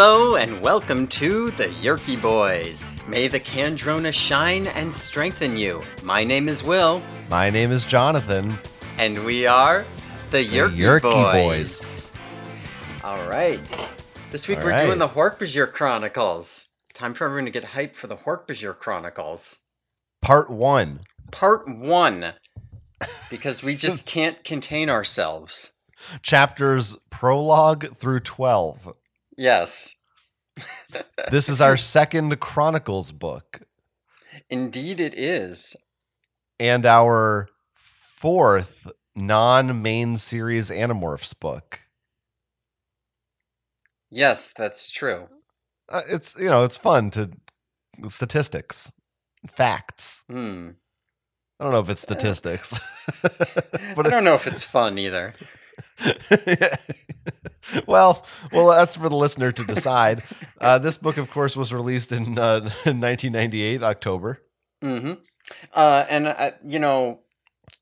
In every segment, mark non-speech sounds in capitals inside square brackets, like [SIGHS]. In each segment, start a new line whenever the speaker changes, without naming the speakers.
Hello and welcome to the Yeerky Boys. May the Kandrona shine and strengthen you. My name is Will,
My name is Jonathan.
and we are the Yeerky,
the Yeerky
Boys. All right. This week
All
we're
right.
doing the Hork-Bajir Chronicles. Time for everyone to get hyped for the Hork-Bajir Chronicles.
Part one.
Part one. Because we just [LAUGHS] can't contain ourselves.
Chapters prologue through 12.
Yes,
This is our second Chronicles book
indeed it is.
and our fourth non main series Animorphs book.
Yes, that's true.
Uh, it's, you know, it's fun to statistics, facts.
Hmm.
I don't know if it's statistics, but [LAUGHS]
I don't know if it's fun either. [LAUGHS] [LAUGHS]
well, well, that's for the listener to decide. Uh, this book, of course, was released in, uh, [LAUGHS] in 1998, October.
hmm Uh, and uh, you know,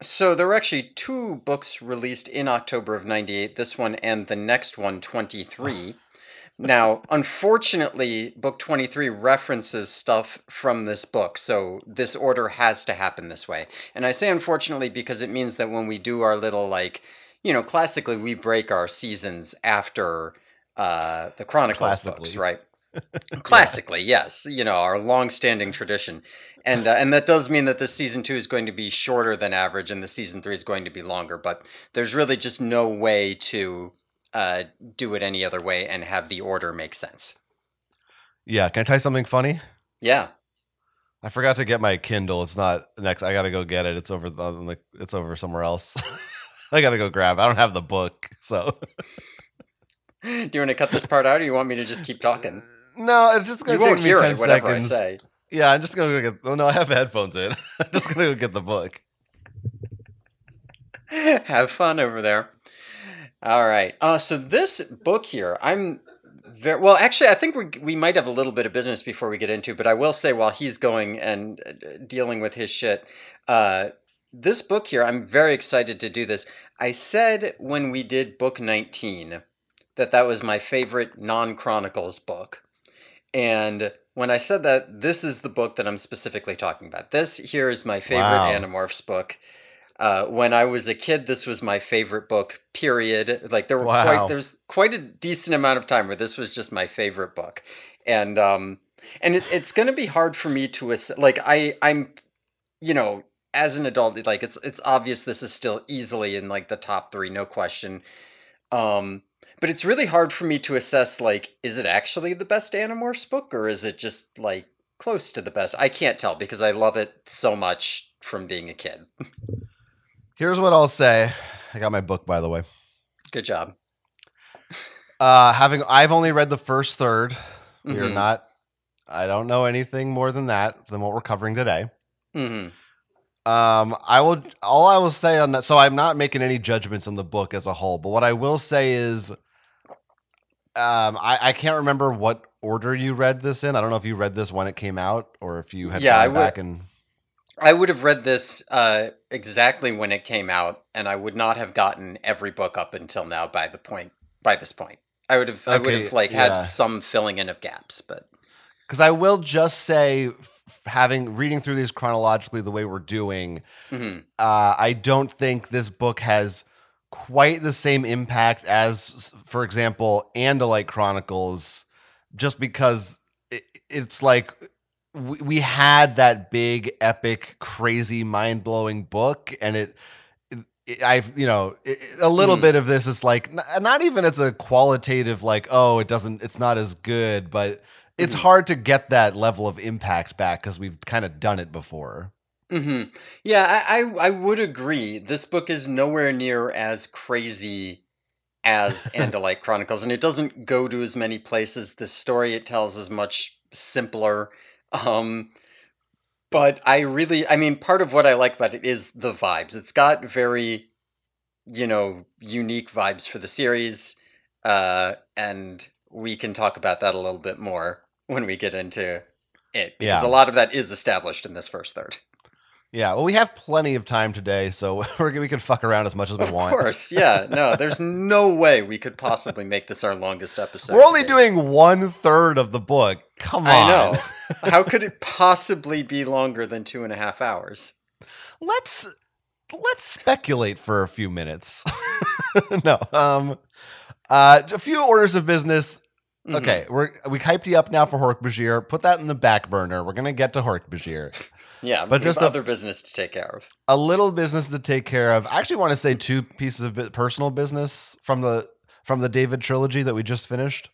so there were actually two books released in October of '98. This one and the next one, 23. [LAUGHS] now, unfortunately, book 23 references stuff from this book, so this order has to happen this way. And I say unfortunately because it means that when we do our little like, you know, classically we break our seasons after uh, the Chronicles books, right? [LAUGHS] Classically, yes, you know our long-standing [LAUGHS] tradition, and uh, and that does mean that the season two is going to be shorter than average, and the season three is going to be longer. But there's really just no way to uh, do it any other way and have the order make sense.
Yeah, can I tell you something funny?
Yeah,
I forgot to get my Kindle. It's not next. I gotta go get it. It's over the like. It's over somewhere else. [LAUGHS] [LAUGHS] I gotta go grab. I don't have the book, [LAUGHS] so
do you want to cut this part out, or you want me to just keep talking?
no. It's just gonna
won't
take me ten
it,
seconds. Yeah, I'm just gonna go get. Oh no, I have headphones in. [LAUGHS] I'm just gonna go get the book.
Have fun over there. All right. Uh, so this book here, I'm very well. Actually, I think we we might have a little bit of business before we get into. But I will say, while he's going and uh, dealing with his shit, uh, this book here, I'm very excited to do this. I said when we did book 19 that that was my favorite non-chronicles book, and when I said that, this is the book that I'm specifically talking about. This here is my favorite
Wow.
Animorphs book. Uh, when I was a kid, this was my favorite book. Period. Like there were
Wow.
quite there's quite a decent amount of time where this was just my favorite book, and um, and it, it's going to be hard for me to ass- like I I'm, you know, as an adult, like it's it's obvious this is still easily in like the top three, no question. Um, but it's really hard for me to assess like is it actually the best Animorphs book or is it just like close to the best? I can't tell because I love it so much from being a kid.
Here's what I'll say. I got my book, by the way.
Good job.
Uh, having I've only read the first third. We are
Mhm.
not. I don't know anything more than that than what we're covering today.
Mhm.
Um, I will. All I will say on that. So I'm not making any judgments on the book as a whole. But what I will say is, um, I I can't remember what order you read this in. I don't know if you read this when it came out or if you had
Yeah,
gone
I would-
back and.
I would have read this uh, exactly when it came out, and I would not have gotten every book up until now. By the point, by this point, I would have, I would have like had some filling in of gaps, but
Because I will just say, having reading through these chronologically the way we're doing,
mhm.
uh, I don't think this book has quite the same impact as, for example, Andalite Chronicles, just because it, it's like we, we had that big, epic, crazy, mind blowing book, and it. I've you know a little
Mhm.
bit of this is like not even as a qualitative like oh it doesn't it's not as good but it's
Mhm.
hard to get that level of impact back because we've kind of done it before.
hmm Yeah, I, I I would agree. This book is nowhere near as crazy as [LAUGHS] Andalite Chronicles, and it doesn't go to as many places. The story it tells is much simpler. Um, but I really, I mean, part of what I like about it is the vibes. It's got very, you know, unique vibes for the series, uh, and we can talk about that a little bit more when we get into it because
Yeah.
a lot of that is established in this first third.
Yeah, well, we have plenty of time today, so [LAUGHS] we're, we can fuck around as much as we
Of
want.
Of course, yeah. No, there's [LAUGHS] no way we could possibly make this our longest episode.
We're only
today.
doing one third of the book. Come on.
I know. [LAUGHS] How could it possibly be longer than two and a half hours?
let's let's speculate for a few minutes. no, um, uh, a few orders of business.
Mhm.
Okay, we're we hyped you up now for Hork-Bajir. Put that in the back burner. We're gonna get to Hork-Bajir. [LAUGHS]
Yeah,
But just
just
a-
other business to take care of.
A little business to take care of. I actually want to say two pieces of personal business from the from the David trilogy that we just finished.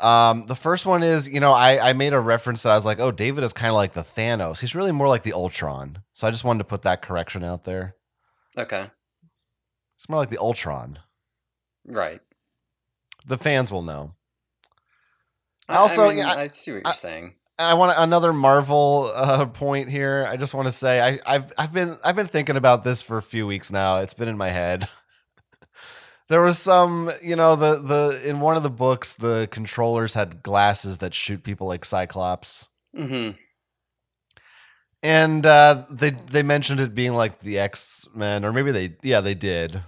Um, the first one is, you know, I, I made a reference that I was like, oh, David is kind of like the Thanos. He's really more like the Ultron. So I just wanted to put that correction out there.
Okay,
It's more like the Ultron.
right.
The fans will know.
I-
Also,
I, mean,
yeah, I-
I, see what you're saying.
I want another Marvel uh, point here. I just want to say I, I've I've been I've been thinking about this for a few weeks now. It's been in my head. [LAUGHS] there was some, you know, the the in one of the books, the controllers had glasses that shoot people like Cyclops,
hmm
and uh, they they mentioned it being like the X Men, or maybe they yeah they did,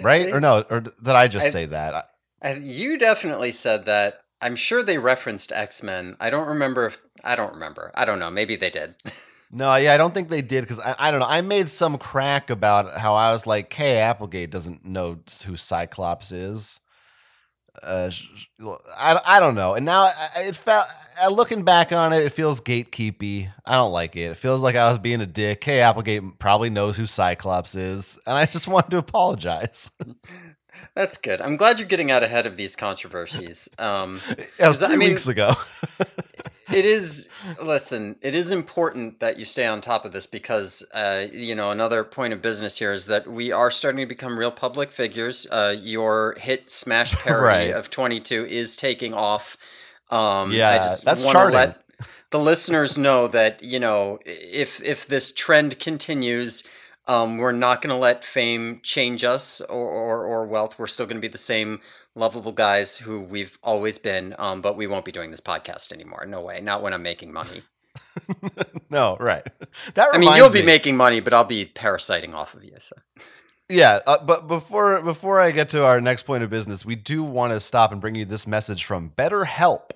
right? Or no, or did I just
I-
say that? I,
you definitely said that. I'm sure they referenced X Men. I don't remember if I don't remember. I don't know. Maybe they did. [LAUGHS]
No, yeah, I don't think they did because I, I don't know. I made some crack about how I was like, Kay Applegate doesn't know who Cyclops is. Uh, I, I don't know. And now it felt, looking back on it, it feels gatekeepy. I don't like it. It feels like I was being a dick. Kay Applegate probably knows who Cyclops is. And I just [LAUGHS] wanted to apologize. [LAUGHS]
That's good. I'm glad you're getting out ahead of these controversies. Um, [LAUGHS]
It was three
I mean-
weeks ago. [LAUGHS]
it is listen it is important that you stay on top of this because uh, you know another point of business here is that we are starting to become real public figures uh, your hit smash [LAUGHS] parody
Right.
of 22 is taking off um, yeah, I
Yeah,
just
that's charting.
let the listeners know that you know if if this trend continues um, we're not going to let fame change us or, or, or wealth. We're still going to be the same lovable guys who we've always been, um, but we won't be doing this podcast anymore. No way. Not when I'm making money. [LAUGHS]
no, right. [LAUGHS] That
I mean, you'll be
me.
making money, but I'll be parasiting off of you. So.
Yeah, uh, but before before I get to our next point of business, we do want to stop and bring you this message from BetterHelp.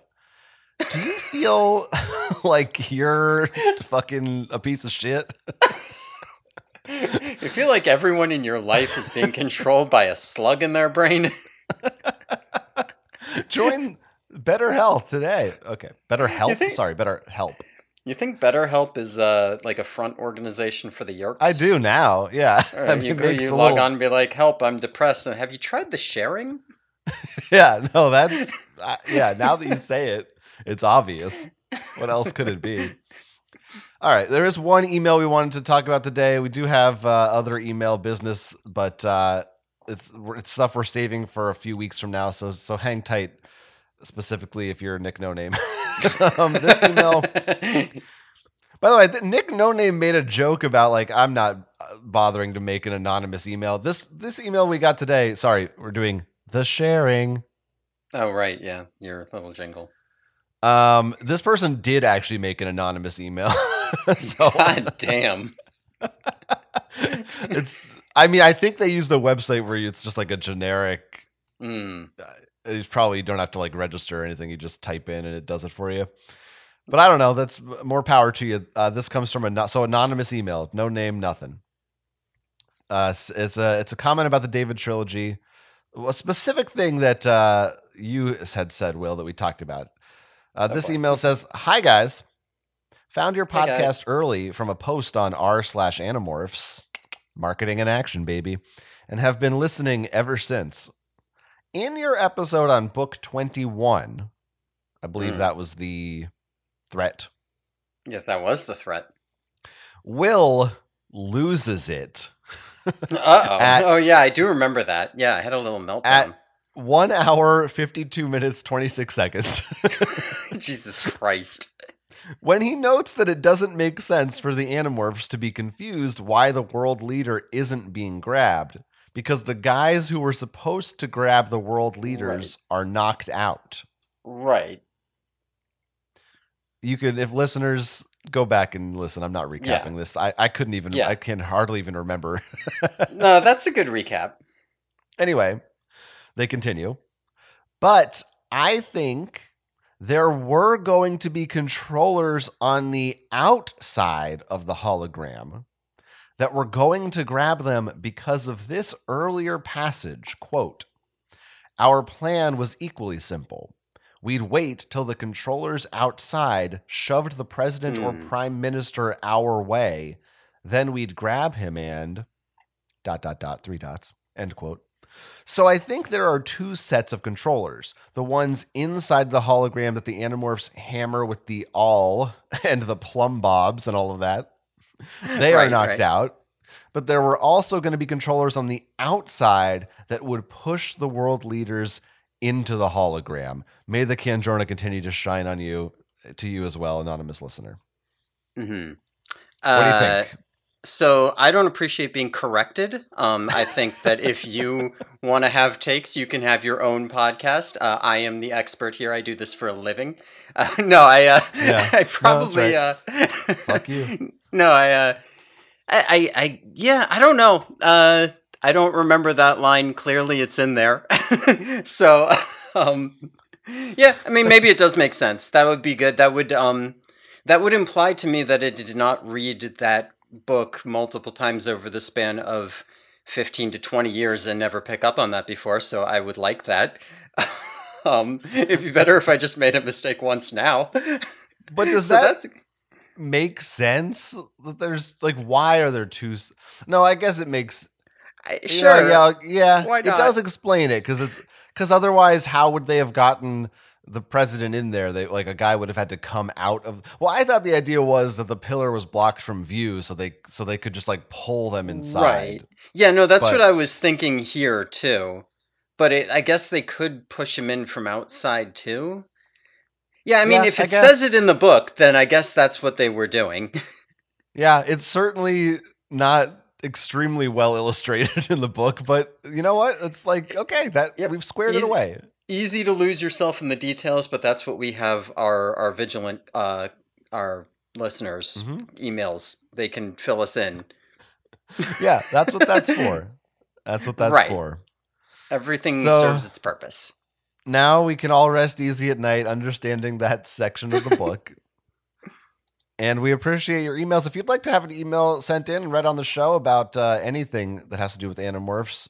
Do you feel [LAUGHS] like you're fucking a piece of shit?
You feel like everyone in your life is being controlled by a slug in their brain. [LAUGHS]
Join BetterHealth today. Okay, BetterHelp.
think-
Sorry, BetterHelp.
You think BetterHelp is uh, like a front organization for the Yeerks?
I do now. Yeah, [LAUGHS] I mean,
you go, you log
little-
on and be like, "Help! I'm depressed." And have you tried the sharing? [LAUGHS]
Yeah, no, that's uh, yeah. Now that you say it, it's obvious. What else could it be? All right, there is one email we wanted to talk about today. We do have uh, other email business, but uh, it's it's stuff we're saving for a few weeks from now. So so hang tight. Specifically, if you're Nick No Name, [LAUGHS] um, this email. [LAUGHS] By the way, th- Nick No Name made a joke about like I'm not uh, bothering to make an anonymous email. This this email we got today. Sorry, we're doing the sharing.
oh right, yeah, your little jingle.
Um, this person did actually make an anonymous email. [LAUGHS] so [LAUGHS]
God damn. [LAUGHS]
it's. I mean, I think they use the website where it's just like a generic.
Mm.
You probably don't have to like register or anything. You just type in and it does it for you. But I don't know. That's more power to you. Uh, this comes from a no- so anonymous email, no name, nothing. Uh, it's a it's a comment about the David trilogy, a specific thing that uh, you had said, Will, that we talked about. Uh,
Oh,
this email says, "Hi guys, found your podcast
guys.
early from a post on r slash Animorphs, marketing and action, baby, and have been listening ever since. In your episode on book twenty one, I believe
Hmm.
that was the threat.
Yeah, that was the threat.
Will loses it." [LAUGHS]
Uh oh. Oh yeah, I do remember that. Yeah, I had a little meltdown.
One hour, 52 minutes, 26 seconds. [LAUGHS]
Jesus Christ.
when he notes that it doesn't make sense for the Animorphs to be confused why the world leader isn't being grabbed, because the guys who were supposed to grab the world leaders are knocked out.
Right.
You could, if listeners go back and listen. I'm not recapping
Yeah.
this. I, I couldn't even.
Yeah.
I can hardly even remember. [LAUGHS]
No, that's a good recap.
anyway, they continue. But I think there were going to be controllers on the outside of the hologram that were going to grab them because of this earlier passage quote our plan was equally simple we'd wait till the controllers outside shoved the president or
Hmm.
prime minister our way then we'd grab him and dot dot dot three dots end quote so I think there are two sets of controllers. The ones inside the hologram that the Animorphs hammer with the all [LAUGHS] and the plumb bobs and all of that. [LAUGHS] They are knocked
right.
out. But there were also going to be controllers on the outside that would push the world leaders into the hologram. May the Kandrona continue to shine on you, to you as well, anonymous listener.
hmm
What do you think?
So I don't appreciate being corrected. Um, I think that if you [LAUGHS] want to have takes, you can have your own podcast. Uh, I am the expert here. I do this for a living. Uh, [LAUGHS] no, I. Uh,
Yeah. [LAUGHS]
I probably.
right.
uh,
Fuck you.
No, I. Uh, I, I. I. Yeah, I don't know. Uh, I don't remember that line clearly. It's in there. so, um, yeah. I mean, maybe it does make sense. That would be good. That would. Um, that would imply to me that it did not read that book multiple times over the span of 15 to 20 years and never pick up on that before so i would like that [LAUGHS] um it'd be better if i just made a mistake once now
But does [LAUGHS]
So
that make sense? That there's like, why are there two? No, I guess it makes
I, sure
yeah, yeah. It does explain it because it's because otherwise, how would they have gotten the president in there? They like a guy would have had to come out of. Well, I thought the idea was that the pillar was blocked from view, so they so they could just like pull them inside.
Right. yeah no that's
But-
what i was thinking here too but it, i guess they could push him in from outside too yeah i mean
Yeah,
if it says it in the book then i guess that's what they were doing [LAUGHS]
Yeah, it's certainly not extremely well illustrated [LAUGHS] in the book, but you know what? It's like okay, that
Yep.
we've squared it away.
Easy to lose yourself in the details, but that's what we have our our vigilant uh our listeners
Mhm.
emails. They can fill us in.
Yeah, that's what that's for. That's what that's
Right.
for.
Everything
So-
serves its purpose.
now we can all rest easy at night understanding that section of the [LAUGHS] book. and we appreciate your emails. If you'd like to have an email sent in and read on the show about uh, anything that has to do with Animorphs,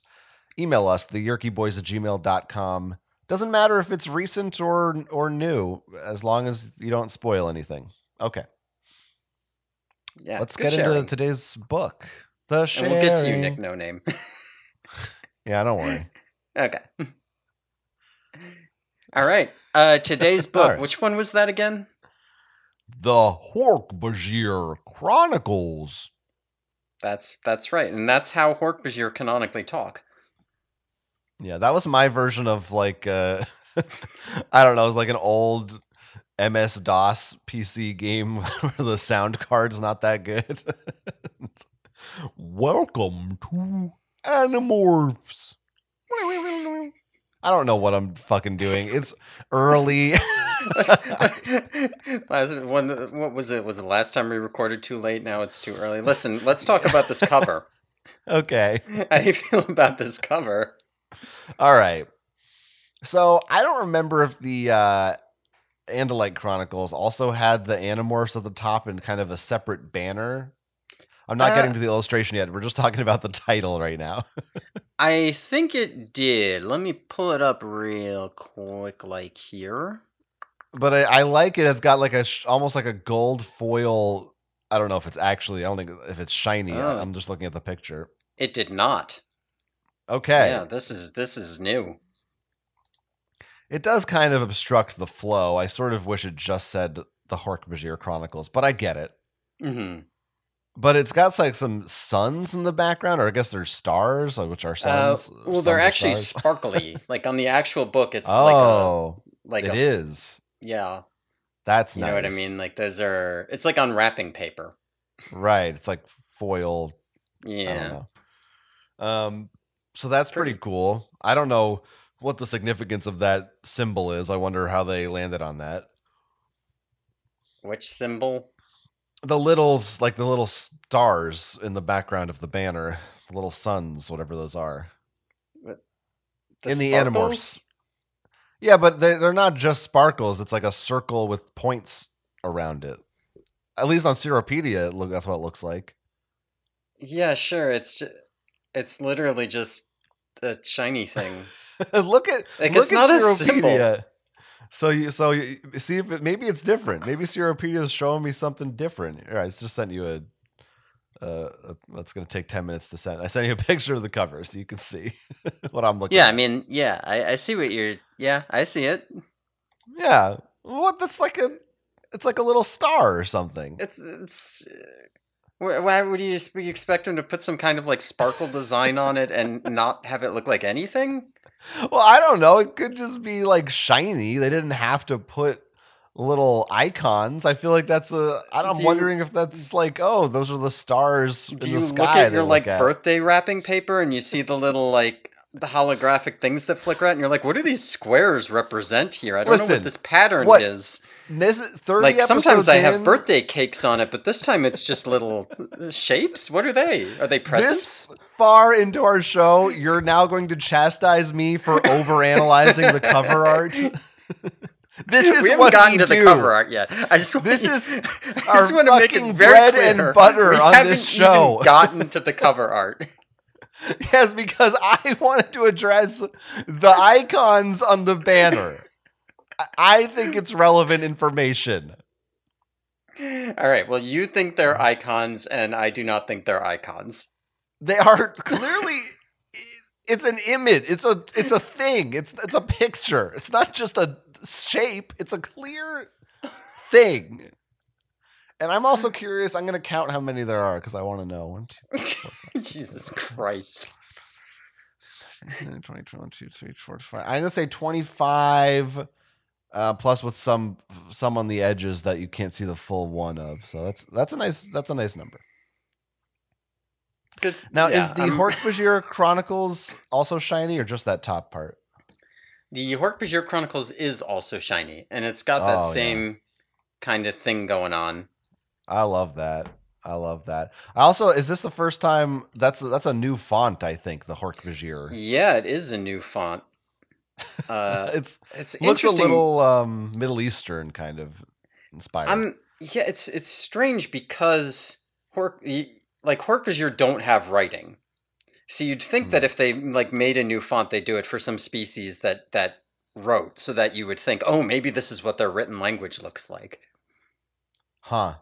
email us, theyeerkyboys at gmail.com. Doesn't matter if it's recent or or new, as long as you don't spoil anything. Okay,
Yeah,
let's get
sharing.
into today's book. The
and we'll get to you, Nick. No name. [LAUGHS]
Yeah, don't worry. [LAUGHS]
okay. All right. Uh, today's [LAUGHS] book.
right.
Which one was that again?
The Hork-Bajir Chronicles.
That's that's right, and that's how Hork-Bajir canonically talk.
Yeah, that was my version of like uh [LAUGHS] I don't know, it was like an old MS DOS PC game [LAUGHS] where the sound card's not that good. [LAUGHS] Welcome to Animorphs. I don't know what I'm fucking doing. It's early.
last one, what was it? Was the last time we recorded too late? Now it's too early. Listen, let's talk about this cover.
okay.
How do you feel about this cover?
All right. So I don't remember if the uh Andalite Chronicles also had the Animorphs at the top in kind of a separate banner. I'm not
Uh,
getting to the illustration yet. We're just talking about the title right now. [LAUGHS]
I think it did. Let me pull it up real quick, like here.
But I, I like it. It's got like a sh- almost like a gold foil. I don't know if it's actually. I don't think if it's shiny.
Oh.
I'm just looking at the picture.
It did not.
Okay.
Yeah, this is this is new.
It does kind of obstruct the flow. I sort of wish it just said the Hork-Bajir Chronicles, but I get it.
hmm
But it's got like some suns in the background, or I guess they're stars, uh, which are
Uh,
suns.
well, they're actually
stars. [LAUGHS]
sparkly. like on the actual book, it's like a
oh,
like
it
a
is.
yeah.
That's
You
nice.
know what I mean? Like those are. It's like unwrapping paper.
Right. It's like foil.
Yeah.
Um. So that's pretty,
Pretty-
cool. I don't know what the significance of that symbol is. I wonder how they landed on that.
Which symbol?
the littles like the little stars in the background of the banner, the little suns, whatever those are.
The
in the
sparkles?
Animorphs. Yeah, but they, they're not just sparkles. It's like a circle with points around it. At least on Seropedia, look that's what it looks like.
Yeah, sure. It's ju- it's literally just a shiny thing. [LAUGHS]
look at
Like,
look
it's
at
not a symbol.
Seropedia. So you so you see if it, maybe it's different. Maybe Seropedia is showing me something different. All right, I just sent you a. Uh, that's going to take ten minutes to send. I sent you a [LAUGHS] picture of the cover so you can see [LAUGHS] what I'm looking.
yeah,
at.
I mean, yeah, I, I see what you're. Yeah, I see it.
yeah. What? That's like a. It's like a little star or something.
It's it's. Wh- Why would you, expect him to put some kind of like sparkle design on it and not have it look like anything?
Well, I don't know. It could just be like shiny. They didn't have to put little icons. I feel like that's a. I'm
Do you-
wondering if that's like, oh, those are the stars in
Do
the
you
sky.
look at your like
at.
birthday wrapping paper and you see the little like the holographic things that flicker out and you're like, what do these squares represent here? I don't know what this pattern
what-
is.
This is thirty
Like
episodes
sometimes I
in,
have birthday cakes on it, but this time it's just little uh, shapes. What are they? Are they presents?
This far into our show, you're now going to chastise me for overanalyzing the cover art. [LAUGHS] this is what
we haven't
what
gotten
we
to
do.
the cover art yet. I just
This is [LAUGHS]
I
our
just want to make
fucking
it very
bread and butter
we
on this
even
show. [LAUGHS]
gotten to the cover art.
Yes, because I wanted to address the icons on the banner. I- think it's relevant information.
All right. Well, you think they're icons, and I do not think they're icons.
They are clearly it's an image. It's a it's a thing. It's it's a picture. It's not just a shape. It's a clear thing. And I'm also curious. I'm going to count how many there are because I want to know. One,
Jesus Christ.
20, 21, 2, 3, 4, 5. I'm going to say 25 uh, plus with some some on the edges that you can't see the full one of. So that's that's a nice that's a nice number.
Good.
Now
Yeah,
is the
I'm-
Hork-Bajir Chronicles also shiny or just that top part?
The Hork-Bajir Chronicles is also shiny, and it's got that
Oh, yeah.
same kind of thing going on.
I love that. I love that. I also is this the first time that's that's a new font, I think, the Hork-Bajir.
Yeah, it is a new font. Uh, [LAUGHS]
it's
it's
looks a little um Middle Eastern kind of inspired.
I'm yeah, it's it's strange because Hork like Hork-Bajir don't have writing, so you'd think
Hmm.
that if they like made a new font, they'd do it for some species that that wrote, so that you would think, oh, maybe this is what their written language looks like.
huh.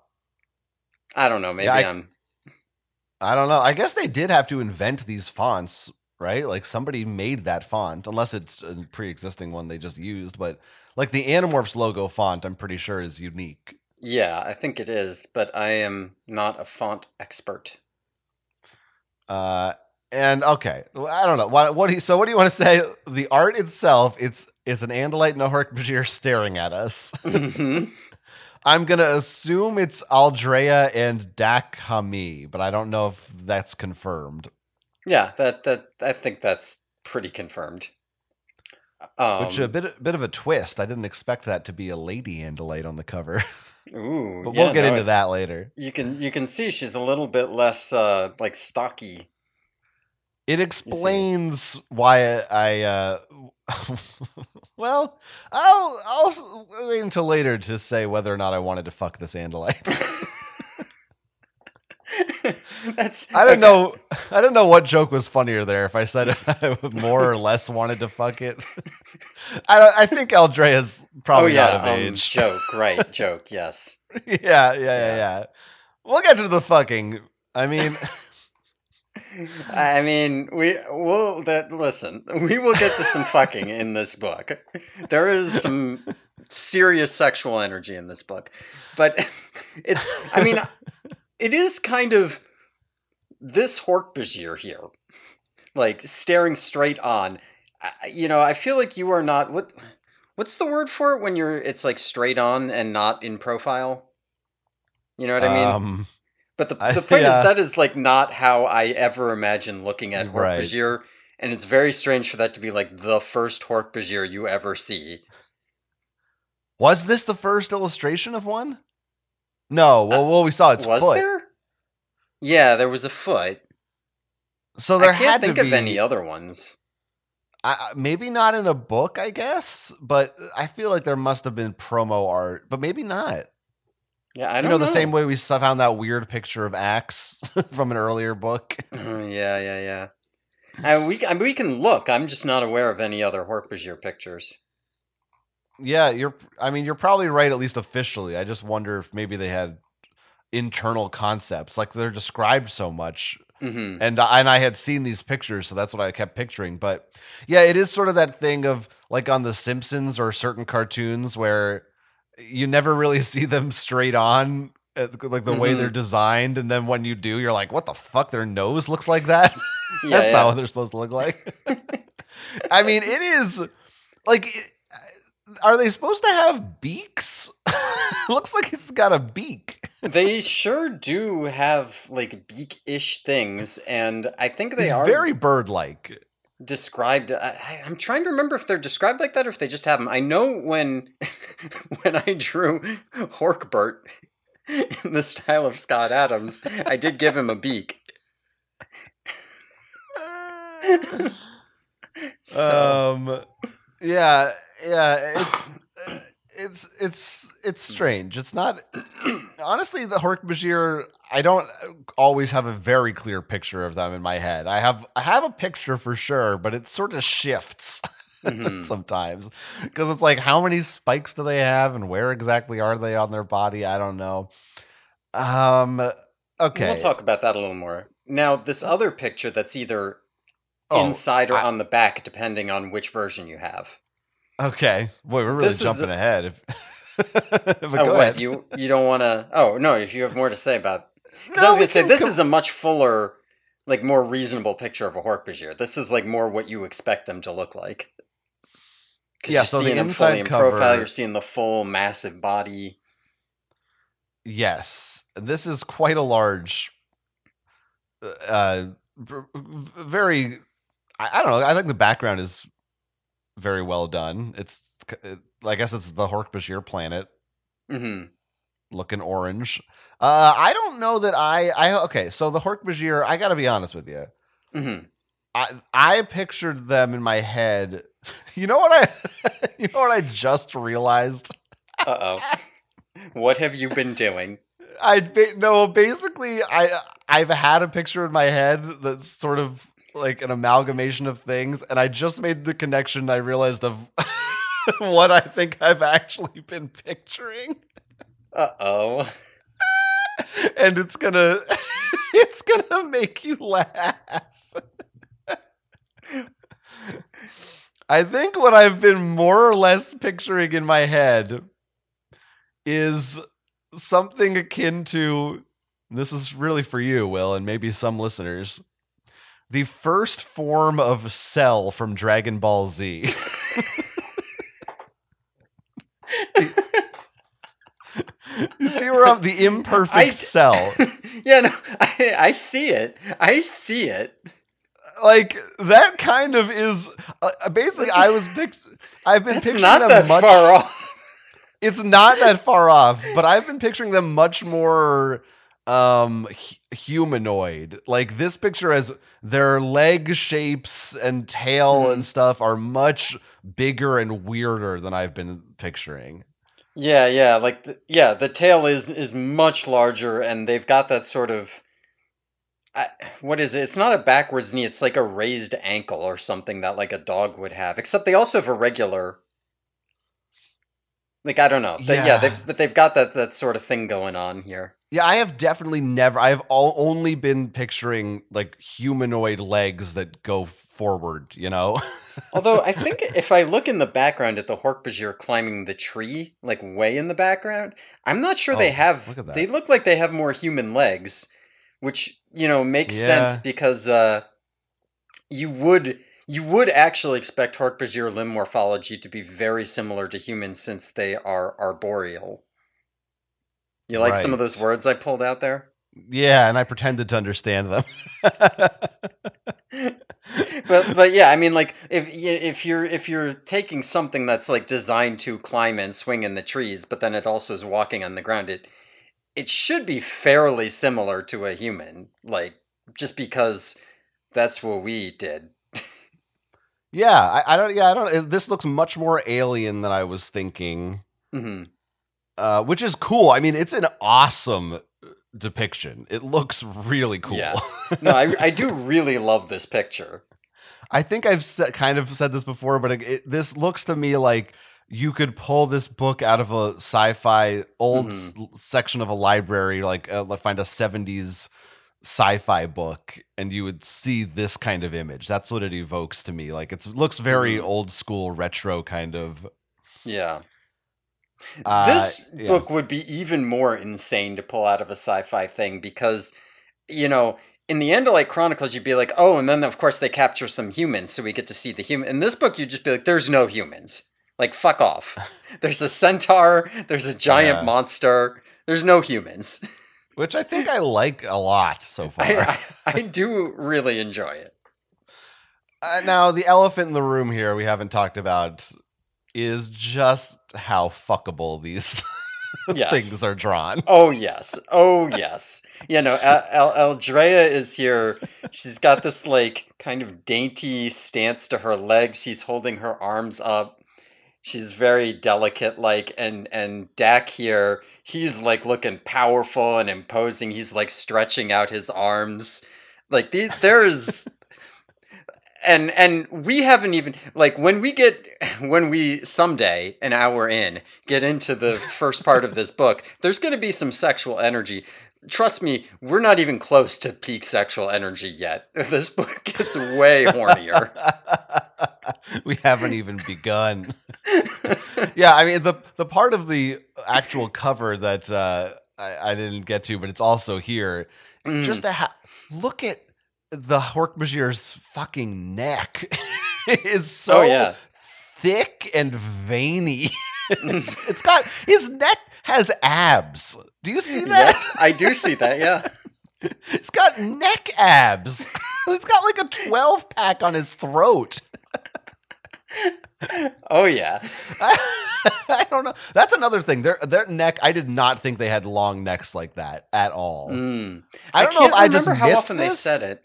I don't know. Maybe
I-
I'm.
I don't know. I guess they did have to invent these fonts, right? Like somebody made that font, unless it's a pre-existing one they just used. But like the Animorphs logo font, I'm pretty sure is unique.
Yeah, I think it is, but I am not a font expert.
Uh, and okay, I don't know. What, what do you, so what do you want to say? The art itself, it's it's an Andalite and a Hork-Bajir staring at us.
Mhm. [LAUGHS]
I'm gonna assume it's Aldrea and Dak Hamee, but I don't know if that's confirmed.
Yeah, that that I think that's pretty confirmed. Um,
Which a bit bit of a twist. I didn't expect that to be a lady Andalite on the cover, [LAUGHS]
ooh,
but we'll get
no,
into that later.
You can you can see she's a little bit less uh like stocky.
It explains why I. Uh, [LAUGHS] well, I'll I'll wait until later to say whether or not I wanted to fuck this Andalite. [LAUGHS] [LAUGHS]
That's
I don't
okay.
know. I don't know what joke was funnier there. If I said I [LAUGHS] more or less wanted to fuck it, [LAUGHS] I don't, I think Aldrea's
Oh
probably
yeah,
not of
um,
age.
joke, right? Joke, yes.
yeah, yeah, yeah,
Yeah.
yeah. We'll get to the fucking. I mean,
I mean, we will. That listen, we will get to some fucking in this book. There is some serious sexual energy in this book, but it's. I mean, it is kind of this Hork-Bajir here, like staring straight on. I- You know, I feel like you are not what. What's the word for it when you're? It's like straight on and not in profile. You know what I mean?
um,
But the,
I-
point
yeah.
is that is like not how I ever imagine looking at
Right.
Hork-Bajir, and it's very strange for that to be like the first Hork-Bajir you ever see.
was this the first illustration of one? No, well, well, we saw its
was
foot.
there? Yeah, there was a foot.
So there
I can't
had
think
to
of
be
any other ones.
I, maybe not in a book, I guess, but I feel like there must have been promo art, but maybe not.
Yeah, I don't
know, the same way we found that weird picture of Axe [LAUGHS] from an earlier book.
Mhm, [LAUGHS] yeah, yeah, yeah. And we, I mean, we can look. I'm just not aware of any other Hork-Bajir pictures.
Yeah, you're. I mean, you're probably right, at least officially. I just wonder if maybe they had internal concepts, like they're described so much,
hmm
and I- and I had seen these pictures, so that's what I kept picturing. But yeah, it is sort of that thing of like on The Simpsons or certain cartoons where you never really [LAUGHS] see them straight on. uh, Like the way
Mhm.
they're designed, and then when you do, you're like, "What the fuck? Their nose looks like that."
Yeah, [LAUGHS]
That's
yeah.
not what they're supposed to look like. [LAUGHS] I mean, it is like, it- are they supposed to have beaks? Looks like it's got a beak.
They sure do have like beak-ish things, and I think they
It's
are
very bird-like.
described. I, I'm trying to remember if they're described like that or if they just have them. I know when [LAUGHS] when I drew Horkbert in the style of Scott Adams, I did give him a beak. [LAUGHS] [LAUGHS] So,
um, yeah, yeah. It's it's it's it's strange. It's not [CLEARS THROAT] honestly the Hork Bajir. I don't always have a very clear picture of them in my head. I have I have a picture for sure, but it sort of shifts. [LAUGHS]
mhm.
sometimes because it's like how many spikes do they have and where exactly are they on their body i don't know um okay
We'll talk about that a little more. Now, this other picture that's either
Oh,
inside or
I-
on the back, depending on which version you have.
Okay boy we're really
This
jumping
a-
ahead if, [LAUGHS] but
oh,
go
what?
ahead
You you don't want to? Oh no, if you have more to say about, because
No,
I was gonna say this
go-
is a much fuller, like more reasonable picture of a Hork-Bajir. This is like more what you expect them to look like.
Yeah,
you're
so the
seeing them
inside
fully in profile. You're seeing the full massive body.
yes this is quite a large uh very I, I don't know i think the background is very well done it's i guess it's the hork bajir planet
hmm
looking orange. Uh, I don't know that I. I okay. So the Hork Bajir, I got to be honest with you.
hmm
I I pictured them in my head. [LAUGHS] You know what I? [LAUGHS] You know what I just realized?
Uh oh. [LAUGHS] what have you been doing?
I no. Basically, I I've had a picture in my head that's sort of like an amalgamation of things, and I just made the connection. I realized of [LAUGHS] what I think I've actually been picturing.
Uh oh.
and it's gonna [LAUGHS] it's gonna make you laugh. I think what I've been more or less picturing in my head is something akin to this is really for you, Will, and maybe some listeners. The first form of Cell from Dragon Ball Z. you see where I'm the [LAUGHS] imperfect
I-
cell. [LAUGHS]
yeah, no, I, I see it. I see it.
like that kind of is uh, basically I was I've been picturing
not
them
that
much
far off.
it's not that far off but I've been picturing them much more um hu- humanoid like this picture has their leg shapes and tail
Mhm.
and stuff are much bigger and weirder than I've been picturing
Yeah, yeah, like the, yeah, the tail is is much larger, and they've got that sort of. I, what is it? It's not a backwards knee. It's like a raised ankle or something that like a dog would have. Except they also have a regular. Like I don't know. They, yeah,
Yeah.
they've, but they've got that that sort of thing going on here.
Yeah, I have definitely never. I have all, only been picturing like humanoid legs that go forward. You know. [LAUGHS]
Although I think if I look in the background at the Hork-Bajir climbing the tree, like way in the background, I'm not sure they
Oh,
have.
look.
They look like they have more human legs, which you know makes sense because uh, you would you would actually expect Hork-Bajir limb morphology to be very similar to humans since they are arboreal. You like some of those words I pulled out there?
yeah, and I pretended to understand them. [LAUGHS]
but but yeah, I mean, like if if you're if you're taking something that's like designed to climb and swing in the trees, but then it also is walking on the ground, it it should be fairly similar to a human, like just because that's what we did.
Yeah, I, I don't. Yeah, I don't. This looks much more alien than I was thinking,
hmm
uh, which is cool. I mean, it's an awesome depiction. It looks really cool.
Yeah. [LAUGHS] No, I, I do really love this picture.
I think I've sa- kind of said this before, but it, it, this looks to me like you could pull this book out of a sci-fi old s- section of a library, like uh, find a '70s sci-fi book, and you would see this kind of image. That's what it evokes to me. Like it looks very
Mhm.
old school, retro kind of.
Yeah.
Uh,
this
yeah.
book would be even more insane to pull out of a sci-fi thing because you know in the Andalite Chronicles you'd be like oh and then of course they capture some humans so we get to see the human in this book you'd just be like there's no humans like fuck off [LAUGHS] there's a centaur there's a giant
Yeah.
monster there's no humans
which I think I like a lot so [LAUGHS] far.
I, I, I do really enjoy it
Uh, now, the elephant in the room here we haven't talked about is just how fuckable these [LAUGHS]
Yes.
things are drawn.
Oh yes. Oh yes. You know, El- Eldrea is here. She's got this like kind of dainty stance to her legs. She's holding her arms up. She's very delicate like and and Dak here, he's like looking powerful and imposing. He's like stretching out his arms. Like the, there's and and we haven't even like when we get [LAUGHS] when we someday an hour in get into the first part of this book [LAUGHS] there's going to be some sexual energy trust me we're not even close to peak sexual energy yet [LAUGHS] this book gets way hornier
we haven't even begun. yeah, I mean the the part of the actual cover that uh, I, I didn't get to, but it's also here.
Mm.
Just a ha- look at the Hork-Bajir's fucking neck [LAUGHS] is so
oh yeah
thick and veiny. [LAUGHS] it's got his neck has abs. Do you see that?
yes i do see that yeah [LAUGHS]
It's got neck abs. It's got like a 12 pack on his throat.
oh yeah
I don't know. That's another thing. Their their neck. I did not think they had long necks like that at all.
Mm.
I don't know if I just
how
missed
often
this.
they said it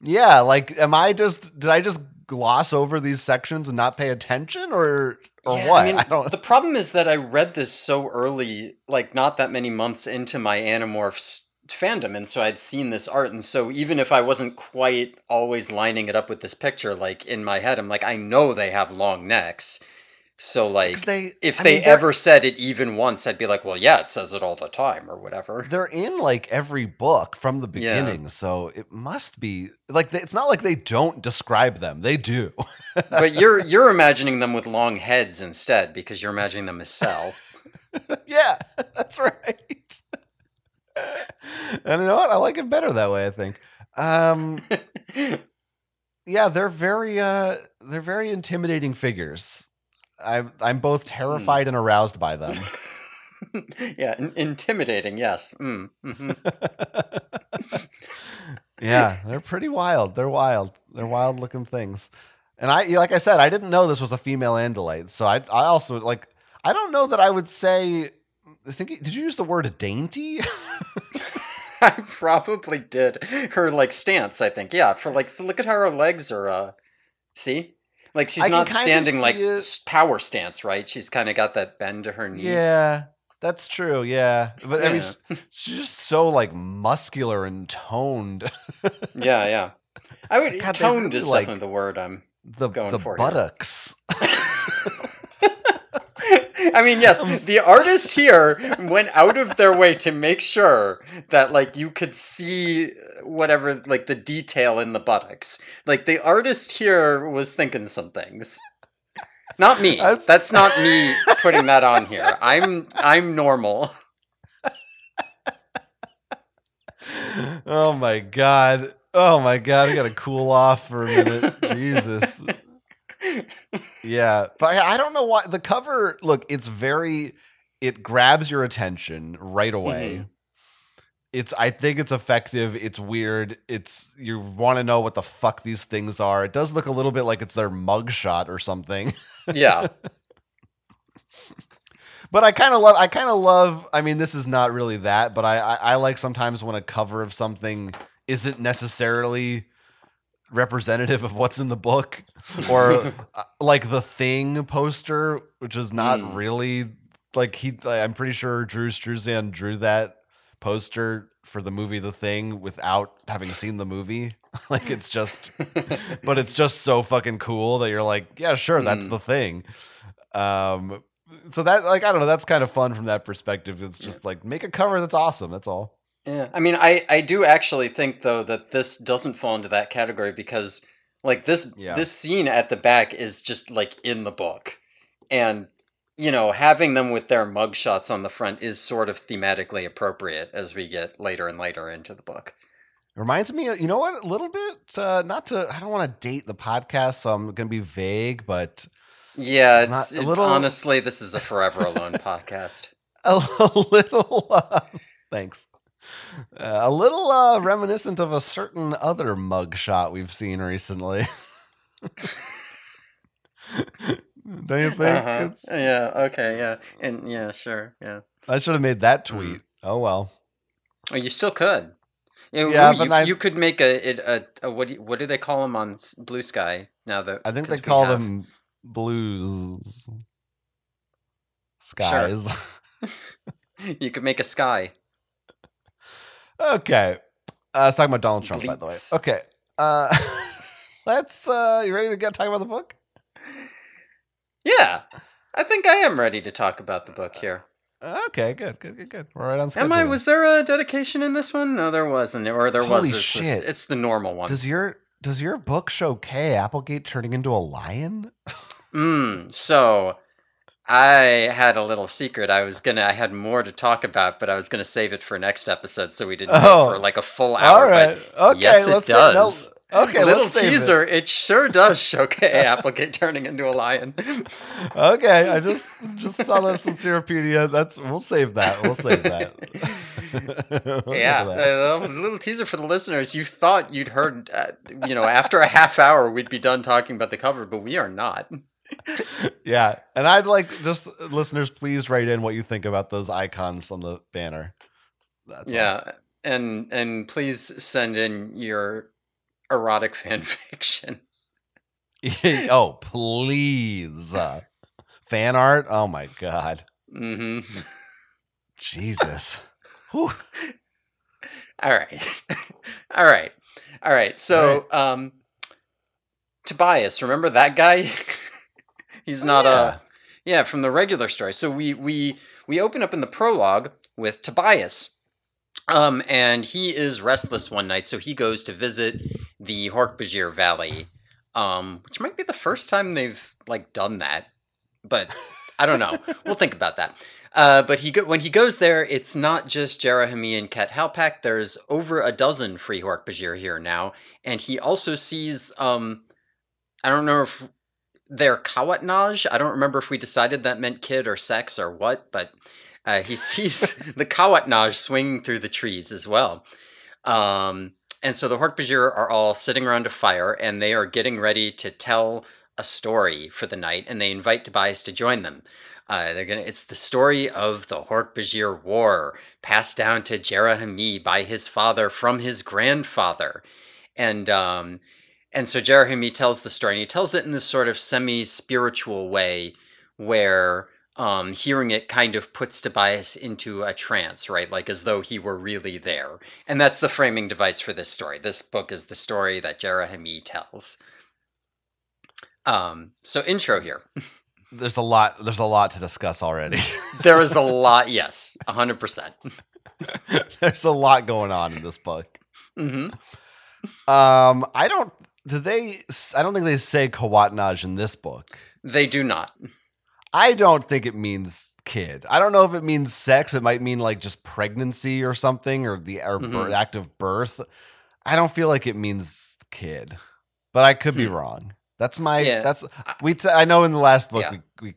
Yeah, like, am I just did I just gloss over these sections and not pay attention, or or
Yeah,
what?
I, mean,
I don't.
The problem is that I read this so early, like not that many months into my Animorphs fandom, and so I'd seen this art, and so even if I wasn't quite always lining it up with this picture, like in my head, I'm like, I know they have long necks, so like
they
If
I
they
mean,
ever said it even once, I'd be like, well, yeah, it says it all the time, or whatever.
they're in like every book from the
Yeah.
beginning, so it must be like it's not like they don't describe them. They do.
but you're [LAUGHS] you're imagining them with long heads instead because you're imagining them as Cell. [LAUGHS]
yeah, that's right. and you know what? I like it better that way. I think. Um, [LAUGHS] yeah, they're very uh, they're very intimidating figures. I'm I'm both terrified and aroused by them. [LAUGHS]
yeah, in- intimidating. Yes. Mm, mhm. [LAUGHS]
yeah, they're pretty wild. They're wild. They're wild looking things. And I, like I said, I didn't know this was a female Andalite. So I, I also like. I don't know that I would say. I think did you use the word dainty? [LAUGHS]
I probably did. Her like stance, I think. Yeah, for like so look at how her legs are uh see? Like she's
I
not standing like
it.
power stance, right? She's kind of got that bend to her knee.
yeah, that's true. Yeah, but I mean, she's just so like muscular and toned. [LAUGHS]
yeah, yeah. I would
God,
toned
really,
is
like-
definitely the word I'm
The
Going
the
for
buttocks. [LAUGHS] [LAUGHS]
I mean, yes, [LAUGHS] the artist here went out of their way to make sure that like you could see whatever like the detail in the buttocks. Like the artist here was thinking some things. Not me.
That's-
That's, not me putting that on here. I'm I'm normal. [LAUGHS]
oh my god. Oh my god, I gotta cool off for a minute. [LAUGHS] Jesus. Yeah, but I, I don't know why the cover. Look, it's very. It grabs your attention right away.
Mhm.
It's. I think it's effective. It's weird. It's. You want to know what the fuck these things are. It does look a little bit like it's their mugshot or something.
Yeah. [LAUGHS]
but I kind of love. I kind of love. I mean, this is not really that, but I, I I like sometimes when a cover of something isn't necessarily representative of what's in the book, or [LAUGHS] uh, like the Thing poster, which is not
Mm.
really like he. I'm pretty sure Drew Struzan drew that poster for the movie The Thing without having seen the movie. [LAUGHS] like it's just but it's just so fucking cool that you're like, yeah, sure, that's
Mm.
the thing. Um, so that like I don't know, that's kind of fun from that perspective. It's just like make a cover that's awesome. That's all.
Yeah, I mean, I I do actually think though that this doesn't fall into that category because like this
Yeah.
this scene at the back is just like in the book, and you know having them with their mugshots on the front is sort of thematically appropriate as we get later and later into the book.
Reminds me, you know what? A little bit. Uh, not to. I don't want to date the podcast, so I'm gonna be vague, but
Yeah,
Not-
it's
a
it-
little-
honestly this is a Forever Alone [LAUGHS] podcast.
a, [LAUGHS] a little. Uh, thanks. Uh, a little uh, reminiscent of a certain other mugshot we've seen recently. [LAUGHS] Don't you think?
Uh-huh.
It's,
Yeah. Okay. Yeah. And yeah. Sure. Yeah.
I should have made that
Mm-hmm.
tweet. Oh well.
Oh, you still could. You
Yeah, but
you,
I-
you could make a, it a, a what do you, what do they call them on Blue Sky now? That
I think they call
have-
them blues skies. Sure. [LAUGHS] [LAUGHS]
You could make a sky.
Okay. Uh, let's talk about Donald Trump, by the way. Okay. Uh, [LAUGHS] let's. Uh, you ready to get talk about the book?
Yeah, I think I am ready to talk about the book here.
Okay, good, good, good, good. We're right on schedule.
Am I? Was there a dedication in this one? No, there wasn't. Or there
Holy
was. It's, just-
shit.
it's the normal one.
Does your Does your book show Kay Applegate turning into a lion? [LAUGHS]
Mm, so I had a little secret. I was gonna. I had more to talk about, but I was gonna save it for next episode, so we didn't
Oh.
go for like a full hour.
All right. Okay.
yes, it
let's say-
does.
no, okay.
little
let's save it.
teaser. It. sure does [LAUGHS] show Kay Applegate turning into a lion.
Okay. I just just saw this on Ceropedia. That's we'll save that. We'll save that. [LAUGHS] [LAUGHS]
Yeah, a little, little teaser for the listeners. You thought you'd heard, uh, you know, after a half hour we'd be done talking about the cover, but we are not.
Yeah. And I'd like just listeners, please write in what you think about those icons on the banner. That's all.
yeah, and and please send in your erotic [LAUGHS] fan fiction. [LAUGHS]
oh, please. Uh, fan art? Oh my god.
hmm
Jesus. [LAUGHS]
All right, all right, all right. So, um, Tobias, remember that guy? He's
Oh,
not
yeah.
a yeah from the regular story. So we we we open up in the prologue with Tobias, um, and he is restless one night, so he goes to visit the Hork-Bajir Valley, um, which might be the first time they've like done that, but I don't know. [LAUGHS] we'll think about that. Uh, but he go- when he goes there, it's not just Jara Hamee and Ket Halpak. There's over a dozen free Hork-Bajir here now, and he also sees. Um, I don't know if they're Kawatnaj. I don't remember if we decided that meant kid or sex or what, but uh, he [LAUGHS] sees the Kawatnaj swinging through the trees as well. Um, and so the Hork-Bajir are all sitting around a fire, and they are getting ready to tell a story for the night, and they invite Tobias to join them. Uh, they're gonna. It's the story of the Hork-Bajir War, passed down to Jara Hamee by his father from his grandfather, and um, and so Jara Hamee tells the story, and he tells it in this sort of semi-spiritual way, where um, hearing it kind of puts Tobias into a trance, right? Like as though he were really there, and that's the framing device for this story. This book is the story that Jara Hamee tells. Um, so intro here. [LAUGHS]
There's a lot there's a lot to discuss already. [LAUGHS]
There is a lot, yes, hundred percent. [LAUGHS]
there's a lot going on in this book.
hmm
Um I don't do they I don't think they say Kawatnaj in this book.
They do not.
I don't think it means kid. I don't know if it means sex. It might mean like just pregnancy or something or the or bir-
Mhm.
act of birth. I don't feel like it means kid, but I could be
Hmm.
wrong. That's my
Yeah.
that's we t- I know in the last book
Yeah.
we we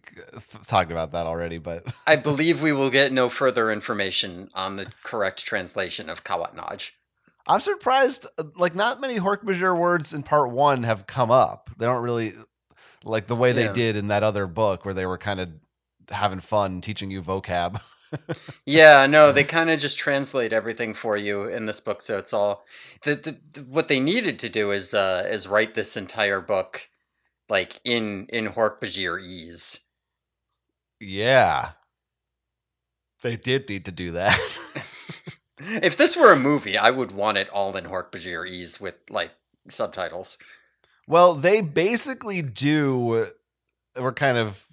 talked about that already, but
I believe we will get no further information on the correct translation of Kawatnaj.
I'm surprised uh, like not many Hork-Bajir words in part 1 have come up. They don't really like the way they
Yeah.
did in that other book where they were kind of having fun teaching you vocab. [LAUGHS]
yeah, no, they kind of just translate everything for you in this book, so it's all the, the, the what they needed to do is uh is write this entire book like in in Hork-Bajir ease.
Yeah. They did need to do that. [LAUGHS]
if this were a movie, I would want it all in Hork-Bajir ease with like subtitles.
Well, they basically do. We're kind of.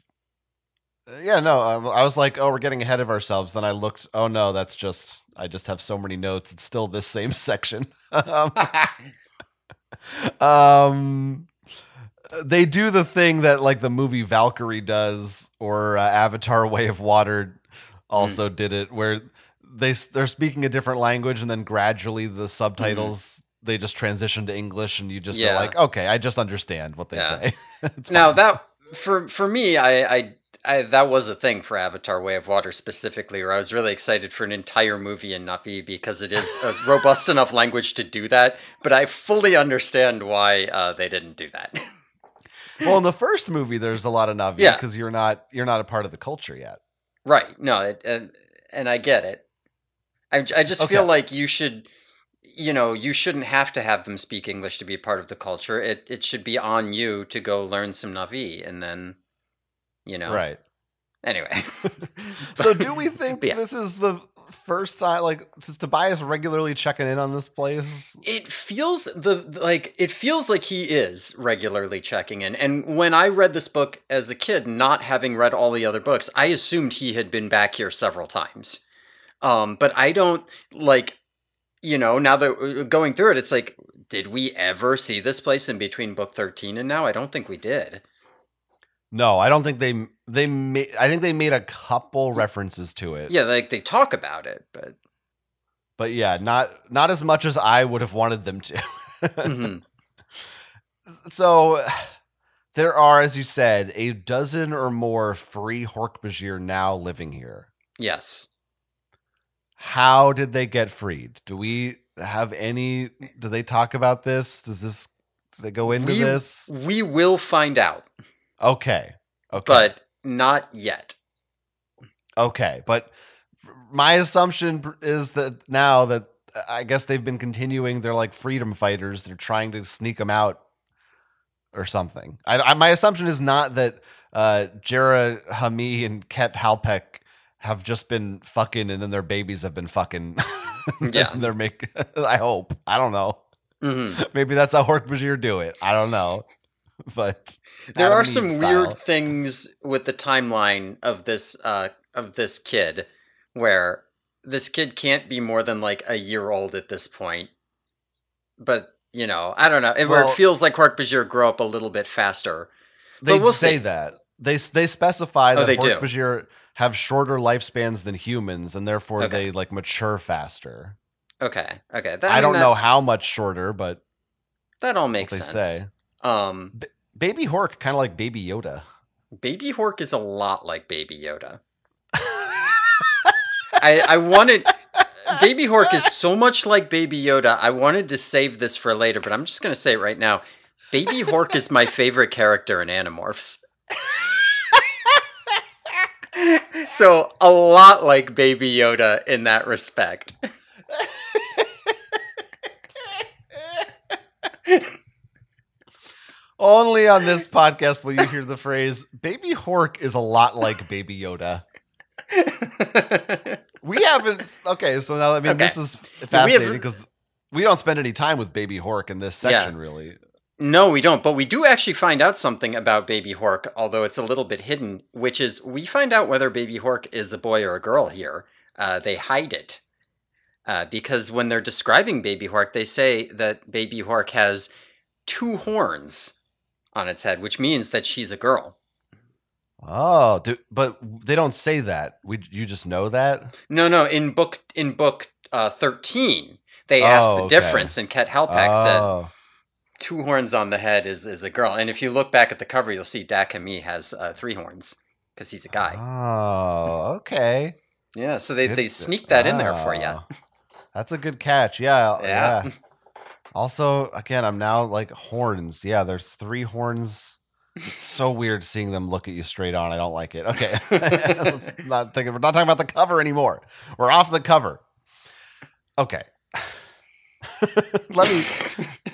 Yeah, no, I was like, oh, we're getting ahead of ourselves. Then I looked, oh no, that's just, I just have so many notes. It's still this same [LAUGHS] section. um, [LAUGHS] um, they do the thing that like the movie Valkyrie does, or uh, Avatar: Way of Water also mm. did it, where they they're speaking a different language, and then gradually the subtitles. Mm they just transition to English and you just yeah. are like, okay, I just understand what they yeah. say. [LAUGHS]
now that for for me, I, I I, that was a thing for Avatar: Way of Water specifically, where I was really excited for an entire movie in Na'vi because it is a [LAUGHS] robust enough language to do that. But I fully understand why uh, they didn't do that.
well, in the [LAUGHS] first movie, there's a lot of Na'vi because yeah. you're not you're not a part of the culture yet.
Right. No, it, and, and I get it. I, I just okay. feel like you should you know, you shouldn't have to have them speak English to be part of the culture. It it should be on you to go learn some Na'vi and then, you know.
Right.
Anyway. [LAUGHS] [LAUGHS]
so do we think yeah. this is the first time like is Tobias regularly checking in on this place?
It feels the like it feels like he is regularly checking in. And when I read this book as a kid, not having read all the other books, I assumed he had been back here several times. Um, but I don't like you know, now that uh, going through it, it's like, did we ever see this place in between book 13 and now? I don't think we did.
No, I don't think they they made. I think they made a couple references to it.
Yeah, like they talk about it, but
but yeah, not not as much as I would have wanted them to. mm-hmm. [LAUGHS] So there are, as you said, a dozen or more free Hork-Bajir now living here.
Yes.
How did they get freed? Do we have any? Do they talk about this? Does this? Do they go into
we,
this?
We will find out.
Okay. Okay.
But not yet.
Okay, but my assumption is that now that I guess they've been continuing, they're like freedom fighters. They're trying to sneak them out or something. I, I, my assumption is not that uh, Jara Hamee and Ket Halpak have just been fucking and then their babies have been fucking. [LAUGHS]
yeah.
they're make [LAUGHS] I hope. I don't know. Mm-hmm. [LAUGHS] Maybe that's how Hork-Bajir do it. I don't know. But
there are some style. weird things with the timeline of this uh of this kid where this kid can't be more than like a year old at this point. But, you know, I don't know. It, well, it feels like Hork-Bajir grew up a little bit faster.
They
we'll
say
see.
that. They they specify oh, that Hork-Bajir have shorter lifespans than humans, and therefore okay. they like mature faster.
Okay. Okay.
That, I, mean, don't that, know how much shorter, but
that all makes sense. Say. Um,
B- Baby Hork, kind of like Baby Yoda.
Baby Hork is a lot like Baby Yoda. I I wanted Baby Hork is so much like Baby Yoda. I wanted to save this for later, but I'm just gonna say it right now. Baby Hork is my favorite character in Animorphs. So a lot like Baby Yoda in that respect.
Only on this podcast will you hear the phrase "Baby Hork is a lot like Baby Yoda." we haven't. Okay, so now I mean okay. this is fascinating because we, we, don't spend any time with Baby Hork in this section, yeah. really.
No, we don't. But we do actually find out something about Baby Hork, although it's a little bit hidden, which is we find out whether Baby Hork is a boy or a girl here. Uh, they hide it. Uh, because when they're describing Baby Hork, they say that Baby Hork has two horns on its head, which means that she's a girl.
Oh, do, but they don't say that. We you just know that?
No, no. In book in book uh, thirteen, they oh, asked the okay. difference, and Ket Halpak oh. said two horns on the head is is a girl. And if you look back at the cover, you'll see Dak Hamee has uh, three horns because he's a guy.
Oh, okay.
Yeah, so they, good. they sneak that oh, in there for you.
That's a good catch. Yeah, yeah. [LAUGHS] Also, again, I'm now like horns. Yeah, there's three horns It's so weird seeing them look at you straight on. I don't like it. Okay. [LAUGHS] not thinking we're not talking about the cover anymore. We're off the cover. Okay. [LAUGHS] Let me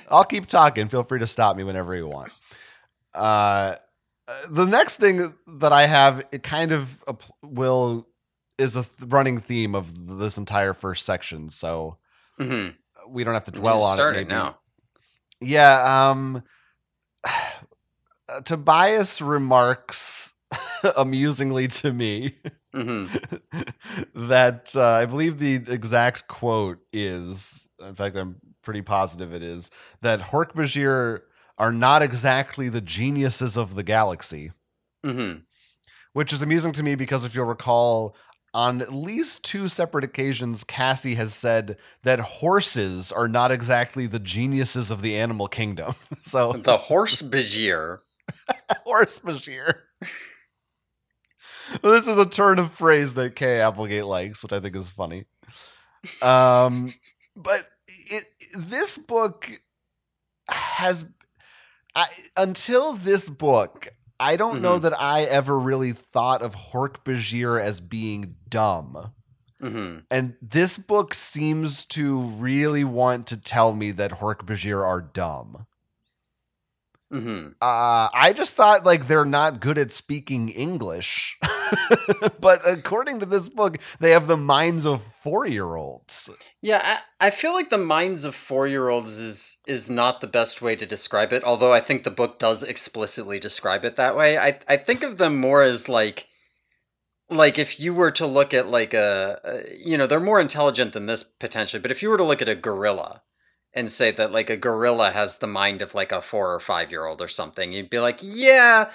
I'll keep talking. Feel free to stop me whenever you want. Uh the next thing that I have it kind of will is a running theme of this entire first section, so
mm-hmm.
we don't have to dwell on it.
Maybe. now.
Yeah, um [SIGHS] uh, Tobias remarks [LAUGHS] amusingly to me
mm-hmm. [LAUGHS]
that uh, I believe the exact quote is, in fact, I'm pretty positive it is, that Hork-Bajir are not exactly the geniuses of the galaxy.
Mm-hmm.
Which is amusing to me because if you'll recall, on at least two separate occasions, Cassie has said that horses are not exactly the geniuses of the animal kingdom. [LAUGHS] so [LAUGHS]
the horse Bajir [LAUGHS]
Horse Bashir. well, this is a turn of phrase that Kay Applegate likes, which I think is funny. Um, but it, this book has I, until this book, I don't mm-hmm. know that I ever really thought of Hork-Bajir as being dumb.
Mm-hmm.
And this book seems to really want to tell me that Hork-Bajir are dumb.
Mm-hmm.
Uh, I just thought like they're not good at speaking English, [LAUGHS] [LAUGHS] but according to this book, they have the minds of four year olds.
Yeah, I, I feel like the minds of four year olds is is not the best way to describe it. Although I think the book does explicitly describe it that way. I I think of them more as like like if you were to look at like a, you know they're more intelligent than this potentially, but if you were to look at a gorilla and say that like a gorilla has the mind of like a four or five year old or something, you'd be like, yeah,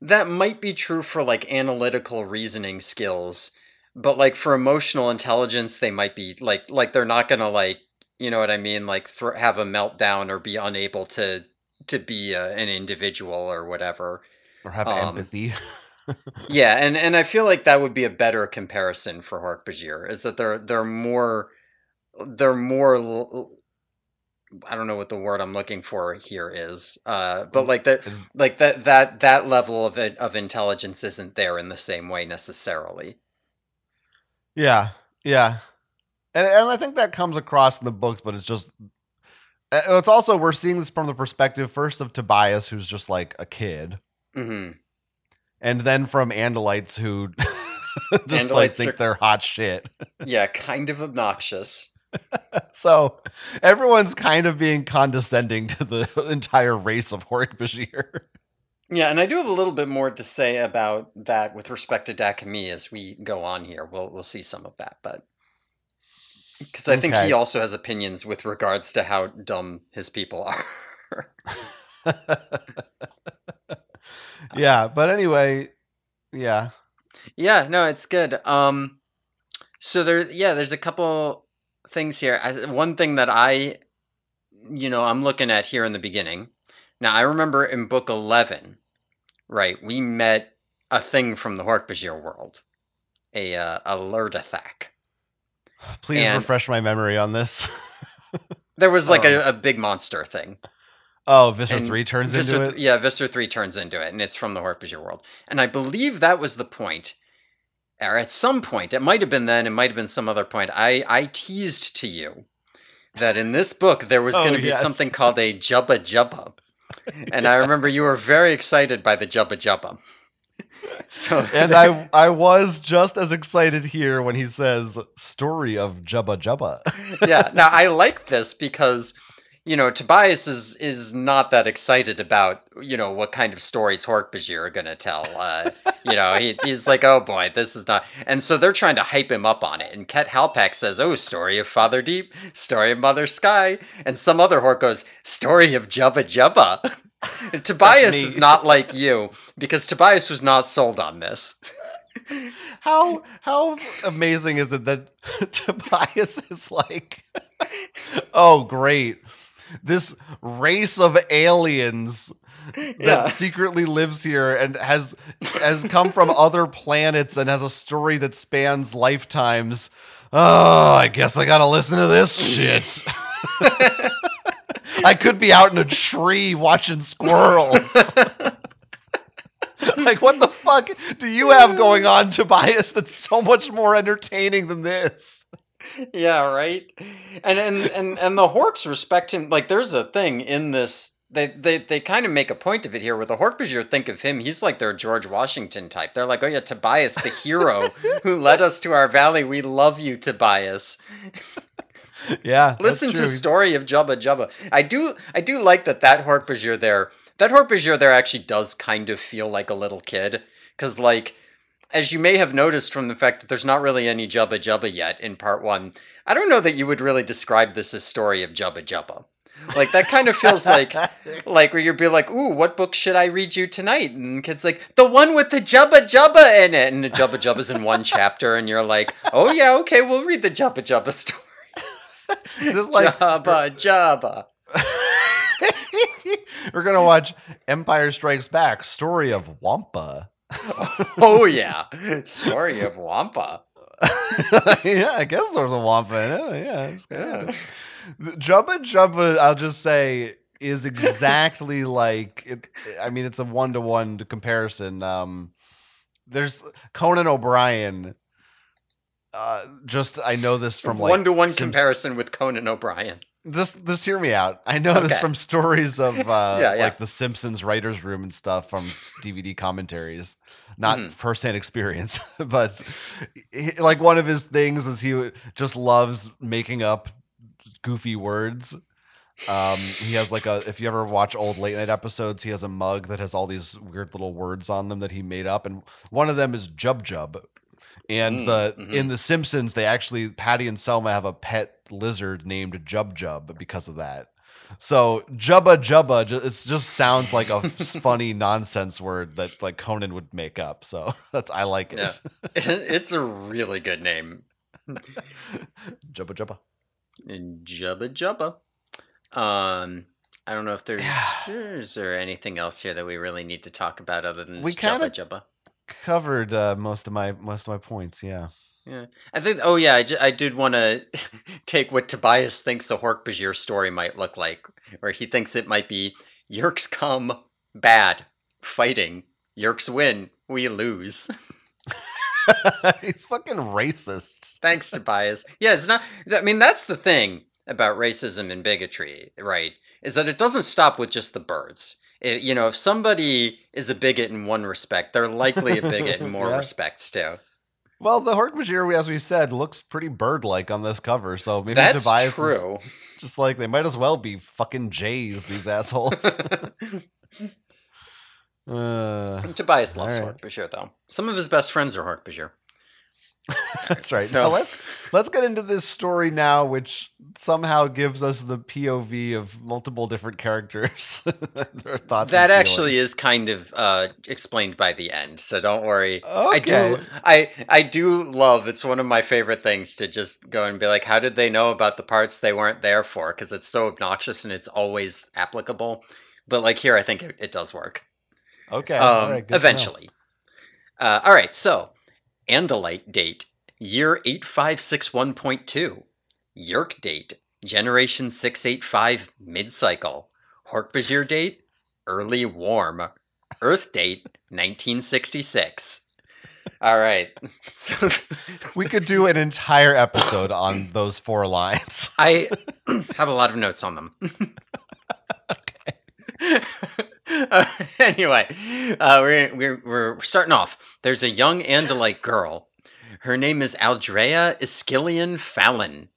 that might be true for like analytical reasoning skills, but like for emotional intelligence, they might be like like they're not gonna like you know what I mean, like th- have a meltdown or be unable to to be a, an individual or whatever,
or have um, empathy. [LAUGHS]
yeah, and and I feel like that would be a better comparison for Hork-Bajir is that they're they're more they're more I don't know what the word I'm looking for here is, uh, but mm, like that, like that, that that level of it, of intelligence isn't there in the same way necessarily.
Yeah, yeah, and and I think that comes across in the books, but it's just it's also we're seeing this from the perspective first of Tobias, who's just like a kid,
mm-hmm.
and then from Andalites who [LAUGHS] just Andalites like think are, they're hot shit.
yeah, kind of obnoxious. [LAUGHS]
so everyone's kind of being condescending to the [LAUGHS] entire race of Hork-Bajir.
Yeah, and I do have a little bit more to say about that with respect to Dak Hamee as we go on here. We'll we'll see some of that, but because I okay. think he also has opinions with regards to how dumb his people are. [LAUGHS]
yeah, but anyway, yeah.
Yeah, no, it's good. Um so there yeah, there's a couple things here. I, one thing that I, you know, I'm looking at here in the beginning. Now, I remember in book 11, right, we met a thing from the Hork-Bajir world, a, uh, a Lurdathak.
Please and refresh my memory on this. [LAUGHS]
there was like oh. a, a, big monster thing.
Oh, Visser 3 turns Visser into it?
yeah, Visser 3 turns into it, and it's from the Hork-Bajir world. And I believe that was the point or at some point, it might have been then, it might have been some other point, I, I teased to you that in this book there was [LAUGHS] oh, going to be yes. something called a Jubba Jubba. And I remember you were very excited by the Jubba Jubba.
So [LAUGHS] and I I was just as excited here when he says story of Jubba Jubba.
yeah. [LAUGHS] Now I like this because you know, Tobias is is not that excited about you know what kind of stories Hork-Bajir are gonna tell. Uh, you know, he, he's like, oh boy, this is not. And so they're trying to hype him up on it. And Ket Halpak says, oh, story of Father Deep, story of Mother Sky, and some other Hork goes, story of Jubba Jubba. Tobias is not like you because Tobias was not sold on this.
how how amazing is it that [LAUGHS] Tobias is like, oh great this race of aliens that yeah. secretly lives here and has has come from [LAUGHS] other planets and has a story that spans lifetimes. Oh, I guess I gotta listen to this shit. [LAUGHS] I could be out in a tree watching squirrels. [LAUGHS] like, what the fuck do you have going on, Tobias? That's so much more entertaining than this.
Yeah, right. And and and and the Horks respect him. Like, there's a thing in this. They they they kind of make a point of it here. Where the Hork-Bajir think of him, he's like their George Washington type. They're like, oh yeah, Tobias, the hero who [LAUGHS] led us to our valley. We love you, Tobias. [LAUGHS]
Yeah,
Listen to story of Jubba Jubba. I do I do like that that Hork-Bajir there. That Hork-Bajir there actually does kind of feel like a little kid because like as you may have noticed from the fact that there's not really any Jubba Jubba yet in part one. I don't know that you would really describe this as story of Jubba Jubba. Like that kind of feels like [LAUGHS] like where you'd be like, "Ooh, what book should I read you tonight?" And kids like, "The one with the Jubba Jubba in it." And the Jubba Jubba's in one chapter, and you're like, "Oh yeah, okay, we'll read the Jubba Jubba story." [LAUGHS]
just like [LAUGHS]
Jabba Jabba.
we're gonna watch Empire Strikes Back: Story of Wampa. [LAUGHS]
Oh yeah, story of Wampa. [LAUGHS]
yeah, I guess there's a Wampa in it. Yeah, it's good.
Yeah.
Jubba Jubba, I'll just say, is exactly [LAUGHS] like it. I mean, it's a one to one comparison. Um, there's Conan O'Brien. Uh, just I know this from like
one to one comparison with Conan O'Brien.
Just, just hear me out. I know this from stories of [LAUGHS] uh,
Yeah, yeah.
like the Simpsons writers' room and stuff from DVD commentaries, not
Mhm.
firsthand experience, [LAUGHS] but he- like one of his things is he just loves making up goofy words. Um, he has like a if you ever watch old late night episodes, he has a mug that has all these weird little words on them that he made up, and one of them is Jub Jub. And
Mm,
the
mhm.
in the Simpsons, they actually Patty and Selma have a pet lizard named Jub Jub because of that. So Jubba Jubba, it just sounds like a [LAUGHS] funny nonsense word that like Conan would make up. So [LAUGHS] that's I like it.
Yeah. [LAUGHS] it's a really good name,
Jubba Jubba.
And Jubba Jubba. Um, I don't know if there's
Yeah.
is there anything else here that we really need to talk about other than
We
Jubba Jubba.
Covered uh, most of my most of my points. Yeah.
Yeah, I think. Oh yeah, I, I did want to [LAUGHS] take what Tobias thinks a Hork Bajir story might look like, where he thinks it might be Yeerks come bad fighting, Yeerks win, we lose. [LAUGHS]
He's fucking racist.
Thanks, Tobias. Yeah, it's not. I mean, that's the thing about racism and bigotry, right? Is that it doesn't stop with just the birds. It- you know, if somebody is a bigot in one respect, they're likely a bigot in [LAUGHS] more
Yeah.
respects too.
Well, the Hork-Bajir, as we said, looks pretty bird-like on this cover. So maybe
That's
Tobias
true.
just like they might as well be fucking Jays. These assholes. [LAUGHS] [LAUGHS] uh,
Tobias loves
right.
Bajir, though. Some of his best friends are Hork Bajir. [LAUGHS]
that's right.
So-
now let's let's get into this story now, which somehow gives us the POV of multiple different characters. [LAUGHS] Their thoughts.
That actually is kind of uh, explained by the end, so don't worry. I do,
Okay.
I I do love. It's one of my favorite things to just go and be like, how did they know about the parts they weren't there for? Because it's so obnoxious and it's always applicable. But like here, I think it, it does work.
Okay.
Um,
right, good
eventually. Uh, all right, so Andalite date year eight five six one point two. Yeerk date generation six eight five mid cycle. Hork-Bajir date early warm. Earth date nineteen sixty six. All right, [LAUGHS] so
We could do an entire episode on those four lines.
I [CLEARS THROAT] have a lot of notes on them. [LAUGHS] [LAUGHS] Uh, [LAUGHS] anyway, uh, we're, we're we're starting off. There's a young Andalite girl. Her name is Aldrea Iskillion Falan,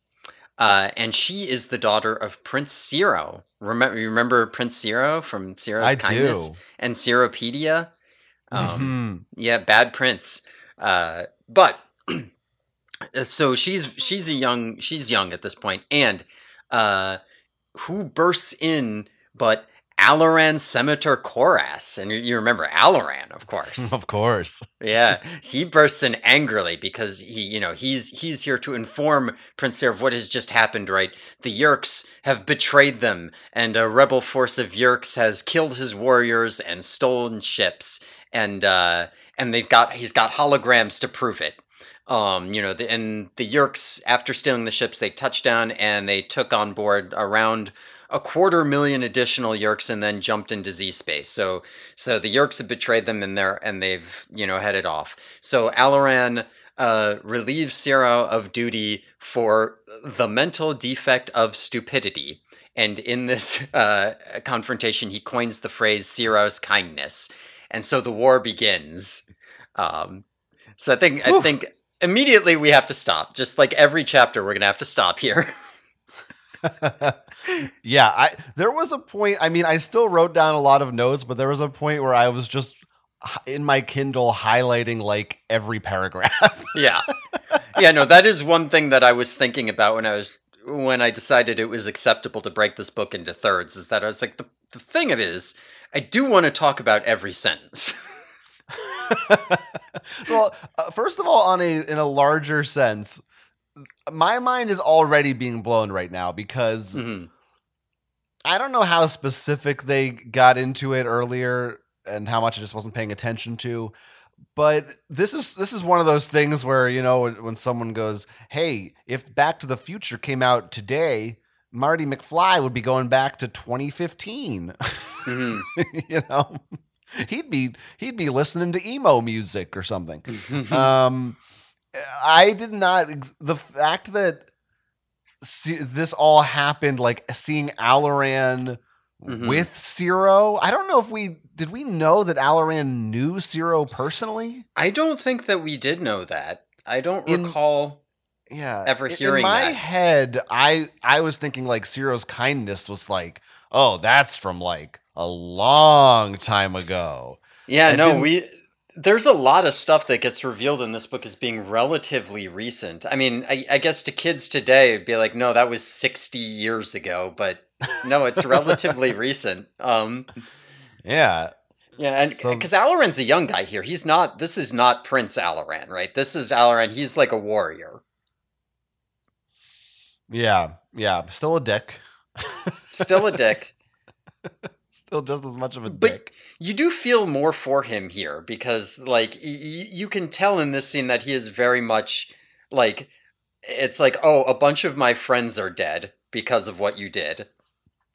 uh, and she is the daughter of Prince Seerow. Remember, remember Prince Seerow from Seerow's
I
Kindness
do.
and Zeropedia? Um,
Mhm.
yeah, bad prince. Uh, but [CLEARS THROAT] so she's she's a young she's young at this point, and uh, who bursts in but Alloran Semitur Corrass, and you, remember Alloran, of course. [LAUGHS]
Of course.
yeah, he bursts in angrily because he, you know, he's he's here to inform Prince Seerow of what has just happened. Right, the Yeerks have betrayed them, and a rebel force of Yeerks has killed his warriors and stolen ships, and uh, and they've got he's got holograms to prove it. Um, you know, the, and the Yeerks, after stealing the ships, they touched down and they took on board around a quarter million additional Yeerks and then jumped into Z space. So so the Yeerks have betrayed them and they're and they've you know headed off. So Alloran uh, relieves Seerow of duty for the mental defect of stupidity. And in this [LAUGHS] uh, confrontation, he coins the phrase Seerow's kindness. And so the war begins. Um, so I think I think immediately we have to stop. Just like every chapter, we're gonna have to stop here. [LAUGHS] [LAUGHS]
yeah, I there was a point. I mean, I still wrote down a lot of notes, but there was a point where I was just in my Kindle highlighting like every paragraph. [LAUGHS]
yeah, yeah. No, that is one thing that I was thinking about when I was when I decided it was acceptable to break this book into thirds. Is that I was like the the thing of it is I do want to talk about every sentence. [LAUGHS]
well, uh, first of all, on a in a larger sense, my mind is already being blown right now because mm-hmm. I don't know how specific they got into it earlier and how much I just wasn't paying attention to. But this is this is one of those things where you know when, when someone goes, "Hey, if Back to the Future came out today, Marty McFly would be going back to 2015." Mm-hmm. [LAUGHS] you know, he'd be he'd be listening to emo music or something. [LAUGHS] um, I did not the fact that see, this all happened like seeing Alloran mm-hmm. with Seerow. I don't know if we did we know that Alloran knew Seerow personally.
I don't think that we did know that. I don't in, recall.
Yeah,
ever hearing that.
in my
that.
head. I I was thinking like Seerow's kindness was like, oh, that's from like a long time ago.
Yeah, no, we there's a lot of stuff that gets revealed in this book as being relatively recent. I mean, I, I, guess to kids today, it'd be like, no, that was 60 years ago, but no, it's relatively [LAUGHS] recent. Um,
yeah.
Yeah, and because so, Alloran's a young guy here, he's not. This is not Prince Alloran, right? This is Alloran. He's like a warrior.
Yeah, yeah, still a dick.
still a dick. [LAUGHS]
still just as much of a
but
dick.
You do feel more for him here because, like, y- you can tell in this scene that he is very much like it's like, oh, a bunch of my friends are dead because of what you did,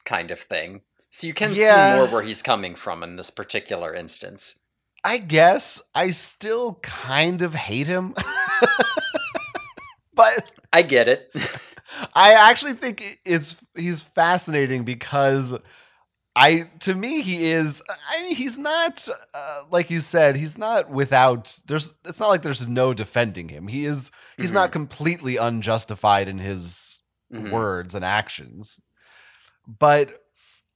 kind of thing. So you can yeah. see more where he's coming from in this particular instance.
I guess I still kind of hate him, [LAUGHS] but
I get it. [LAUGHS]
I actually think it's he's fascinating because I to me he is I mean he's not uh, like you said he's not without there's it's not like there's no defending him. He is he's mm-hmm. not completely unjustified in his mm-hmm. words and actions. But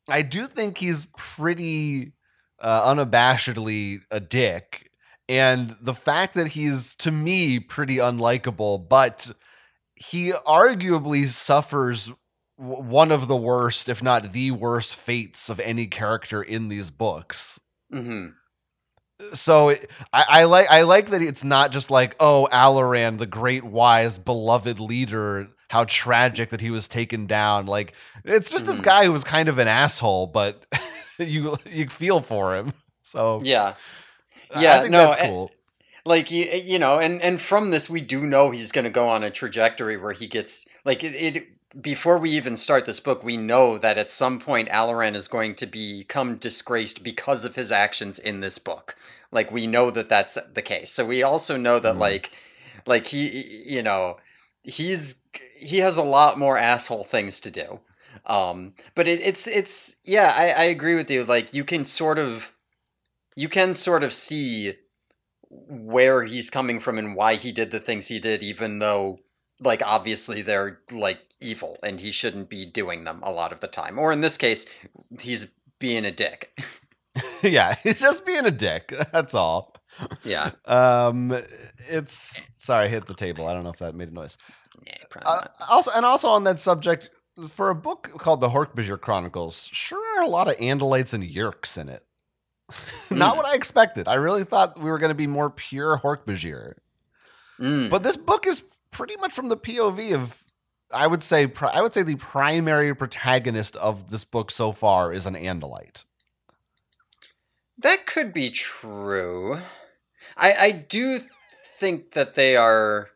I do think he's pretty uh, unabashedly a dick and the fact that he's to me pretty unlikable but he arguably suffers one of the worst, if not the worst, fates of any character in these books. Mm-hmm. So I, I, like I like that it's not just like oh Alloran, the great wise beloved leader, how tragic that he was taken down. Like it's just mm-hmm. this guy who was kind of an asshole, but [LAUGHS] you you feel for him. So
yeah, yeah, I think no, that's cool. like you, you know, and and from this we do know he's going to go on a trajectory where he gets like it, it before we even start this book, we know that at some point Alloran is going to become disgraced because of his actions in this book. Like we know that that's the case. So we also know that mm. like like he you know, he's he has a lot more asshole things to do. Um but it, it's it's yeah, I, I agree with you. Like you can sort of you can sort of see where he's coming from and why he did the things he did even though like obviously they're like evil and he shouldn't be doing them a lot of the time. Or in this case, he's being a dick. [LAUGHS]
yeah, he's just being a dick. That's all.
Yeah.
Um it's sorry, I hit the table. I don't know if that made a noise.
Yeah, uh,
also and also on that subject, for a book called the Hork-Bajir Chronicles, sure are a lot of Andalites and Yeerks in it. [LAUGHS] Not mm. what I expected. I really thought we were going to be more pure Hork-Bajir. Mm. But this book is pretty much from the POV of I would say I would say the primary protagonist of this book so far is an Andalite.
That could be true. I I do think that they are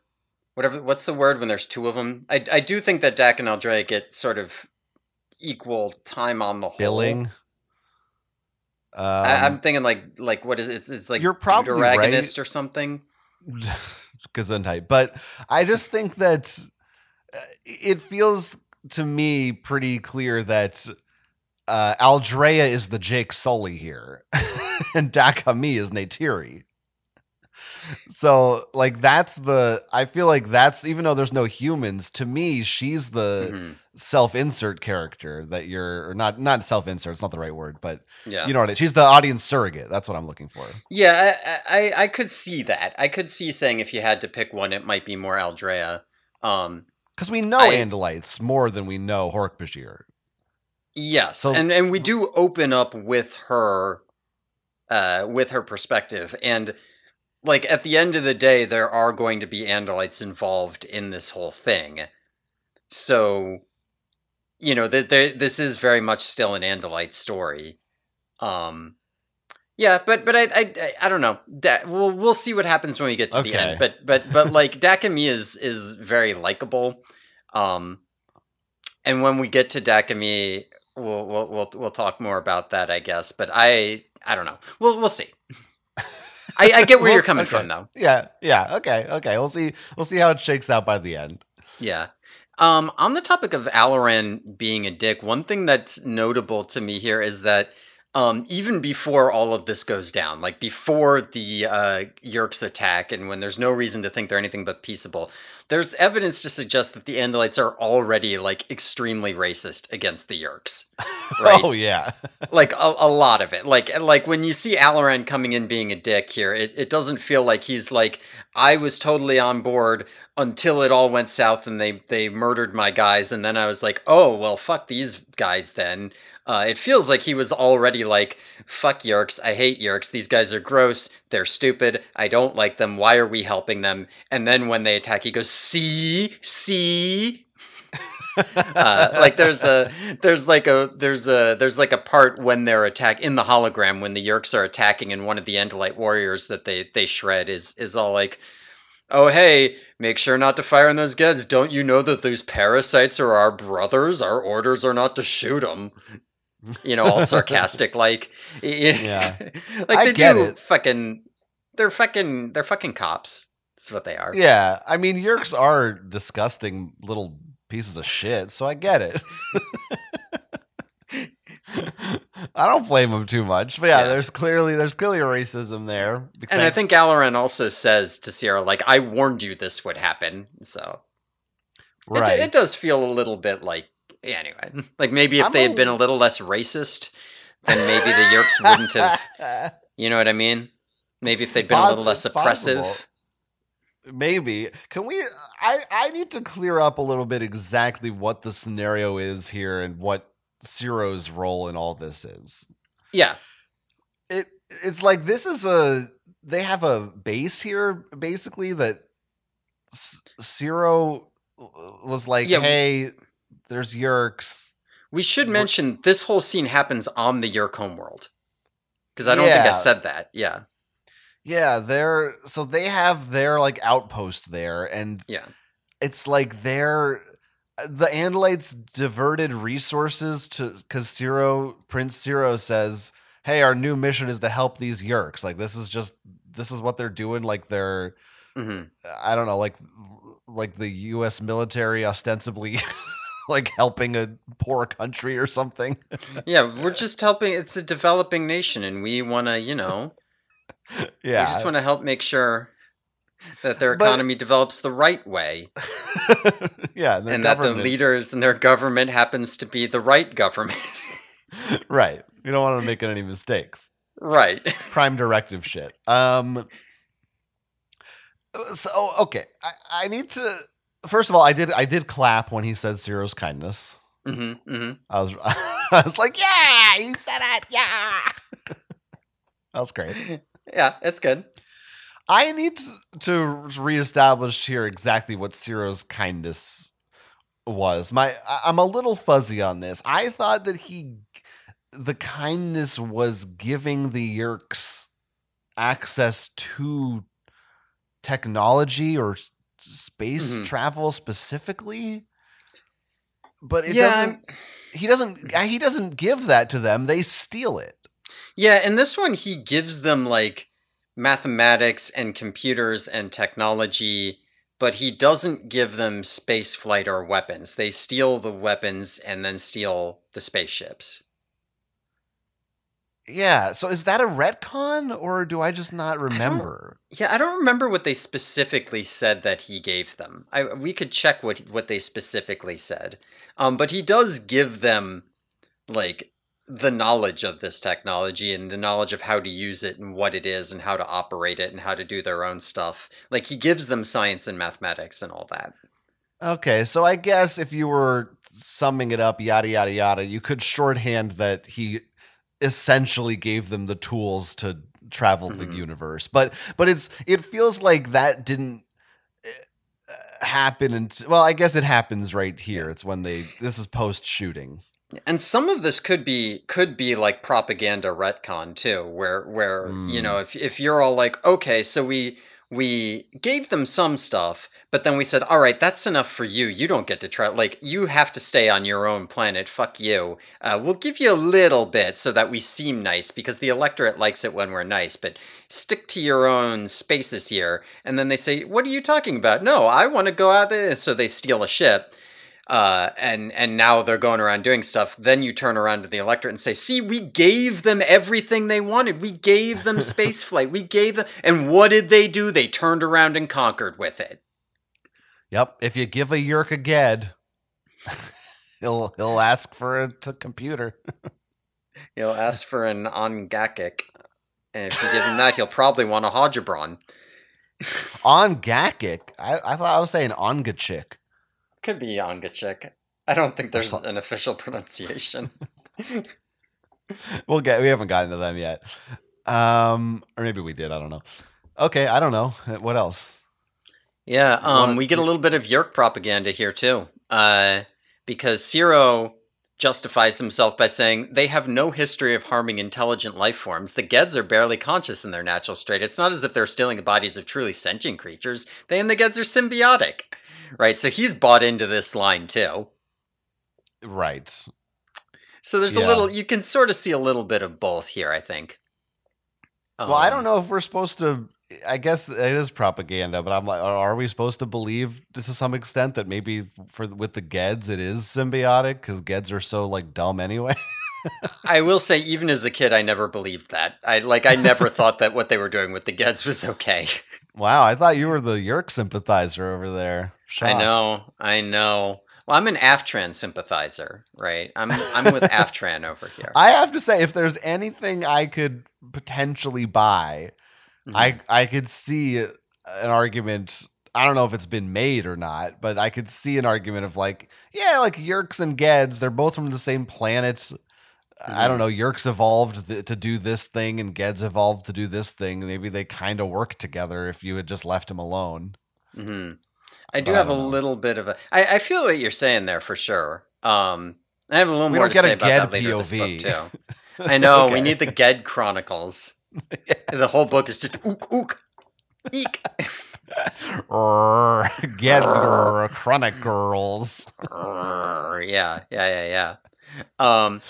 whatever what's the word when there's two of them? I I do think that Dak and Aldrea get sort of equal time on the whole.
billing. Um,
I, I'm thinking like like what is it? It's, it's like
You're probably right.
or something. [LAUGHS]
Gesundheit. But I just think that it feels to me pretty clear that uh, Aldrea is the Jake Sully here, [LAUGHS] and Dak Hamee is Neytiri. So, like, that's the. I feel like that's even though there's no humans. To me, she's the
Mhm.
self-insert character that you're or not. Not self-insert. It's not the right word, but
Yeah,
you know what? I, she's the audience surrogate. That's what I'm looking for.
yeah. I, I I could see that. I could see saying if you had to pick one, it might be more Aldrea. Um,
Because we know
I-
Andalites more than we know Hork Bajir.
Yes,
So-
and and we do open up with her, uh, with her perspective, and like at the end of the day, there are going to be Andalites involved in this whole thing. So, you know, th- th- this is very much still an Andalite story. Um, yeah, but but I I I, don't know. Da- we'll we'll see what happens when we get to the end. But but but [LAUGHS] like Dak Hamee is is very likable. Um, and when we get to Dak Hamee, we'll we'll we'll we'll talk more about that, I guess. But I I don't know. We'll we'll see. [LAUGHS] I, I get where
We'll
you're coming
okay.
from, though.
Yeah, yeah, okay, okay. We'll see. We'll see how it shakes out by the end.
Yeah. Um, on the topic of Alloran being a dick, one thing that's notable to me here is that um, even before all of this goes down, like before the uh, Yeerks attack, and when there's no reason to think they're anything but peaceable, there's evidence to suggest that the Andalites are already like extremely racist against the Yeerks. [LAUGHS] Right.
Oh yeah, [LAUGHS]
like a, a lot of it like like when you see Alloran coming in being a dick here it, it doesn't feel like he's like i was totally on board until it all went south and they they murdered my guys and then i was like oh well fuck these guys then. Uh, it feels like he was already like fuck yeerks i hate yeerks these guys are gross they're stupid i don't like them why are we helping them? And then when they attack he goes see see uh, like there's a there's like a there's a there's like a part when they're attack in the hologram when the Yeerks are attacking and one of the Andalite warriors that they they shred is is all like oh hey make sure not to fire on those guys don't you know that these parasites are our brothers our orders are not to shoot them you know all [LAUGHS] sarcastic like
Yeah. [LAUGHS]
like
I
they do
it.
fucking they're fucking they're fucking cops that's what they are
yeah. I mean, Yeerks are disgusting little pieces of shit, so I get it. [LAUGHS] I don't blame them too much, but yeah,
Yeah.
there's clearly there's clearly racism there.
And I think Alloran also says to Seerow, like, I warned you this would happen. So it,
right,
it does feel a little bit like, anyway, [LAUGHS] like maybe if
I'm
they
a-
had been a little less racist, then maybe the Yeerks wouldn't have, [LAUGHS] you know what I mean? Maybe if they'd been a little less
oppressive. possible. Maybe. Can we I I need to clear up a little bit exactly what the scenario is here and what Seerow's role in all this is.
Yeah.
It it's like this is a they have a base here basically that Seerow uh, was like,
Yeah.
"Hey, there's Yeerks."
We should mention this whole scene happens on the Yeerk homeworld. Because I don't think I said that. Yeah.
Yeah, they're so they have their like outpost there and
Yeah.
it's like they're the Andalites diverted resources to because Seerow Prince Seerow says, "Hey, our new mission is to help these Yeerks. Like this is just this is what they're doing. Like they're
hmm
I don't know, like like the U.S. military ostensibly." [LAUGHS] like helping a poor country or something.
Yeah. We're just helping. It's a developing nation and we want to, you know,
Yeah.
just want to help make sure that their
But-
economy develops the right way. [LAUGHS]
yeah, and,
and that the leaders and their government happens to be the right government. [LAUGHS]
right. You don't want to make any mistakes.
right.
prime directive shit. Um. So okay, I, I need to. First of all, I did I did clap when he said Seerow's kindness.
hmm hmm
I was [LAUGHS] I was like, yeah, he said it, yeah. that was great.
Yeah, it's good.
I need to, reestablish here exactly what Seerow's kindness was. My I'm a little fuzzy on this. I thought that he the kindness was giving the Yeerks access to technology or space
Mhm.
travel specifically. But it
yeah,
doesn't
I'm-
he doesn't he doesn't give that to them. They steal it.
Yeah, in this one he gives them like mathematics and computers and technology, but he doesn't give them space flight or weapons. They steal the weapons and then steal the spaceships.
Yeah, so is that a retcon or do I just not remember?
I yeah, I don't remember what they specifically said that he gave them. I we could check what what they specifically said. Um but he does give them like the knowledge of this technology and the knowledge of how to use it and what it is and how to operate it and how to do their own stuff. Like he gives them science and mathematics and all that.
Okay, so I guess if you were summing it up, yada yada yada, you could shorthand that he essentially gave them the tools to travel mm-hmm. the universe. But but it's it feels like that didn't uh, happen and well, I guess it happens right here. It's when they this is post shooting.
And some of this could be could be like propaganda retcon too, where where mm. you know if if you're all like, okay, so we we gave them some stuff, but then we said, all right, that's enough for you. You don't get to try. Like, you have to stay on your own planet. Fuck you. Uh, we'll give you a little bit so that we seem nice because the electorate likes it when we're nice, but stick to your own spaces here. And then they say, what are you talking about? No, I want to go out there. So they steal a ship. Uh, and and now they're going around doing stuff. Then you turn around to the electorate and say, "See, we gave them everything they wanted. We gave them [LAUGHS] space flight. We gave them." And what did they do? They turned around and conquered with it.
Yep. If you give a Yeerk a Ged, [LAUGHS] he'll he'll ask for a computer. [LAUGHS]
he'll ask for an Ongakic. And if you give him that, he'll probably want a Hodgebron.
Ongakic? I, I thought I was saying Ongachik.
Could be Ongachick. I don't think there's an official [LAUGHS] pronunciation.
we'll get we haven't gotten to them yet. Um or maybe we did, I don't know. Okay, I don't know. What else?
Yeah, um, we get a little bit of Yeerk propaganda here too, uh, because Seerow justifies himself by saying they have no history of harming intelligent life forms. The Geds are barely conscious in their natural state. It's not as if they're stealing the bodies of truly sentient creatures. They and the Geds are symbiotic, right? So he's bought into this line too.
Right.
So there's yeah. a little. You can sort of see a little bit of both here. I think.
Well, um, I don't um, know if we're supposed to I guess it is propaganda, but I'm like, are we supposed to believe to some extent that maybe for with the Geds it is symbiotic because Geds are so like dumb anyway? [LAUGHS]
I will say, even as a kid, I never believed that. I like, I never thought that what they were doing with the Geds was okay.
Wow, I thought you were the Yeerk sympathizer over there.
Shocked. I know, I know. Well, I'm an Aftran sympathizer, right? I'm I'm with [LAUGHS] Aftran over here.
I have to say, if there's anything I could potentially buy Mm-hmm. I I could see an argument. I don't know if it's been made or not, but I could see an argument of like, yeah, like Yeerks and Geds, they're both from the same planet. Mm-hmm. I don't know. Yeerks evolved th- to do this thing, and Geds evolved to do this thing. Maybe they kind of work together if you had just left him alone.
Mm-hmm. I do but have I a know. little bit of a. I, I feel what you're saying there for sure. Um, I have a little we more to say about that later POV. this book too. [LAUGHS] I know okay. we need the Ged Chronicles. [LAUGHS] yes. The whole book is just ook ook eek. [LAUGHS]
Get your chronic girls.
yeah, yeah, yeah, yeah. Um,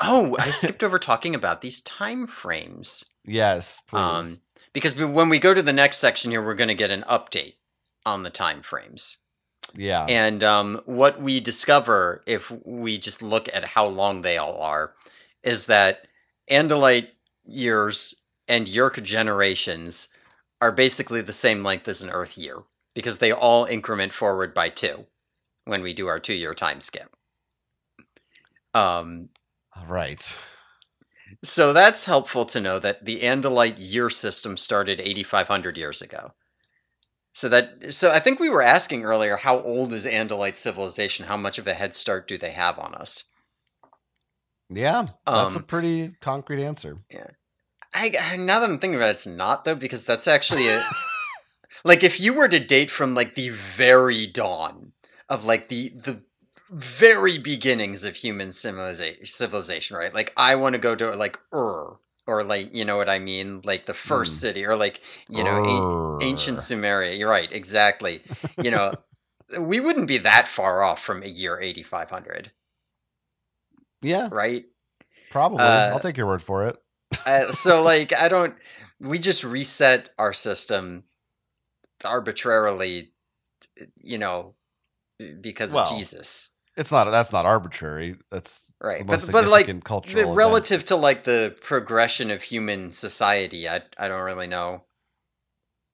oh, I [LAUGHS] skipped over talking about these time frames.
Yes, please. Um,
because when we go to the next section here, we're going to get an update on the time frames.
Yeah.
And um, what we discover if we just look at how long they all are is that Andalite years and Yeerk generations are basically the same length as an Earth year because they all increment forward by two when we do our two year time skip. Um,
right.
So that's helpful to know that the Andalite year system started 8,500 years ago. So that so I think we were asking earlier how old is Andalite civilization? How much of a head start do they have on us?
Yeah, that's um, a pretty concrete answer.
Yeah. I now that I'm thinking about it, it's not though because that's actually a like if you were to date from like the very dawn of like the the very beginnings of human civilization, civilization right? Like I want to go to like Ur or like you know what I mean, like the first mm. city or like you know a- ancient Sumeria. You're right, exactly. you know, [LAUGHS] we wouldn't be that far off from a year 8500.
Yeah,
right?
probably.
Uh,
I'll take your word for it.
Uh, so [LAUGHS] like I don't we just reset our system arbitrarily you know because
Well,
of Jesus.
It's not. That's not arbitrary. That's
Right. But- but, like,
cultural events.
relative to like the progression of human society, I I don't really know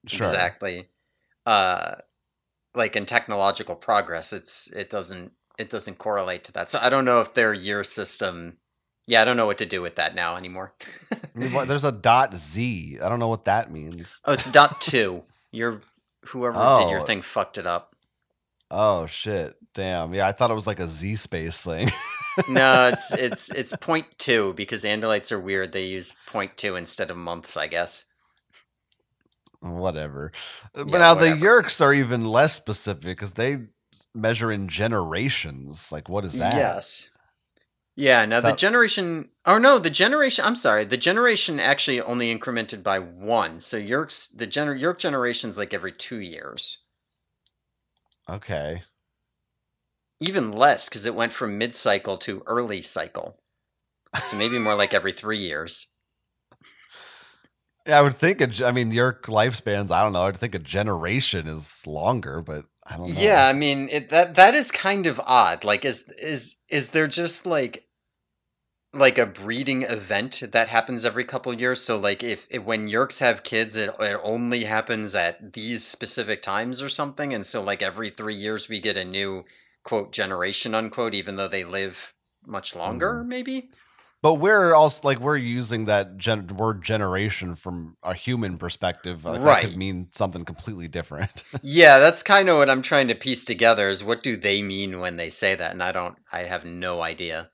Sure.
exactly. Uh like in technological progress, it's it doesn't it doesn't correlate to that. So I don't know if their year system yeah, I don't know what to do with that now anymore.
I mean, what- There's a dot Z. I don't know what that means.
Oh, it's dot two. You're whoever did your
Oh.
thing fucked it up.
Oh shit! Damn. Yeah, I thought it was like a Z space thing. [LAUGHS]
No, it's it's it's point two because Andalites are weird. They use point two instead of months, I guess.
whatever. Uh, but
Yeah,
now
whatever.
the Yeerks are even less specific because they measure in generations. Like, what is that?
Yes. Yeah, now the generation oh no, the generation I'm sorry, the generation actually only incremented by one. So Yeerk's the gener Yeerk generation's like every two years.
Okay.
Even less because it went from mid cycle to early cycle. So maybe more like every three years.
Yeah, I would think. A, I mean, your lifespans. I don't know. I'd think a generation is longer, but I don't know.
Yeah, I mean it, that that is kind of odd. Like, is is is there just like like a breeding event that happens every couple years? So, like, if, if when Yeerks have kids, it it only happens at these specific times or something, and so like every three years we get a new quote generation unquote, even though they live much longer, mm-hmm. maybe.
But we're also like we're using that gen- word generation from a human perspective. That
Right.
could mean something completely different. [LAUGHS]
Yeah, that's kind of what I'm trying to piece together. Is what do they mean when they say that? And I don't, I have no idea.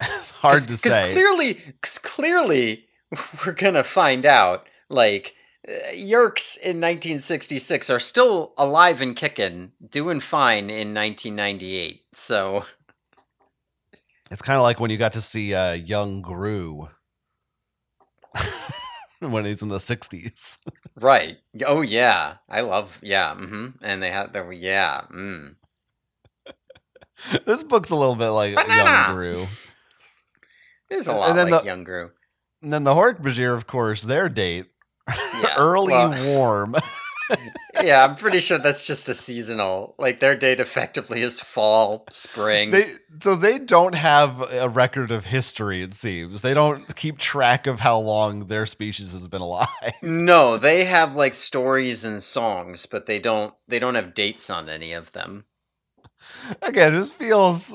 [LAUGHS]
Hard to
Because
say.
clearly, cause clearly, [LAUGHS] we're gonna find out. Like uh, Yeerks in 1966 are still alive and kicking, doing fine in 1998. So
It's kind of like when you got to see uh, young Gru [LAUGHS] when he's in the '60s.
right. Oh yeah, I love yeah. hmm And they had their yeah. Mm.
this book's a little bit like
Banana!
young Gru.
There's a lot And
then
like
the-
Young Gru.
And then the Hork-Bajir, of course, their date
Yeah, [LAUGHS]
early
well-
warm. [LAUGHS]
yeah, I'm pretty sure that's just a seasonal. Like their date effectively is fall, spring.
they so they don't have a record of history. It seems they don't keep track of how long their species has been alive. [LAUGHS]
no, they have like stories and songs, but they don't. They don't have dates on any of them.
Again, this feels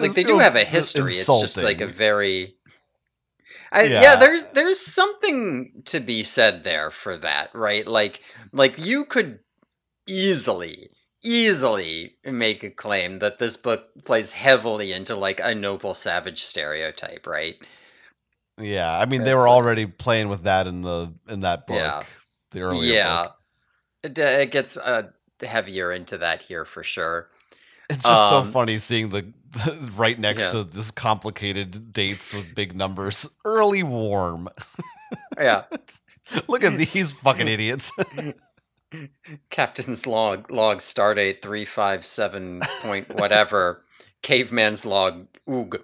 Like they do have a history. It's just like a very. I, yeah.
Yeah.
there's there's something to be said there for that, right? Like like you could easily easily make a claim that this book plays heavily into like a noble savage stereotype, right?
yeah. I mean, they were
like-
already playing with that in the in that book.
Yeah.
The earlier
yeah,
book.
it, it gets uh, heavier into that here for sure.
It's just so
Um,
funny seeing the, the right next
Yeah.
to this complicated dates with big numbers. Early warm.
Yeah, [LAUGHS]
Look at these fucking idiots. [LAUGHS]
Captain's log log stardate three five seven point whatever. [LAUGHS] Caveman's log oog.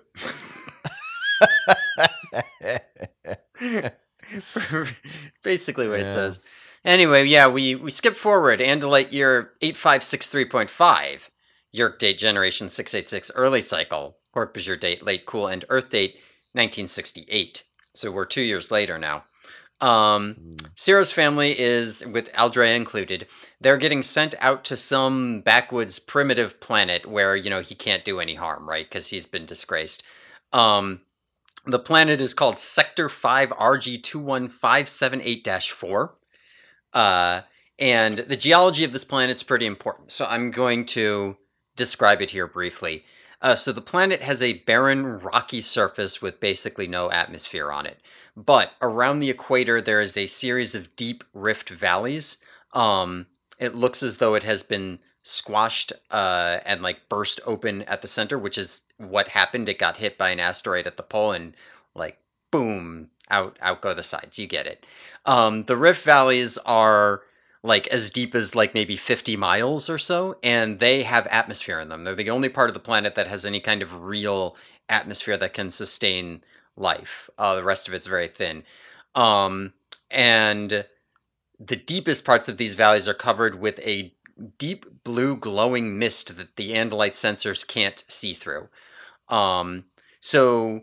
Basically what it says. Anyway, yeah, we we skip forward. Andalite year eight five six three point five. Yeerk date generation six eight six early cycle. Hork-Bajir date late cool and Earth date nineteen sixty eight. So we're two years later now. Um, Seerow's family is, with Aldrea included, they're getting sent out to some backwoods primitive planet where, you know, he can't do any harm, right? Because he's been disgraced. Um, the planet is called Sector 5 RG21578 4. Uh, and the geology of this planet is pretty important. So I'm going to describe it here briefly. Uh, so the planet has a barren, rocky surface with basically no atmosphere on it. But around the equator, there is a series of deep rift valleys. Um, it looks as though it has been squashed uh, and like burst open at the center, which is what happened. It got hit by an asteroid at the pole and like boom, out out go the sides. You get it. Um, the rift valleys are like as deep as like maybe 50 miles or so and they have atmosphere in them. They're the only part of the planet that has any kind of real atmosphere that can sustain life. Uh, the rest of it's very thin. Um, and the deepest parts of these valleys are covered with a deep blue glowing mist that the andalite sensors can't see through. Um, so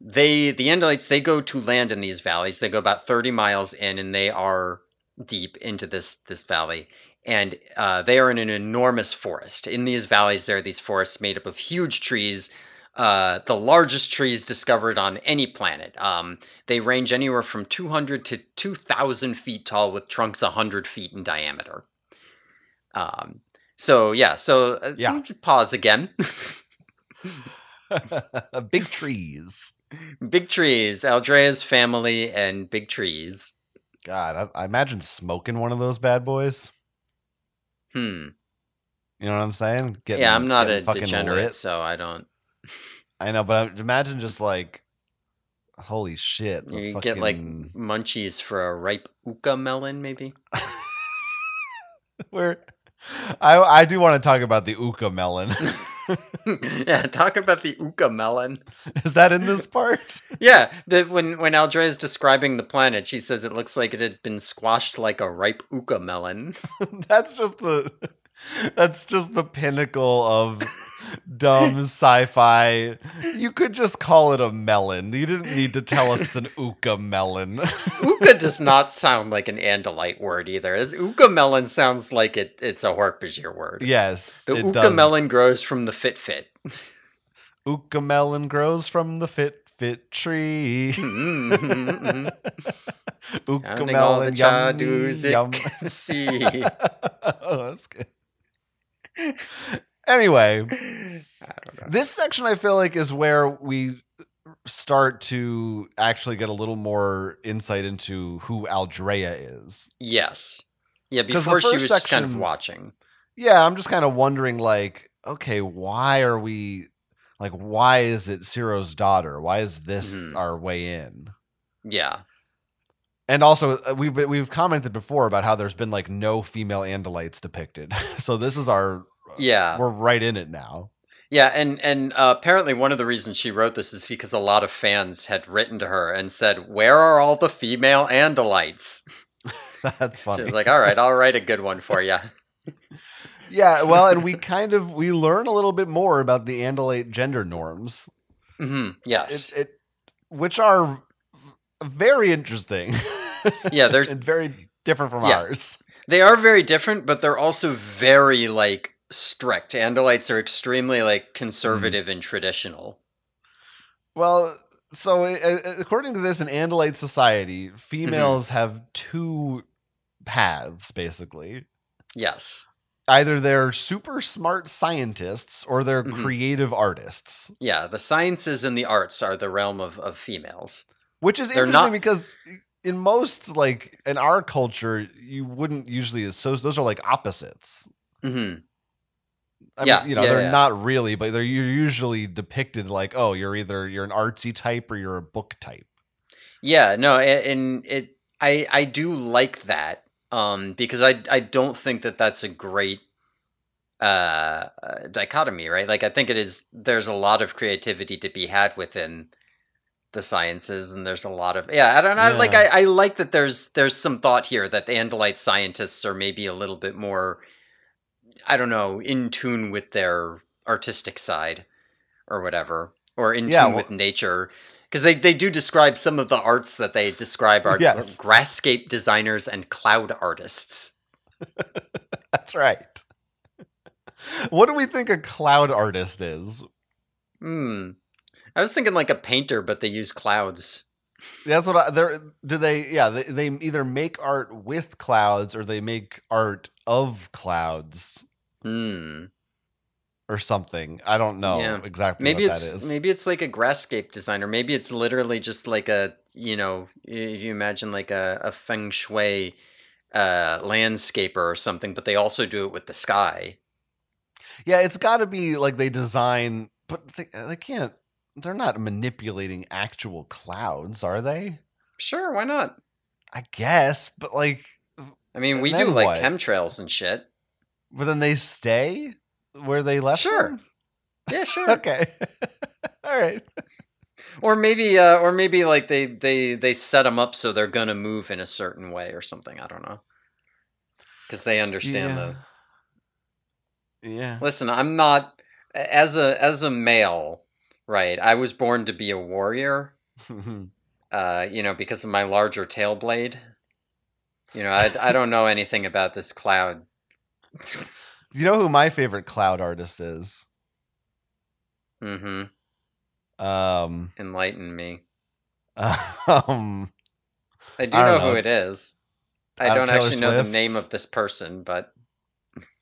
they the andalites they go to land in these valleys. They go about 30 miles in and they are deep into this this valley, and uh, they are in an enormous forest. In these valleys, there are these forests made up of huge trees. Uh, the largest trees discovered on any planet. Um, they range anywhere from 200 to 2,000 feet tall, with trunks 100 feet in diameter. Um, so yeah, so uh,
Yeah.
pause again. [LAUGHS]
Big trees. [LAUGHS]
big trees, Aldrea's family, and big trees.
God, I, I imagine smoking one of those bad boys.
Hmm.
You know what I'm saying? Getting,
yeah, I'm not a
fucking
degenerate,
lit.
so I don't. [LAUGHS]
I know, but I- imagine just like, holy shit! the
You get like munchies for a ripe uka melon, maybe. [LAUGHS]
where I I do want to talk about the uka melon. [LAUGHS] [LAUGHS]
yeah, talk about the uka melon.
Is that in this part? [LAUGHS]
Yeah, the, when when Aldrea is describing the planet, she says it looks like it had been squashed like a ripe uka melon. [LAUGHS]
that's just the that's just the pinnacle of dumb sci-fi. You could just call it a melon. You didn't need to tell us it's an [LAUGHS] uka melon. [LAUGHS]
uka does not sound like an Andalite word either. As uka melon sounds like it it's a Hork-Bajir word.
yes,
The uka
does.
melon grows from the fit fit.
Uka melon grows from the fit fit tree.
Mm-hmm, [LAUGHS]
Uka
Counting all
melon, yum, yum.
see.
oh, that's good. Anyway, [LAUGHS]
I don't know.
this section I feel like is where we start to actually get a little more insight into who Aldrea is.
Yes. Yeah, before she was just kind of watching.
Yeah, I'm just kind of wondering, like, okay, why are we, like, why is it Seerow's daughter? Why is this
Mhm.
our way in?
Yeah.
And also, uh, we've we've commented before about how there's been like no female Andalites depicted, [LAUGHS] so this is our
Yeah.
we're right in it now.
Yeah, and and uh, apparently one of the reasons she wrote this is because a lot of fans had written to her and said, "Where are all the female Andalites?" [LAUGHS]
That's funny.
She
funny.
was like, "All right, I'll write a good one for you." [LAUGHS]
yeah, well, and we [LAUGHS] kind of we learn a little bit more about the Andalite gender norms,
hmm Yes.
it, it which are very interesting.
Yeah, there's-
and very different from
Yeah.
ours.
They are very different, but they're also very like strict. Andalites are extremely like conservative and traditional.
Well, so uh, according to this, in Andalite society,
Mm-hmm.
females have two paths basically.
Yes.
Either they're super smart scientists or they're
Mhm.
creative artists,
Yeah, the sciences and the arts are the realm of, of females.
which is
They're
interesting
not-
because in most like in our culture, you wouldn't usually associate those are like opposites.
hmm
I
Yeah,
mean, you know,
yeah,
they're
yeah.
not really, but they're you're usually depicted like, oh, you're either you're an artsy type or you're a book type.
Yeah, no, a- and it I I do like that um because I I don't think that that's a great uh, uh dichotomy, right? Like I think it is there's a lot of creativity to be had within the sciences and there's a lot of yeah, I don't know like I I like that there's there's some thought here that the Andalite scientists are maybe a little bit more I don't know, in tune with their artistic side or whatever or in
Yeah,
tune
well-
with nature because they, they do describe some of the arts that they describe [LAUGHS] are
Yes.
grasscape designers and cloud artists. [LAUGHS]
That's right. What do we think a cloud artist is?
Hmm. I was thinking like a painter, but they use clouds.
That's what I, they're. Do they? Yeah, they, they either make art with clouds or they make art of clouds
Hmm.
or something. I don't know
Yeah.
exactly
Maybe
what
it's
that is.
maybe it's like a grasscape designer. Maybe it's literally just like a you know if you imagine like a, a feng shui uh, landscaper or something, but they also do it with the sky.
Yeah, it's got to be like they design, but they, they can't. They're not manipulating actual clouds, are they?
Sure, why not?
I guess, but like,
I mean, we do
then
like chemtrails and shit.
But then they stay where they left.
Sure.
them?
Yeah, [LAUGHS] sure.
Okay. [LAUGHS] All right.
or maybe, uh, or maybe like they they they set them up so they're gonna move in a certain way or something. I don't know. Because they understand the
Yeah.
Listen, I'm not as a as a male, right? I was born to be a warrior. [LAUGHS] Uh, you know, because of my larger tail blade. You know, I I don't know anything about this cloud.
You know who my favorite cloud artist is?
mm-hmm.
Um,
Enlighten me. [LAUGHS]
um,
I do
I
know,
don't
who it is. I don't
Taylor
actually know the name of this person, but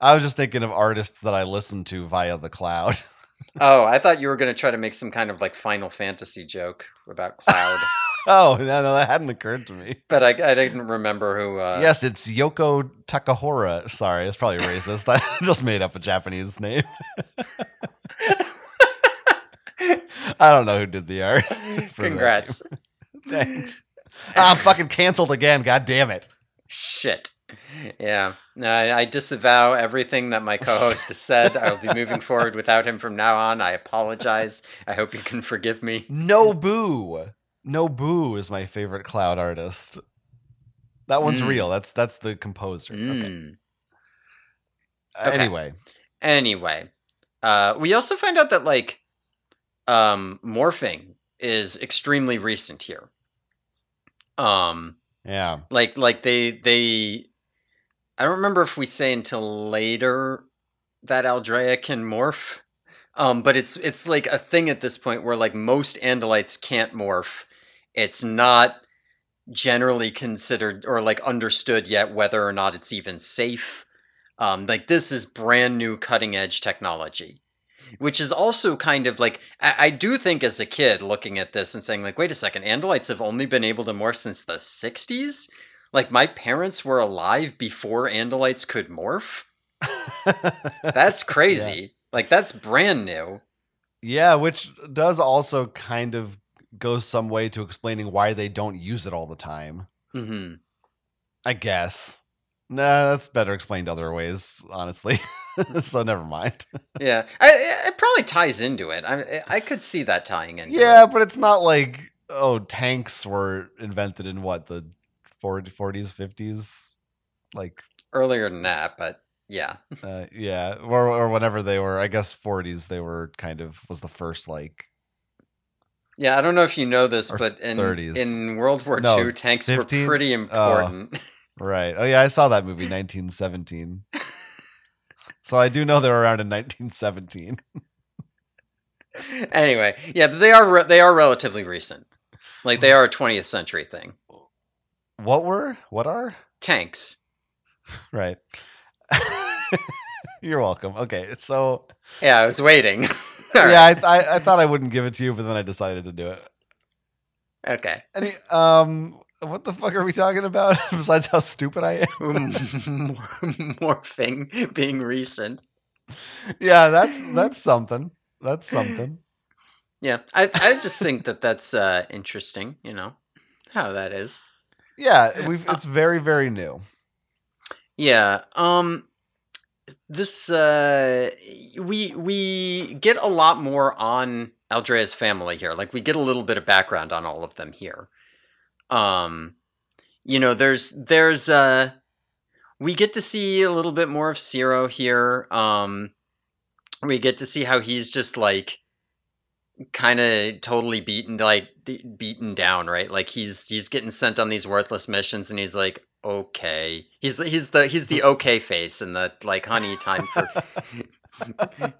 I was just thinking of artists that I listen to via the cloud. [LAUGHS]
oh, I thought you were gonna try to make some kind of like Final Fantasy joke about Cloud, [LAUGHS]
oh no, no, that hadn't occurred to me.
but I, I didn't remember who. Uh,
yes, it's Yoko Takahora. Sorry, it's probably racist. [LAUGHS] I just made up a Japanese name. [LAUGHS] I don't know who did the art. for
Congrats.
Thanks. Ah, I'm fucking canceled again. God damn it.
Shit. Yeah. No, I, I disavow everything that my co-host has said. I will be moving forward without him from now on. I apologize. I hope you can forgive me.
Nobuo. No Boo is my favorite cloud artist. That one's
Mm.
real. That's that's the composer. Okay.
Mm.
Uh,
Okay.
Anyway,
Anyway, uh, we also find out that like um, morphing is extremely recent here. Um,
yeah.
like like they they I don't remember if we say until later that Aldrea can morph. Um, but it's it's like a thing at this point where like most Andalites can't morph. It's not generally considered or like understood yet whether or not it's even safe. Um, like this is brand new cutting edge technology. Which is also kind of like I, I do think as a kid looking at this and saying like, wait a second, Andalites have only been able to morph since the '60s. Like my parents were alive before Andalites could morph. [LAUGHS] That's crazy. Like that's brand new.
Yeah, which does also kind of go some way to explaining why they don't use it all the time.
hmm
I guess. Nah, that's better explained other ways, honestly. [LAUGHS] so never mind.
Yeah, I, it probably ties into it. I I could see that tying into
Yeah,
it.
but it's not like oh, tanks were invented in what the 40, 40s, 50s, like
earlier than that, but yeah,
uh, yeah, or or whenever they were. I guess 40s they were kind of was the first like
yeah. I don't know if you know this, but in
30s.
in World War
No,
II, tanks
15?
were pretty important. [LAUGHS]
right. Oh yeah, I saw that movie 1917. [LAUGHS] so I do know they're around in 1917.
anyway, yeah, but they are re- they are relatively recent. Like they are a 20th century thing.
What were? What are?
Tanks.
Right. [LAUGHS] You're welcome. Okay, so
Yeah, I was waiting. [LAUGHS]
Yeah,
right.
I, I I thought I wouldn't give it to you, but then I decided to do it.
Okay.
Any um, what the fuck are we talking about [LAUGHS] besides how stupid I am?
Morphing being recent.
yeah, that's that's something. That's something.
Yeah, I I just think that that's uh, interesting. You know how that is.
Yeah, we've it's very very new.
Yeah. Um this uh we we get a lot more on Aldrea's family here. Like we get a little bit of background on all of them here. Um you know, there's there's uh we get to see a little bit more of Ciro here. Um we get to see how he's just like kind of totally beaten like d- beaten down, right? Like he's he's getting sent on these worthless missions and he's like okay. He's he's the he's the okay face and the like honey time for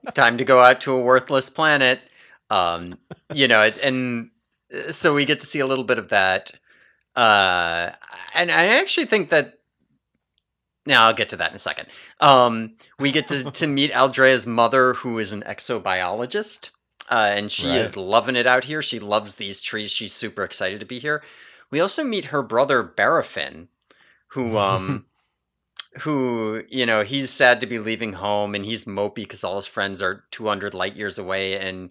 [LAUGHS] time to go out to a worthless planet. Um you know, and uh, so we get to see a little bit of that. Uh and I actually think that now I'll get to that in a second. Um, we get to, to meet Aldrea's mother, who is an exobiologist, uh, and she is loving it out here. She loves these trees. She's super excited to be here. We also meet her brother Barafin, who um, [LAUGHS] who you know he's sad to be leaving home, and he's mopey because all his friends are two hundred light years away, and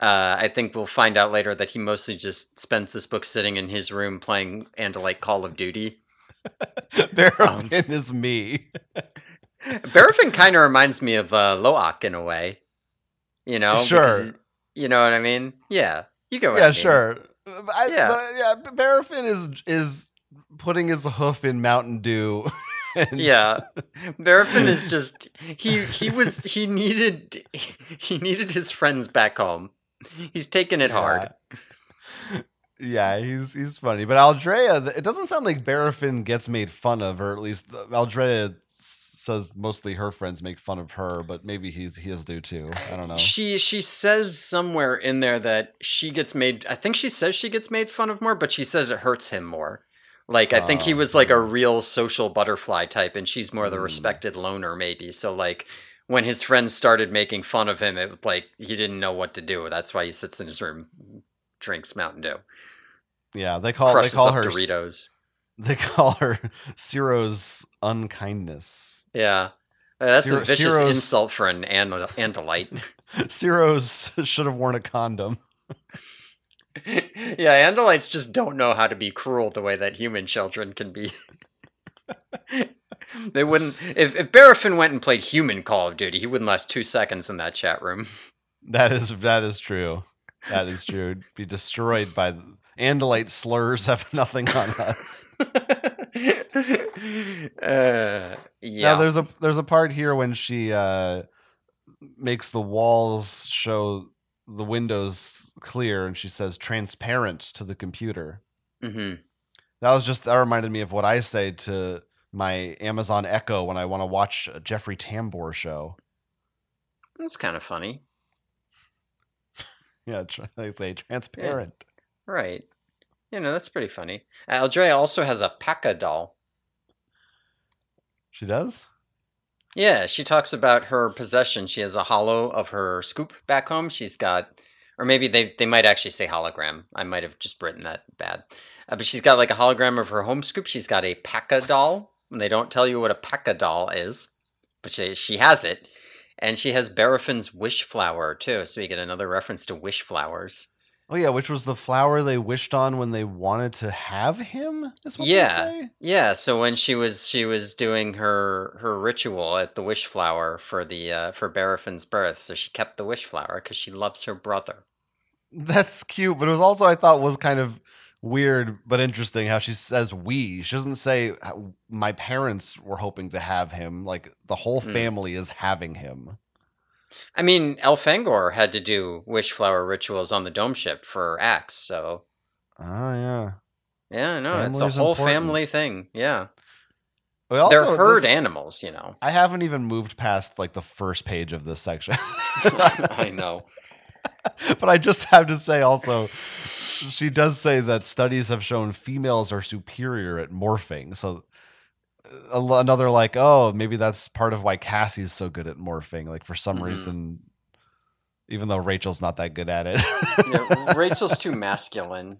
uh, I think we'll find out later that he mostly just spends this book sitting in his room playing and like Call of Duty. [LAUGHS]
Barafin is me. [LAUGHS]
Barafin kind of reminds me of uh, Loak in a way. You know,
Sure.
You know what I mean? Yeah, you go.
Yeah, sure. I,
Yeah.
but, yeah. Barafin is is putting his hoof in Mountain Dew. [LAUGHS]
Yeah, [LAUGHS] Barafin is just he he was he needed [LAUGHS] he needed his friends back home. He's taking it hard.
Yeah, he's he's funny, but Aldrea, it doesn't sound like Barafin gets made fun of, or at least uh, Aldrea s- says mostly her friends make fun of her, but maybe he's he is do too. I don't know.
She she says somewhere in there that she gets made. I think she says she gets made fun of more, but she says it hurts him more. Like I think he
Oh,
was like a real social butterfly type, and she's more the
Hmm.
respected loner, maybe. So like when his friends started making fun of him, it was like he didn't know what to do. That's why he sits in his room, drinks Mountain Dew,
Yeah, they call they call her
Doritos.
They [LAUGHS] call her Seerow's unkindness.
Yeah. Uh, That's
Seerow-
a vicious
Seerow's-
insult for an and- Andalite. [LAUGHS]
Seerow's should have worn a condom. [LAUGHS]
yeah, Andalites just don't know how to be cruel the way that human children can be. [LAUGHS] they wouldn't. If, if Barafin went and played human Call of Duty, he wouldn't last two seconds in that chat room.
That is that is true. That is true. Be destroyed by the, Andalite slurs have nothing on us.
Uh, yeah.
Now there's a there's a part here when she uh makes the walls show the windows clear and she says transparent to the computer.
Mm-hmm.
That was just that reminded me of what I say to my Amazon Echo when I want to watch a Jeffrey Tambor show.
That's kind of funny. [LAUGHS]
Yeah, tr- I say transparent.
Right. You know, that's pretty funny. Aldrea also has a Paka doll.
She does?
Yeah, she talks about her possession. She has a hollow of her scoop back home. She's got, or maybe they, they might actually say hologram. I might have just written that bad. Uh, but she's got like a hologram of her home scoop. She's got a Paka doll. And they don't tell you what a Paka doll is, but she, she has it. And she has Barafin's wish flower too. So you get another reference to wish flowers.
Oh yeah, which was the flower they wished on when they wanted to have him? Is what
Yeah.
they say?
Yeah, so when she was she was doing her her ritual at the wish flower for the uh, for Barafin's birth, so she kept the wish flower because she loves her brother.
That's cute, but it was also I thought was kind of weird but interesting how she says we. She doesn't say "Uh, my parents were hoping to have him. Like the whole
Mm.
family is having him.
I mean, Elfangor had to do wish flower rituals on the dome ship for Ax, so
Oh yeah.
yeah, no, it's a whole
important.
family thing. Yeah,
We also-
they're herd
this-
animals, you know.
I haven't even moved past like the first page of this section. [LAUGHS] [LAUGHS]
I know.
but I just have to say also, she does say that studies have shown females are superior at morphing. So another like oh maybe that's part of why cassie's so good at morphing like for some
mm-hmm.
reason even though rachel's not that good at it.
Yeah, [LAUGHS] rachel's too masculine.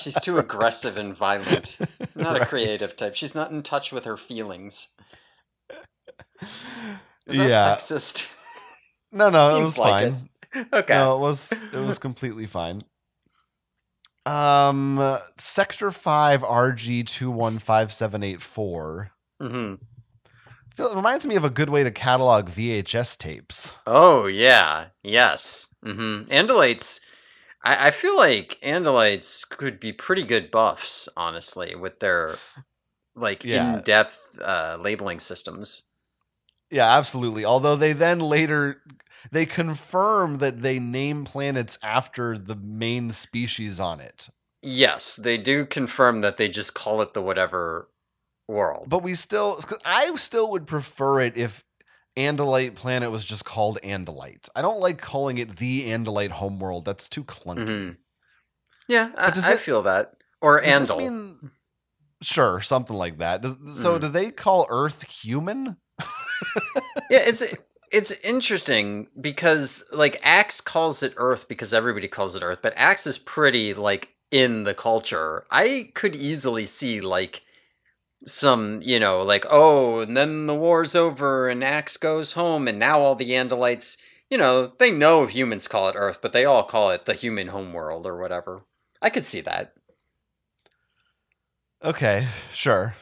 She's too aggressive and violent. [LAUGHS] Not
right.
a creative type. She's not in touch with her feelings.
Yeah.
sexist? [LAUGHS]
No no it,
it
was
like
fine. it.
okay.
No it was it was completely fine. Um, Sector 5
RG215784
Mm-hmm. It reminds me of a good way to catalog VHS tapes.
Oh yeah, yes. Mm-hmm. Andalites. I, I feel like Andalites could be pretty good buffs, honestly, with their like
yeah.
in-depth uh, labeling systems.
Yeah, absolutely. Although they then later they confirm that they name planets after the main species on it.
Yes, they do confirm that they just call it the whatever world.
But we still 'cause I still would prefer it if Andalite planet was just called Andalite. I don't like calling it the Andalite homeworld. That's too clunky.
Mhm. Yeah, I,
does
I
it-
feel that. Or
Does
Andal.
this mean Sure, something like that. Does, so
Mhm.
do they call Earth human? [LAUGHS]
yeah, it's it's interesting because like Ax calls it Earth because everybody calls it Earth, but Ax is pretty like in the culture. I could easily see like some, you know, like oh, and then the war's over and Ax goes home and now all the Andalites, you know, they know humans call it Earth, but they all call it the human homeworld or whatever. I could see that.
Okay, sure.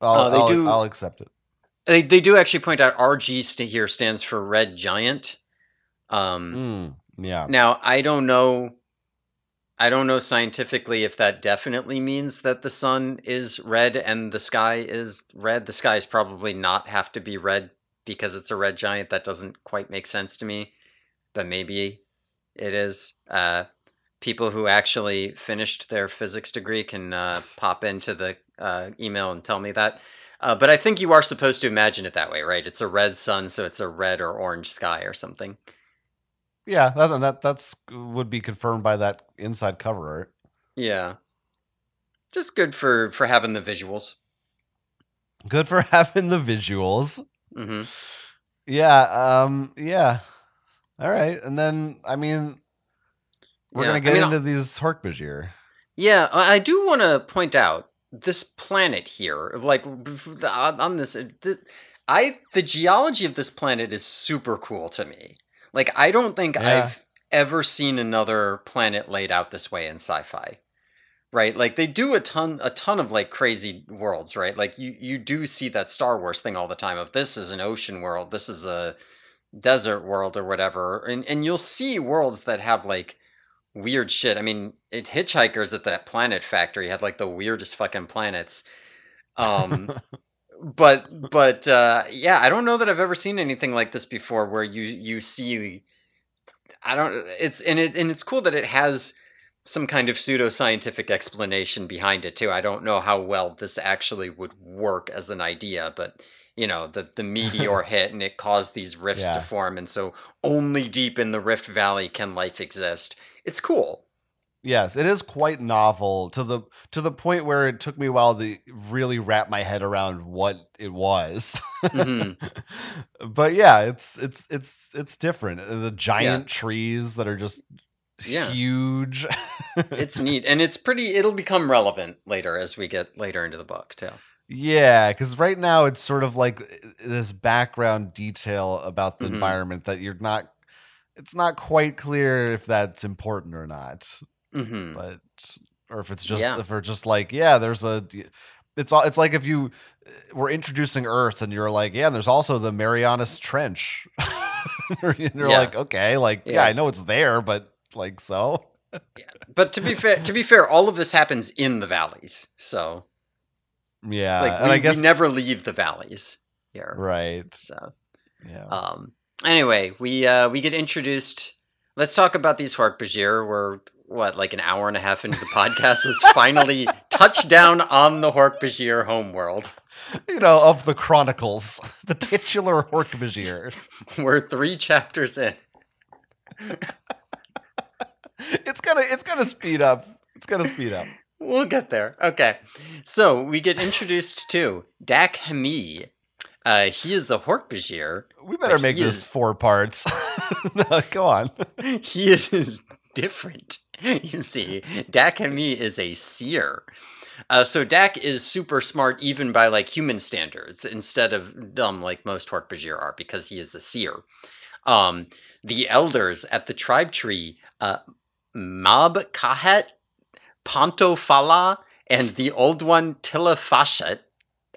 I'll,
Uh, they
I'll,
do-
I'll accept it.
They they do actually point out RG here stands for red giant. Um,
Mm, yeah.
Now I don't know. I don't know scientifically if that definitely means that the sun is red and the sky is red. The skies probably not have to be red because it's a red giant. That doesn't quite make sense to me, but maybe it is. Uh, people who actually finished their physics degree can uh, pop into the uh, email and tell me that. Uh, but I think you are supposed to imagine it that way, right? It's a red sun, so it's a red or orange sky or something.
Yeah, that that that's would be confirmed by that inside cover art.
Yeah. Just good for for having the visuals.
Good for [LAUGHS] having the visuals.
hmm
Yeah, um yeah. All right. And then I mean we're
Yeah,
gonna get
mean,
into these Hork-Bajir.
Yeah, I I do want to point out this planet here, like on this, uh, th- I the geology of this planet is super cool to me. Like I don't think
Yeah.
I've ever seen another planet laid out this way in sci-fi. Right? Like they do a ton a ton of like crazy worlds, right? Like you you do see that Star Wars thing all the time of this is an ocean world, this is a desert world or whatever. And and you'll see worlds that have like weird shit. I mean, it Hitchhikers at that planet factory had like the weirdest fucking planets. Um [LAUGHS] but but uh yeah, I don't know that I've ever seen anything like this before where you you see I don't it's and it and it's cool that it has some kind of pseudoscientific explanation behind it too. I don't know how well this actually would work as an idea, but you know, the the meteor [LAUGHS] hit and it caused these rifts
Yeah.
to form and so only deep in the Rift Valley can life exist. It's cool.
Yes, it is quite novel to the to the point where it took me a while to really wrap my head around what it was.
Mhm. [LAUGHS]
but yeah, it's it's it's it's different. The giant trees that are just
Yeah.
huge.
It's [LAUGHS] neat and it's pretty it'll become relevant later as we get later into the book too.
Yeah, because right now it's sort of like this background detail about the
Mhm.
environment that you're not. It's not quite clear if that's important or not,
Mhm.
but or if it's just
Yeah.
if we're just like yeah, there's a. It's all. It's like if you were introducing Earth and you're like, yeah, and there's also the Marianas Trench. [LAUGHS] and you're
Yeah.
like, okay, like yeah.
Yeah.
I know it's there, but like so.
But to be fair, to be fair, all of this happens in the valleys. So
Yeah,
like
and
we,
I guess
we never leave the valleys here.
right.
So
Yeah.
um anyway, we uh we get introduced let's talk about these Hork-Bajir. We're what, like an hour and a half into the podcast. Let's finally [LAUGHS] touch down on the Hork-Bajir homeworld.
you know, of the chronicles, [LAUGHS] the titular Hork-Bajir.
We're three chapters in.
it's gonna it's gonna speed up. It's gonna speed up.
We'll get there. Okay. So we get introduced to Dak Hamee. Uh, he is a Hork-Bajir.
We better make this
is-
four parts. [LAUGHS] no, go on.
he is different. [LAUGHS] You see, Dak Hamee is a seer. Uh, so Dak is super smart even by like human standards instead of dumb like most Hork-Bajir are because he is a seer. Um, the elders at the tribe tree, uh, Mab Kahet, Ponto Fala, and the old one Tilafashet,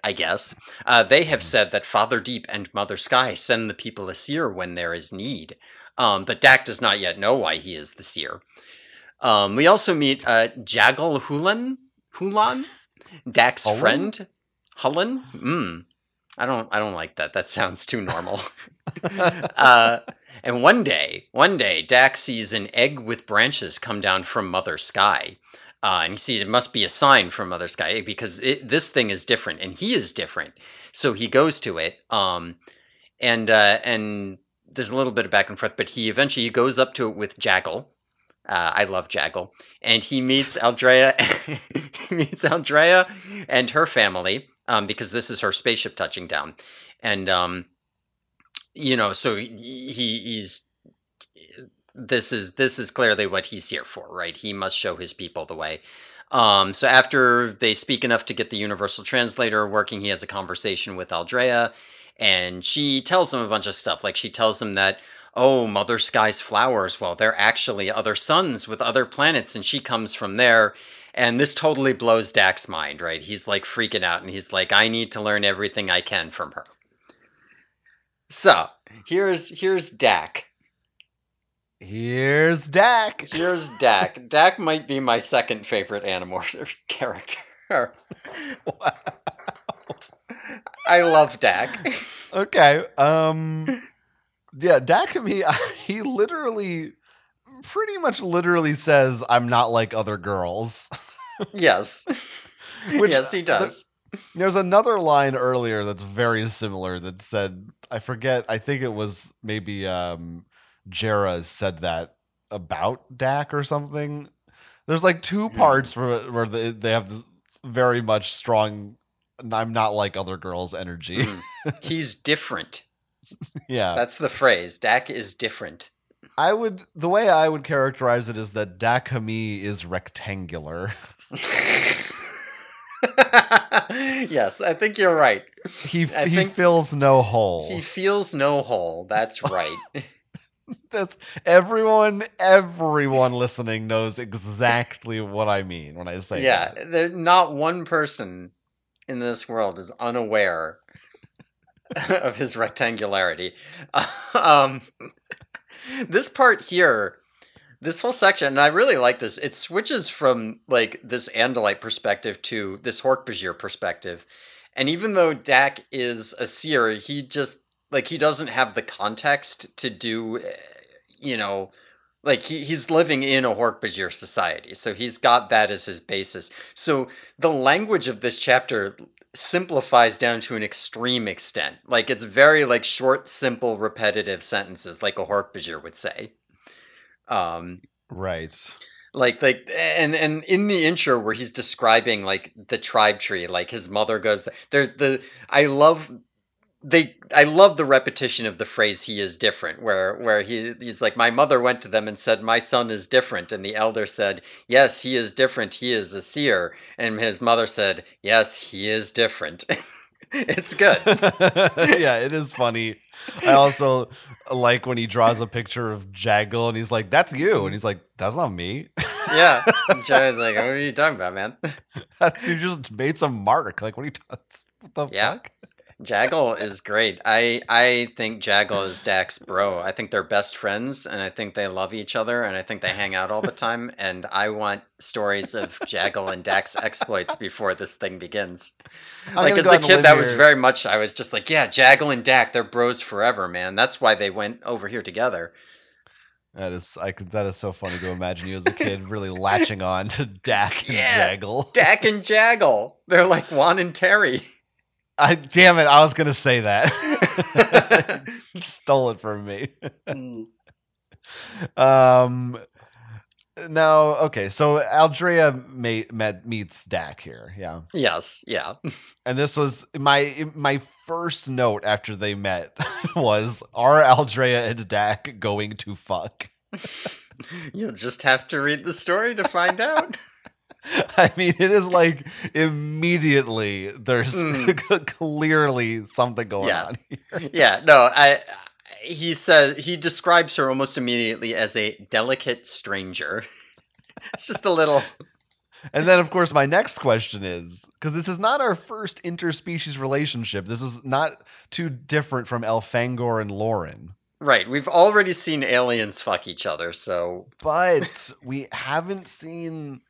I guess, uh, they have said that Father Deep and Mother Sky send the people a seer when there is need. Um, but Dak does not yet know why he is the seer. Um, we also meet uh, Jagal Hulan, Hulan, Dak's friend, Hullen. Mm. I don't. I don't like that. That sounds too normal. [LAUGHS] uh, and one day, one day, Dak sees an egg with branches come down from Mother Sky. Uh, and he sees it must be a sign from Mother Sky because it, this thing is different and he is different. So he goes to it. Um, and uh, and there's a little bit of back and forth, but he eventually he goes up to it with Jaggle. Uh, I love Jaggle, and he meets Aldrea. [LAUGHS] he meets Aldrea and her family um, because this is her spaceship touching down, and um, you know, so he, he he's this is this is clearly what he's here for, right? He must show his people the way. Um, so after they speak enough to get the universal translator working, he has a conversation with Aldrea, and she tells him a bunch of stuff. Like she tells him that oh, Mother Sky's flowers, well, they're actually other suns with other planets, and she comes from there. And this totally blows Dak's mind, right? He's like freaking out and he's like, I need to learn everything I can from her. So here's here's Dak.
Here's Dak.
Here's Dak. [LAUGHS] Dak might be my second favorite Animorphs [LAUGHS] character. wow. I love Dak.
Okay. Um [LAUGHS] yeah, Dak me [LAUGHS] he literally pretty much literally says I'm not like other girls. [LAUGHS]
yes. Which, yes, he does.
there's another line earlier that's very similar that said I forget, I think it was maybe um Jara said that about Dak or something. There's like two hmm. parts where where they, they have this very much strong I'm not like other girls energy. Mm.
He's different. [LAUGHS]
yeah.
That's the phrase. Dak is different.
I would the way I would characterize it is that Dak Hamee is rectangular. [LAUGHS]
yes, I think you're right.
He I he fills no hole.
He feels no hole. That's [LAUGHS] right.
That's everyone. Everyone listening knows exactly what I mean when I say.
Yeah, there's not one person in this world is unaware [LAUGHS] of his rectangularity. [LAUGHS] Um, this part here, this whole section, and I really like this. It switches from like this Andalite perspective to this Hork-Bajir perspective. And even though Dak is a seer, he just like he doesn't have the context to do, eh, you know, like he, he's living in a Hork-Bajir society, so he's got that as his basis. So the language of this chapter simplifies down to an extreme extent. Like it's very like short, simple, repetitive sentences, like a Hork-Bajir would say. Um,
right.
Like like and and in the intro where he's describing like the tribe tree, like his mother goes there's the I love they I love the repetition of the phrase he is different where where he he's like my mother went to them and said my son is different and the elder said yes he is different he is a seer and his mother said yes he is different. [LAUGHS] It's good. [LAUGHS]
Yeah it is funny. I also like when he draws a picture of Jaggle and he's like that's you and he's like that's not me. [LAUGHS]
Yeah. Jaggle's like what are you talking about man?
You just made some mark. Like what are you what the yeah. fuck
Jaggle is great. I I think Jaggle is Dak's bro. I think they're best friends, and I think they love each other, and I think they hang out all the time. And I want stories of Jaggle and Dak's exploits before this thing begins. I'm like as a kid, that was very much. I was just like, yeah, Jaggle and Dak, they're bros forever, man. That's why they went over here together.
That is, I could. That is so funny to imagine you as a kid really latching on to Dak and
yeah,
Jaggle.
Dak and Jaggle, they're like Juan and Terry.
I damn it, I was gonna say that. [LAUGHS] [LAUGHS] Stole it from me. Mm. [LAUGHS] um now okay, so Aldrea met, met meets Dak here, yeah.
Yes, yeah.
And this was my my first note after they met was are Aldrea and Dak going to fuck?
You'll just have to read the story to find out. [LAUGHS]
I mean, it is like immediately there's [LAUGHS] mm. clearly something going
yeah.
on here. [LAUGHS]
Yeah, no, I. He says he describes her almost immediately as a delicate stranger. it's just a little.
And then, of course, my next question is because this is not our first interspecies relationship. This is not too different from Elfangor and Loren.
Right. We've already seen aliens fuck each other, so.
But we haven't seen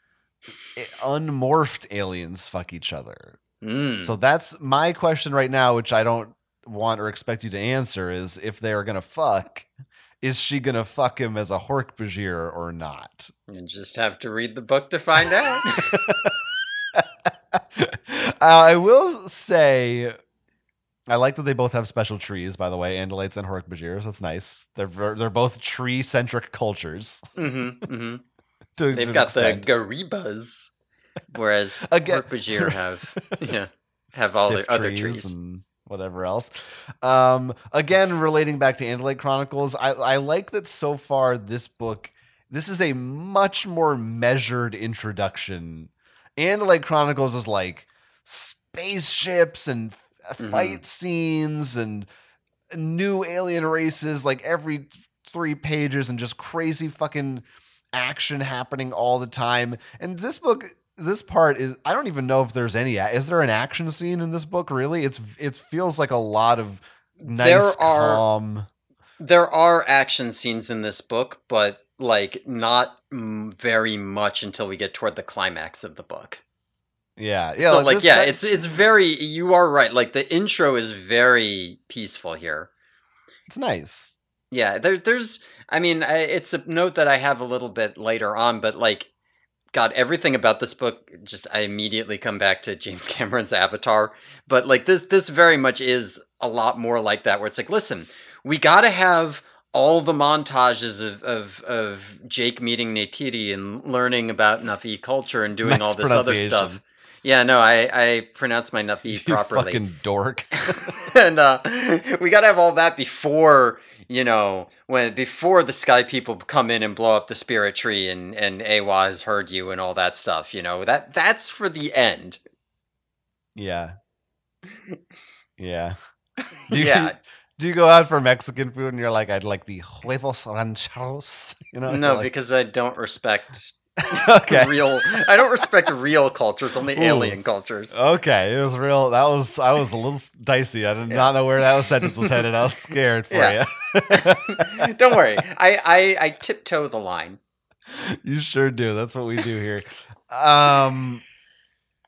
unmorphed aliens fuck each other.
Mm.
So that's my question right now, which I don't want or expect you to answer is if they're gonna fuck, is she gonna fuck him as a Hork-Bajir or not?
You just have to read the book to find out. [LAUGHS]
uh, I will say I like that they both have special trees, by the way, Andalites and Hork-Bajirs. That's nice. They're they're both tree centric cultures.
Mm-hmm, mm-hmm. To, They've got the Garibas, whereas [LAUGHS] Again, Hork-Bajir have [LAUGHS] yeah have all their other trees
and whatever else. Um, again, relating back to Andalite Chronicles, I, I like that so far this book. This is a much more measured introduction. Andalite Chronicles is like spaceships and f- mm-hmm. fight scenes and new alien races like every three pages and just crazy fucking action happening all the time. And this book, this part is I don't even know if there's any. Is there an action scene in this book? Really, it's it feels like a lot of nice,
There are-
calm.
There are action scenes in this book, but like not very much until we get toward the climax of the book.
Yeah, yeah.
so like
this
yeah, it's it's very you are right. Like the intro is very peaceful here.
it's nice.
Yeah, there, there's. I mean, it's a note that I have a little bit later on, but like, God, everything about this book just I immediately come back to James [LAUGHS] Cameron's Avatar. But like this, this very much is a lot more like that, where it's like, listen, we got to have all the montages of, of of Jake meeting Neytiri and learning about Na'vi culture and doing all this other stuff. Yeah, no, I I pronounce my Na'vi [LAUGHS]
You
properly
fucking dork. [LAUGHS]
and uh, we got to have all that before you know when before the sky people come in and blow up the spirit tree and and Eywa has heard you and all that stuff. You know that that's for the end.
yeah, [LAUGHS] yeah. Do you,
yeah, [LAUGHS]
Do you go out for Mexican food and you're like, I'd like the huevos rancheros? [LAUGHS] You know?
no,
like,
because I don't respect [LAUGHS]
okay.
real. I don't respect real cultures, only
Ooh.
alien cultures.
Okay, it was real. That was I was a little dicey. I did
Yeah.
not know where that sentence was headed. I was scared for
Yeah.
you. [LAUGHS] [LAUGHS]
don't worry, I, I I tiptoe the line.
you sure do. That's what we do here. Um,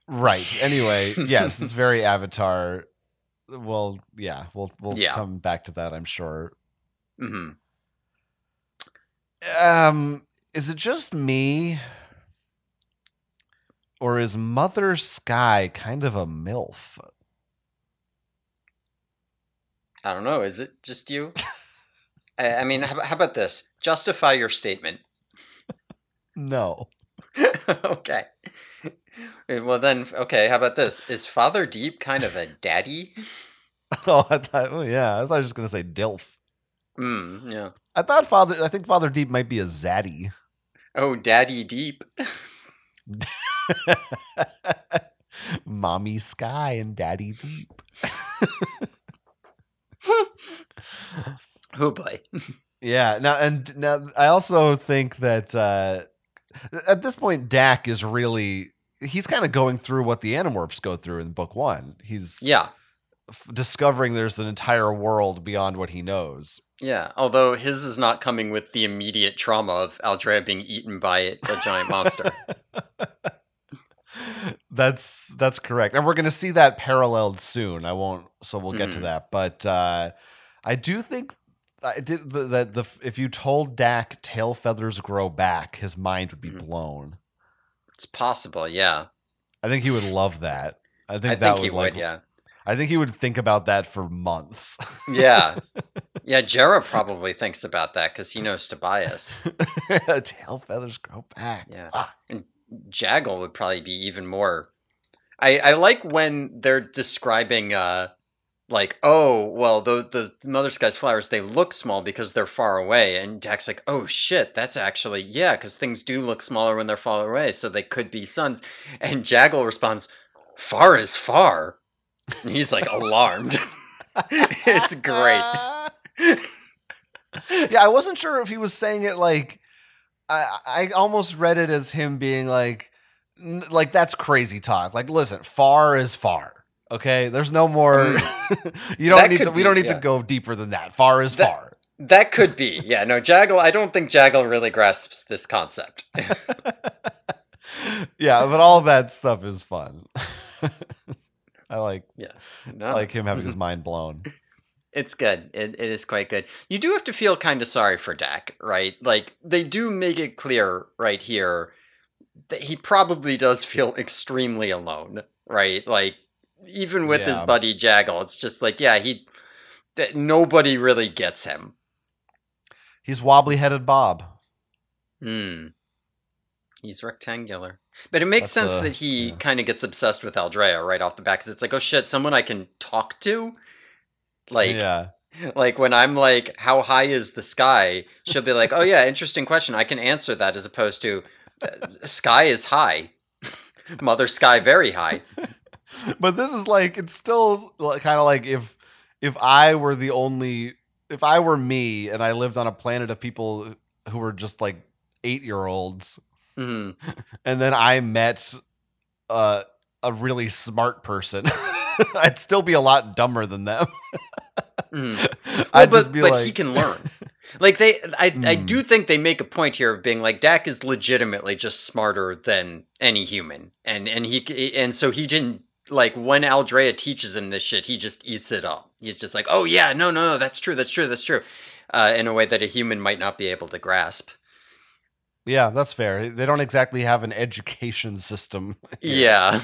right. Anyway, yes, it's very Avatar. Well, yeah, we'll we'll
Yeah.
come back to that. I'm sure.
hmm
Um, is it just me, or is Mother Sky kind of a milf?
I don't know. Is it just you? I, I mean, how, how about this? Justify your statement. [LAUGHS]
No.
okay. Well then, okay. How about this? Is Father Deep kind of a daddy? [LAUGHS]
Oh, I thought. Oh, yeah. I was just gonna say Dilf.
Hmm. Yeah.
I thought Father. I think Father Deep might be a zaddy.
Oh, Daddy Deep. [LAUGHS]
Mommy Sky and Daddy Deep.
Oh boy. [LAUGHS]
Yeah. Now and now I also think that uh at this point Dak is really he's kind of going through what the Animorphs go through in book 1. He's
Yeah.
f- discovering there's an entire world beyond what he knows.
Yeah. Although his is not coming with the immediate trauma of Aldrea being eaten by a giant monster. [LAUGHS]
that's that's correct. And we're going to see that paralleled soon. I won't so we'll get to
Mhm.
that. But uh I do think I did that the if you told Dak tail feathers grow back, his mind would be
Mhm.
blown.
It's possible. Yeah.
I think he would love that. I think
I
that
think he
would like
would. Yeah.
I think he would think about that for months. [LAUGHS]
Yeah. [LAUGHS] Yeah. Jara probably thinks about that because he knows Tobias. [LAUGHS]
tail feathers grow back.
Yeah.
Ah.
And Jaggle would probably be even more. I, I like when they're describing, uh, like, oh, well, the, the Mother Sky's flowers, they look small because they're far away. And Dak's like, oh, shit, that's actually, yeah, because things do look smaller when they're far away, so they could be suns. And Jaggle responds, far is far. He's like alarmed. [LAUGHS] it's great. [LAUGHS]
yeah, I wasn't sure if he was saying it like I I almost read it as him being like like that's crazy talk. Like listen, far is far. Okay? There's no more mm. [LAUGHS] You don't
That
need to we
be,
don't need
yeah.
to go deeper than that. Far is
That-
far.
That could be. Yeah, no, Jaggle, I don't think Jaggle really grasps this concept.
yeah, but all that stuff is fun. I like
No.
I like him having his [LAUGHS] mind blown.
It's good. It, it is quite good. You do have to feel kind of sorry for Dak, right? Like, they do make it clear right here that he probably does feel [LAUGHS] extremely alone, right? Like, even with his buddy Jaggle, it's just like, yeah, he. That nobody really gets him.
He's wobbly headed Bob.
Hmm. He's rectangular. But it makes
That's,
sense
uh,
that he
yeah.
kind of gets obsessed with Aldrea right off the bat because it's like, oh shit, someone I can talk to? Like,
yeah. [LAUGHS]
like when I'm like, how high is the sky? She'll be like, oh yeah, interesting question. I can answer that as opposed to, "Uh, sky is high. [LAUGHS] Mother sky very high. [LAUGHS]
but this is like it's still kind of like if if I were the only if I were me and I lived on a planet of people who were just like eight year olds,
Mhm. [LAUGHS]
and then I met uh, a really smart person, [LAUGHS] I'd still be a lot dumber than them. [LAUGHS]
Mhm.
I'd
but
just be
but
like,
he can learn. Like they, I, I
Hmm.
do think they make a point here of being like Dak is legitimately just smarter than any human, and and he and so he didn't like when Aldrea teaches him this shit, he just eats it up. He's just like, oh yeah, no, no, no, that's true, that's true, that's true, uh, in a way that a human might not be able to grasp.
Yeah, that's fair. They don't exactly have an education [LAUGHS] system.
Yeah.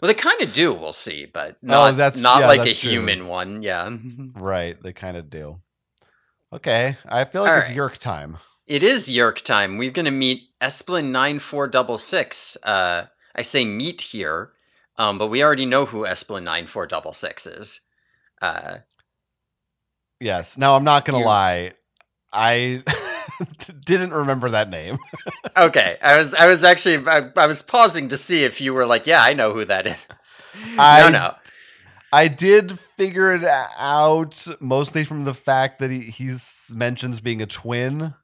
Well, they kind of do. We'll see, but not
Oh, that's-
not
yeah,
like a
true.
human one. Yeah.
Right, they kind of do. Okay, I feel like
All
it's
right.
Yeerk time.
It is Yeerk time. We're going to meet Esplin 9466. Uh, I say meet here, um, but we already know who Esplin 9466 is. Uh,
Yes. Now I'm not gonna lie, I [LAUGHS] [LAUGHS] didn't remember that name. [LAUGHS]
okay, I was I was actually I, I was pausing to see if you were like, yeah, I know who that is. [LAUGHS]
I-
no, no.
I did figure it out mostly from the fact that he he's mentions being a twin,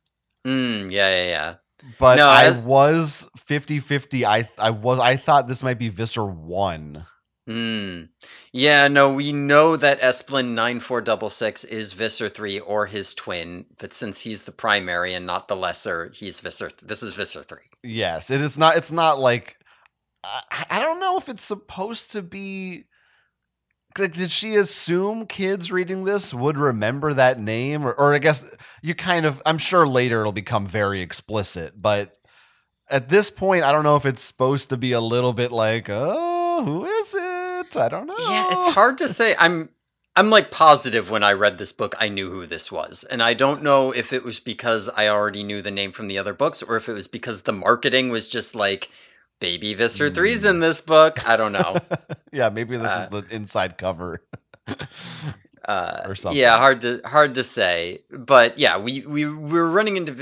Mm, yeah, yeah, yeah.
but
No,
I
as-
was 50-50. I I was I thought this might be Visser 1.
Hmm. Yeah, no, we know that Esplin 9466 is Visser 3 or his twin, but since he's the primary and not the lesser, he's Visser. This is Visser 3.
Yes, it is not it's not like I, I don't know if it's supposed to be like, did she assume kids reading this would remember that name or, or i guess you kind of i'm sure later it'll become very explicit but at this point i don't know if it's supposed to be a little bit like oh who is it i don't know
Yeah, it's hard to say. I'm I'm like positive when I read this book I knew who this was. And I don't know if it was because I already knew the name from the other books or if it was because the marketing was just like Baby Visser 3's in this book. I don't know. [LAUGHS]
yeah maybe this
Uh,
is the inside cover [LAUGHS]
Uh,
Or something.
Yeah, hard to hard to say, but yeah, we we we're running into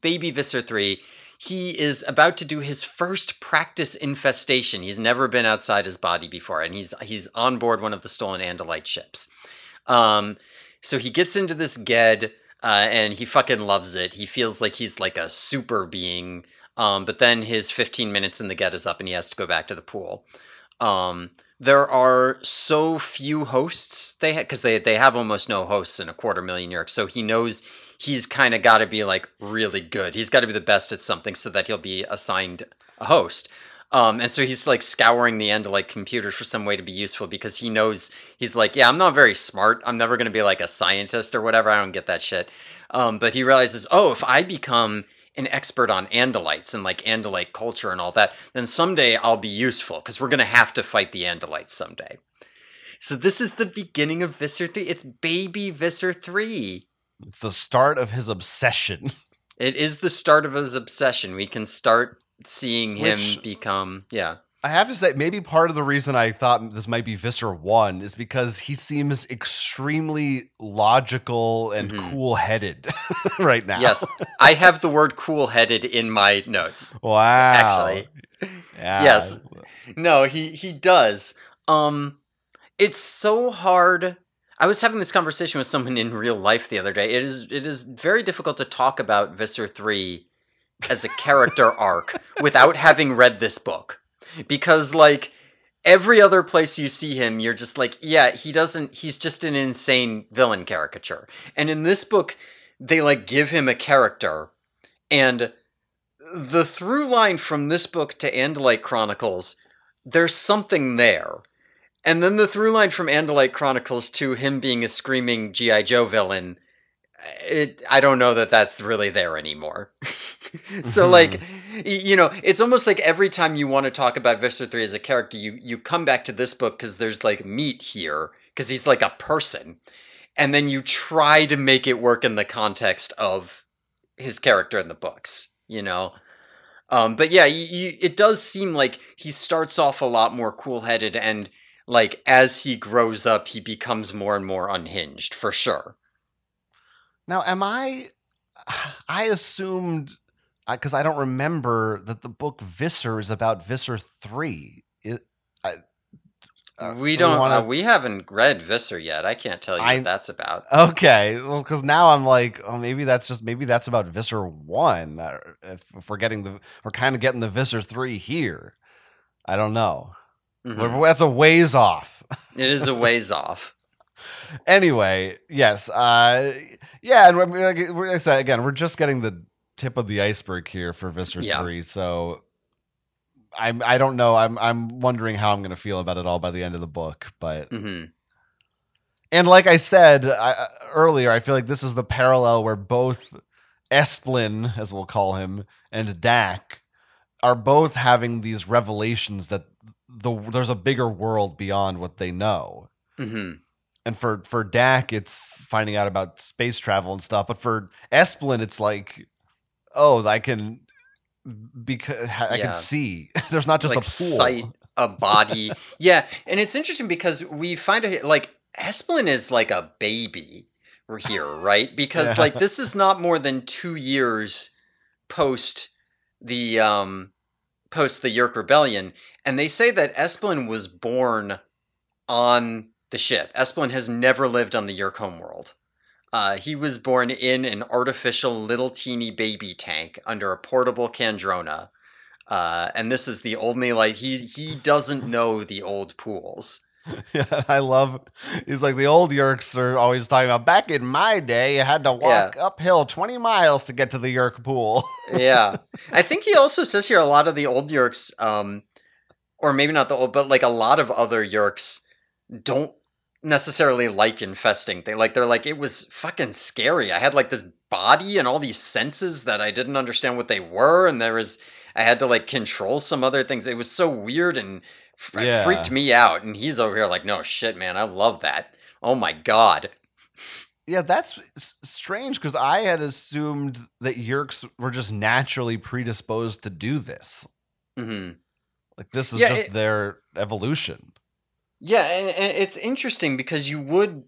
Baby Visser three. He is about to do his first practice infestation. He's never been outside his body before, and he's he's on board one of the stolen Andalite ships. Um, so he gets into this Ged, uh, and he fucking loves it. He feels like he's like a super being. Um, but then his 15 minutes in the Ged is up, and he has to go back to the pool. Um, there are so few hosts they because they they have almost no hosts in a quarter million Yeerk. So he knows he's kind of got to be like really good. He's got to be the best at something so that he'll be assigned a host. Um, and so he's like scouring the end of like computers for some way to be useful because he knows he's like, yeah, I'm not very smart. I'm never going to be like a scientist or whatever. I don't get that shit. Um, but he realizes, oh, if I become an expert on Andalites and like Andalite culture and all that, then someday I'll be useful because we're going to have to fight the Andalites someday. So this is the beginning of Visser 3. It's baby Visser 3.
It's the start of his obsession [LAUGHS]
It is the start of his obsession. We can start seeing him
Which-
become, yeah.
I have to say, maybe part of the reason I thought this might be Visser 1 is because he seems extremely logical and
Mhm.
cool headed [LAUGHS] right now.
Yes, I have the word cool headed in my notes.
Wow.
Actually.
Yeah.
Yes. No, he he does. Um it's so hard. I was having this conversation with someone in real life the other day. It is it is very difficult to talk about Visser 3 as a character [LAUGHS] arc without having read this book. Because like every other place you see him, you're just like, yeah, he doesn't he's just an insane villain caricature. And in this book, they like give him a character and the through line from this book to Andalite Chronicles, there's something there. And then the through line from Andalite Chronicles to him being a screaming G.I. Joe villain, it, I don't know that that's really there anymore. [LAUGHS] so, like, you know, it's almost like every time you want to talk about Visser 3 as a character, you, you come back to this book because there's like meat here, because he's like a person. And then you try to make it work in the context of his character in the books, you know? Um, but yeah, it does seem like he starts off a lot more cool headed, and like as he grows up, he becomes more and more unhinged for sure.
Now, am I? [SIGHS] I assumed because I don't remember that the book Visser is about Visser three. It, I, Uh,
we
do
don't.
wanna-
uh, we haven't read Visser yet. I can't tell you
I-
what that's about.
Okay, well, because now I'm like, oh, maybe that's just maybe that's about Visser one. If, if we're getting the, we're kind of getting the Visser three here. I don't know.
Mhm.
That's a ways off. [LAUGHS]
It is a ways off.
anyway, yes, uh, yeah, and like we're- like I said again, we're just getting the tip of the iceberg here for Visser
Yeah.
three. So I'm, I don't know. I'm, I'm wondering how I'm going to feel about it all by the end of the book, but.
hmm
And like I said I, I- earlier, I feel like this is the parallel where both Esplin, as we'll call him, and Dak are both having these revelations that the there's a bigger world beyond what they know.
hmm
And for for Dak, it's finding out about space travel and stuff. But for Esplin, it's like, oh, I can because I
Yeah.
can see. [LAUGHS] there's not just
like
a pool.
sight, a body. [LAUGHS] yeah, and it's interesting because we find it like Esplin is like a baby here, [LAUGHS] right? Because
Yeah.
like this is not more than two years post the um post the Yeerk Rebellion, and they say that Esplin was born on the ship. Esplin has never lived on the Yeerk homeworld. Uh, he was born in an artificial little teeny baby tank under a portable Kandrona. Uh, and this is the only like he he doesn't know the old pools. [LAUGHS]
Yeah, I love. He's like the old Yeerks are always talking about. Back in my day, you had to walk uphill twenty miles to get to the Yeerk pool. [LAUGHS]
yeah. I think he also says here a lot of the old Yeerks, um, or maybe not the old, but like a lot of other Yeerks don't necessarily like infesting. They like they're like it was fucking scary. I had like this body and all these senses that I didn't understand what they were, and there was I had to like control some other things. It was so weird and
Yeah.
freaked me out. And he's over here like, no shit, man, I love that. Oh my god.
yeah, that's strange because I had assumed that Yeerks were just naturally predisposed to do this.
hmm
Like this is
Yeah,
just
it-
their evolution.
Yeah, and, and it's interesting because you would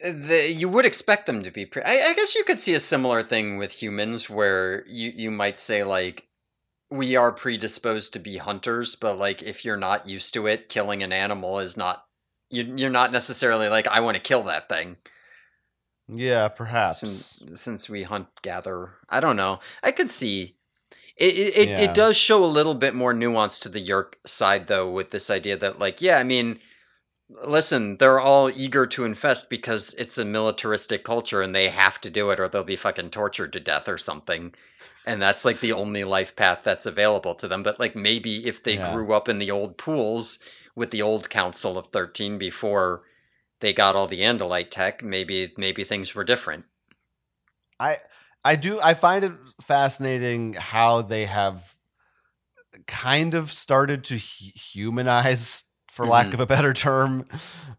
the, you would expect them to be. Pre- I, I guess you could see a similar thing with humans, where you you might say like we are predisposed to be hunters, but like if you're not used to it, killing an animal is not. You, you're not necessarily like I want to kill that thing
Yeah, perhaps.
since since we hunt gather. I don't know. I could see it. It, it,
Yeah.
it does show a little bit more nuance to the Yeerk side, though, with this idea that, like, yeah, I mean, listen, they're all eager to infest because it's a militaristic culture and they have to do it, or they'll be fucking tortured to death or something. And that's like the only life path that's available to them. But like maybe if they
Yeah.
grew up in the old pools with the old Council of Thirteen before they got all the Andalite tech, maybe maybe things were different.
I do. I find it fascinating how they have kind of started to hu- humanize, for lack
Mhm.
of a better term,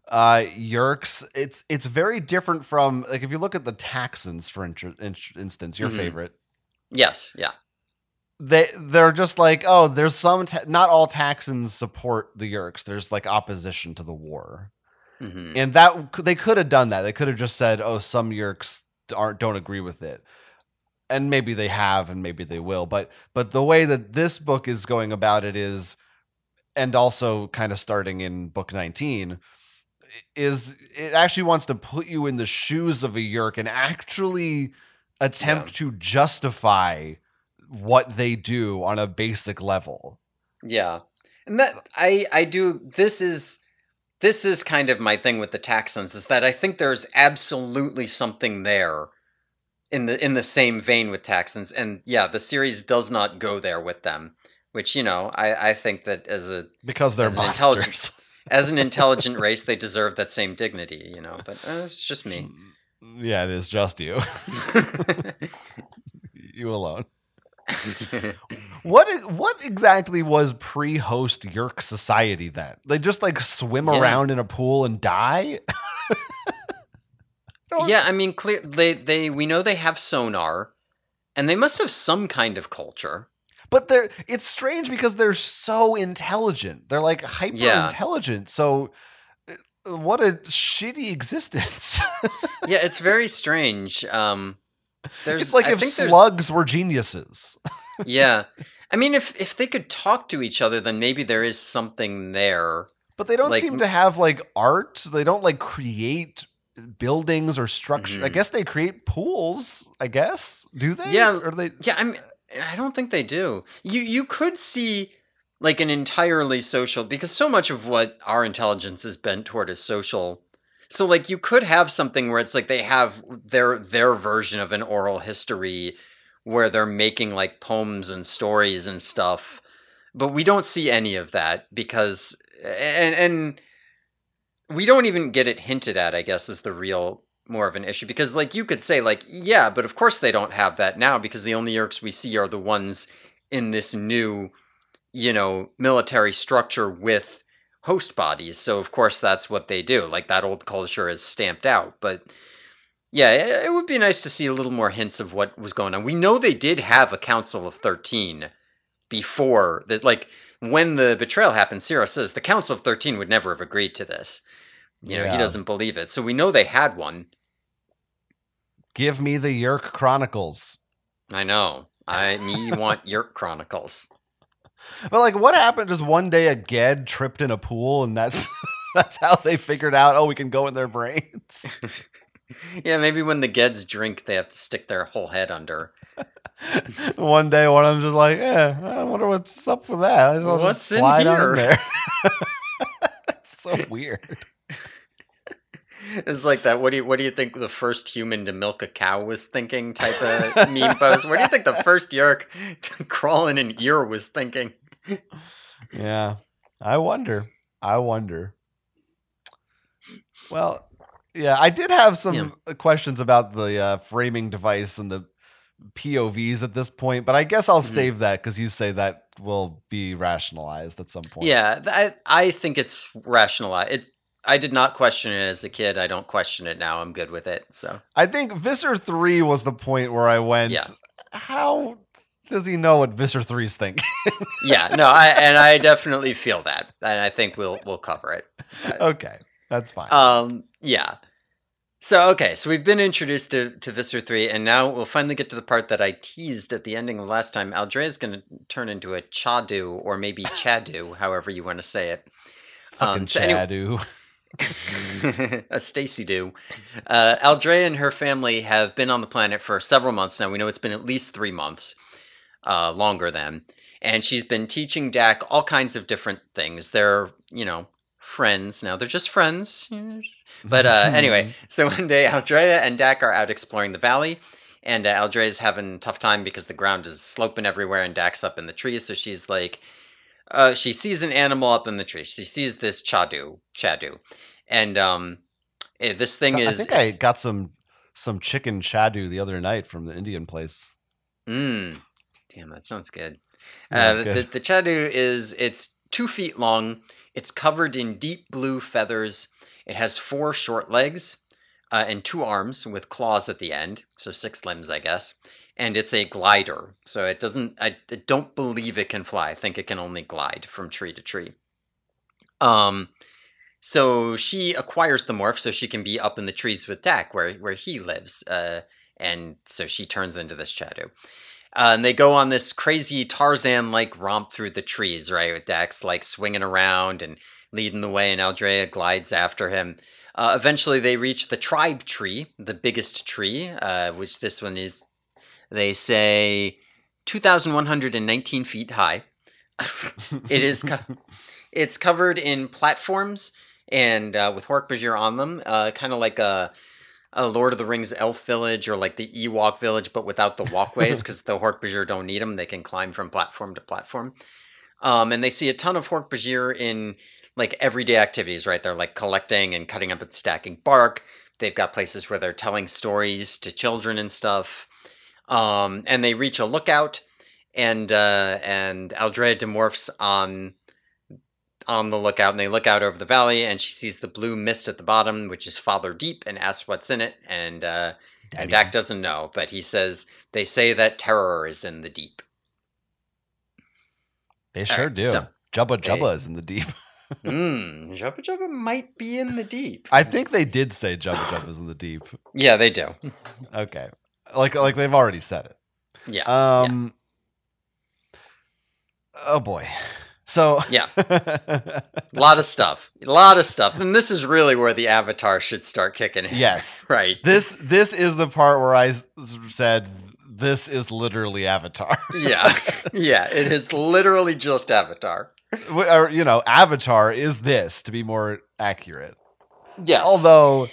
uh, Yeerks. It's it's very different from like if you look at the Taxxons, for in- in- instance, your
Mhm.
favorite.
Yes, yeah.
They they're just like oh, there's some ta- not all Taxxons support the Yeerks. There's like opposition to the war,
hmm
and that they could have done that. They could have just said oh, some Yeerks aren't don't agree with it and maybe they have and maybe they will but but the way that this book is going about it is and also kind of starting in book 19 is it actually wants to put you in the shoes of a yeerk and actually attempt to justify what they do on a basic level
Yeah. And that I I do this is this is kind of my thing with the Taxxons is that I think there's absolutely something there in the in the same vein with Taxxons and yeah, the series does not go there with them, which you know, I I think that as a
because they're
As an
monsters
intelligent- [LAUGHS] as an intelligent race they deserve that same dignity, you know, but uh, it's just me.
yeah it is just you [LAUGHS] [LAUGHS] you alone What what exactly was pre-host Yeerk society then? They just like swim
Yeah.
around in a pool and die?
Yeah, I mean clear they they we know they have sonar and they must have some kind of culture.
But they're it's strange because they're so intelligent. They're like hyper
Yeah.
intelligent. So uh, what a shitty existence. [LAUGHS]
yeah, it's very strange. Um, there's,
it's like
I
if slugs were geniuses. [LAUGHS]
yeah, I mean, if if they could talk to each other, then maybe there is something there.
But they don't
Like-
seem to have like art. They don't like create buildings or structure. I
Mhm.
guess they create pools. I guess do they?
Yeah.
Or they?
Yeah, I'm. I don't think they do. You you could see like an entirely social because so much of what our intelligence is bent toward is social. So like you could have something where it's like they have their their version of an oral history where they're making like poems and stories and stuff. But we don't see any of that because and and we don't even get it hinted at, I guess, is the real more of an issue because like you could say like yeah but of course they don't have that now because the only Yeerks we see are the ones in this new you know military structure with host bodies. So of course that's what they do. Like that old culture is stamped out. But yeah it, it would be nice to see a little more hints of what was going on. We know they did have a council of 13 before that like when the betrayal happened Cyril says the council of 13 would never have agreed to this you know, he doesn't believe it. So we know they had one.
Give me the Yeerk Chronicles.
I know. I me want [LAUGHS] Yeerk Chronicles.
But like, what happened? Just one day, a Ged tripped in a pool, and that's [LAUGHS] that's how they figured out. Oh, we can go in their brains. [LAUGHS]
Yeah, maybe when the Geds drink, they have to stick their whole head under. [LAUGHS]
one day, one of them's just like, yeah, I wonder what's up with that. I'll
What's in here?"
there. [LAUGHS] [LAUGHS] It's so weird.
It's like that. What do you What do you think the first human to milk a cow was thinking? Type of meme post. What do you think the first Yeerk to crawl in an ear was thinking?
Yeah, I wonder. I wonder. Well, yeah, I did have some
Yeah.
questions about the uh, framing device and the POVs at this point, but I guess I'll
Mhm.
save that because you say that will be rationalized at some point.
Yeah, I I think it's rationalized. It. I did not question it as a kid. I don't question it now. I'm good with it. So
I think Visser 3 was the point where I went,
Yeah.
how does he know what Visser 3's thinking?
yeah, no, I and I definitely feel that, and I think we'll we'll cover it. [LAUGHS]
okay, that's fine.
Um, yeah. So okay, so we've been introduced to to Visser three, and now we'll finally get to the part that I teased at the ending of last time. Aldrea is going to turn into a Chadoo or maybe [LAUGHS] Chadoo, however you want to say it.
Fucking
um, so anyway-
Chadoo. [LAUGHS] [LAUGHS]
a Stacy do. Uh, Aldrea and her family have been on the planet for several months now. We know it's been at least three months, uh, longer than. And she's been teaching Dak all kinds of different things. They're, you know, friends now. They're just friends. you know, just- [LAUGHS] But uh, anyway, so one day Aldrea and Dak are out exploring the valley. And uh, Aldrea's having a tough time because the ground is sloping everywhere and Dak's up in the trees. So she's like, uh, she sees an animal up in the tree. She sees this chadoo, chadoo, and um, eh, this thing
So
is.
I think I got some some chicken chadu the other night from the Indian place.
Mm, damn, that sounds good.
Yeah,
uh,
it's
the,
good.
the chadoo is it's two feet long. It's covered in deep blue feathers. It has four short legs uh, and two arms with claws at the end, so six limbs, I guess. And it's a glider, so it doesn't. I, I don't believe it can fly. I think it can only glide from tree to tree. Um, so she acquires the morph so she can be up in the trees with Dak, where where he lives. Uh, and so she turns into this Chadoo. Uh, and they go on this crazy Tarzan like romp through the trees, right? With Dak's like swinging around and leading the way, and Aldrea glides after him. Uh, eventually, they reach the tribe tree, the biggest tree, uh, which this one is, they say, 2,119 feet high. [LAUGHS] it is. Co- it's covered in platforms and uh, with Hork-Bajir on them, uh, kind of like a, a Lord of the Rings elf village or like the Ewok village, but without the walkways [LAUGHS] because the Hork-Bajir don't need them. They can climb from platform to platform. Um, and they see a ton of Hork-Bajir in like everyday activities, right? They're like collecting and cutting up and stacking bark. They've got places where they're telling stories to children and stuff. Um, and they reach a lookout, and uh, and Aldrea demorphs on on the lookout, and they look out over the valley, and she sees the blue mist at the bottom, which is Father Deep, and asks what's in it, and uh, and Dak doesn't know, but he says they say that terror is in the deep.
They sure
right,
do.
so-
Jubba
They-
is in the deep. [LAUGHS]
Hmm, Jubba Jubba might be in the deep.
I think they did say Jubba Jubba is in the deep.
yeah, they do.
Okay, like like they've already said it.
Yeah,
Um. Oh boy. So
Yeah. A lot of stuff. A lot of stuff. And this is really where the Avatar should start kicking in.
yes, [LAUGHS]
Right.
this this is the part where I said this is literally Avatar. [LAUGHS]
Yeah. Yeah. It is literally just Avatar.
Or, you know, Avatar is this to be more accurate.
Yes.
Although,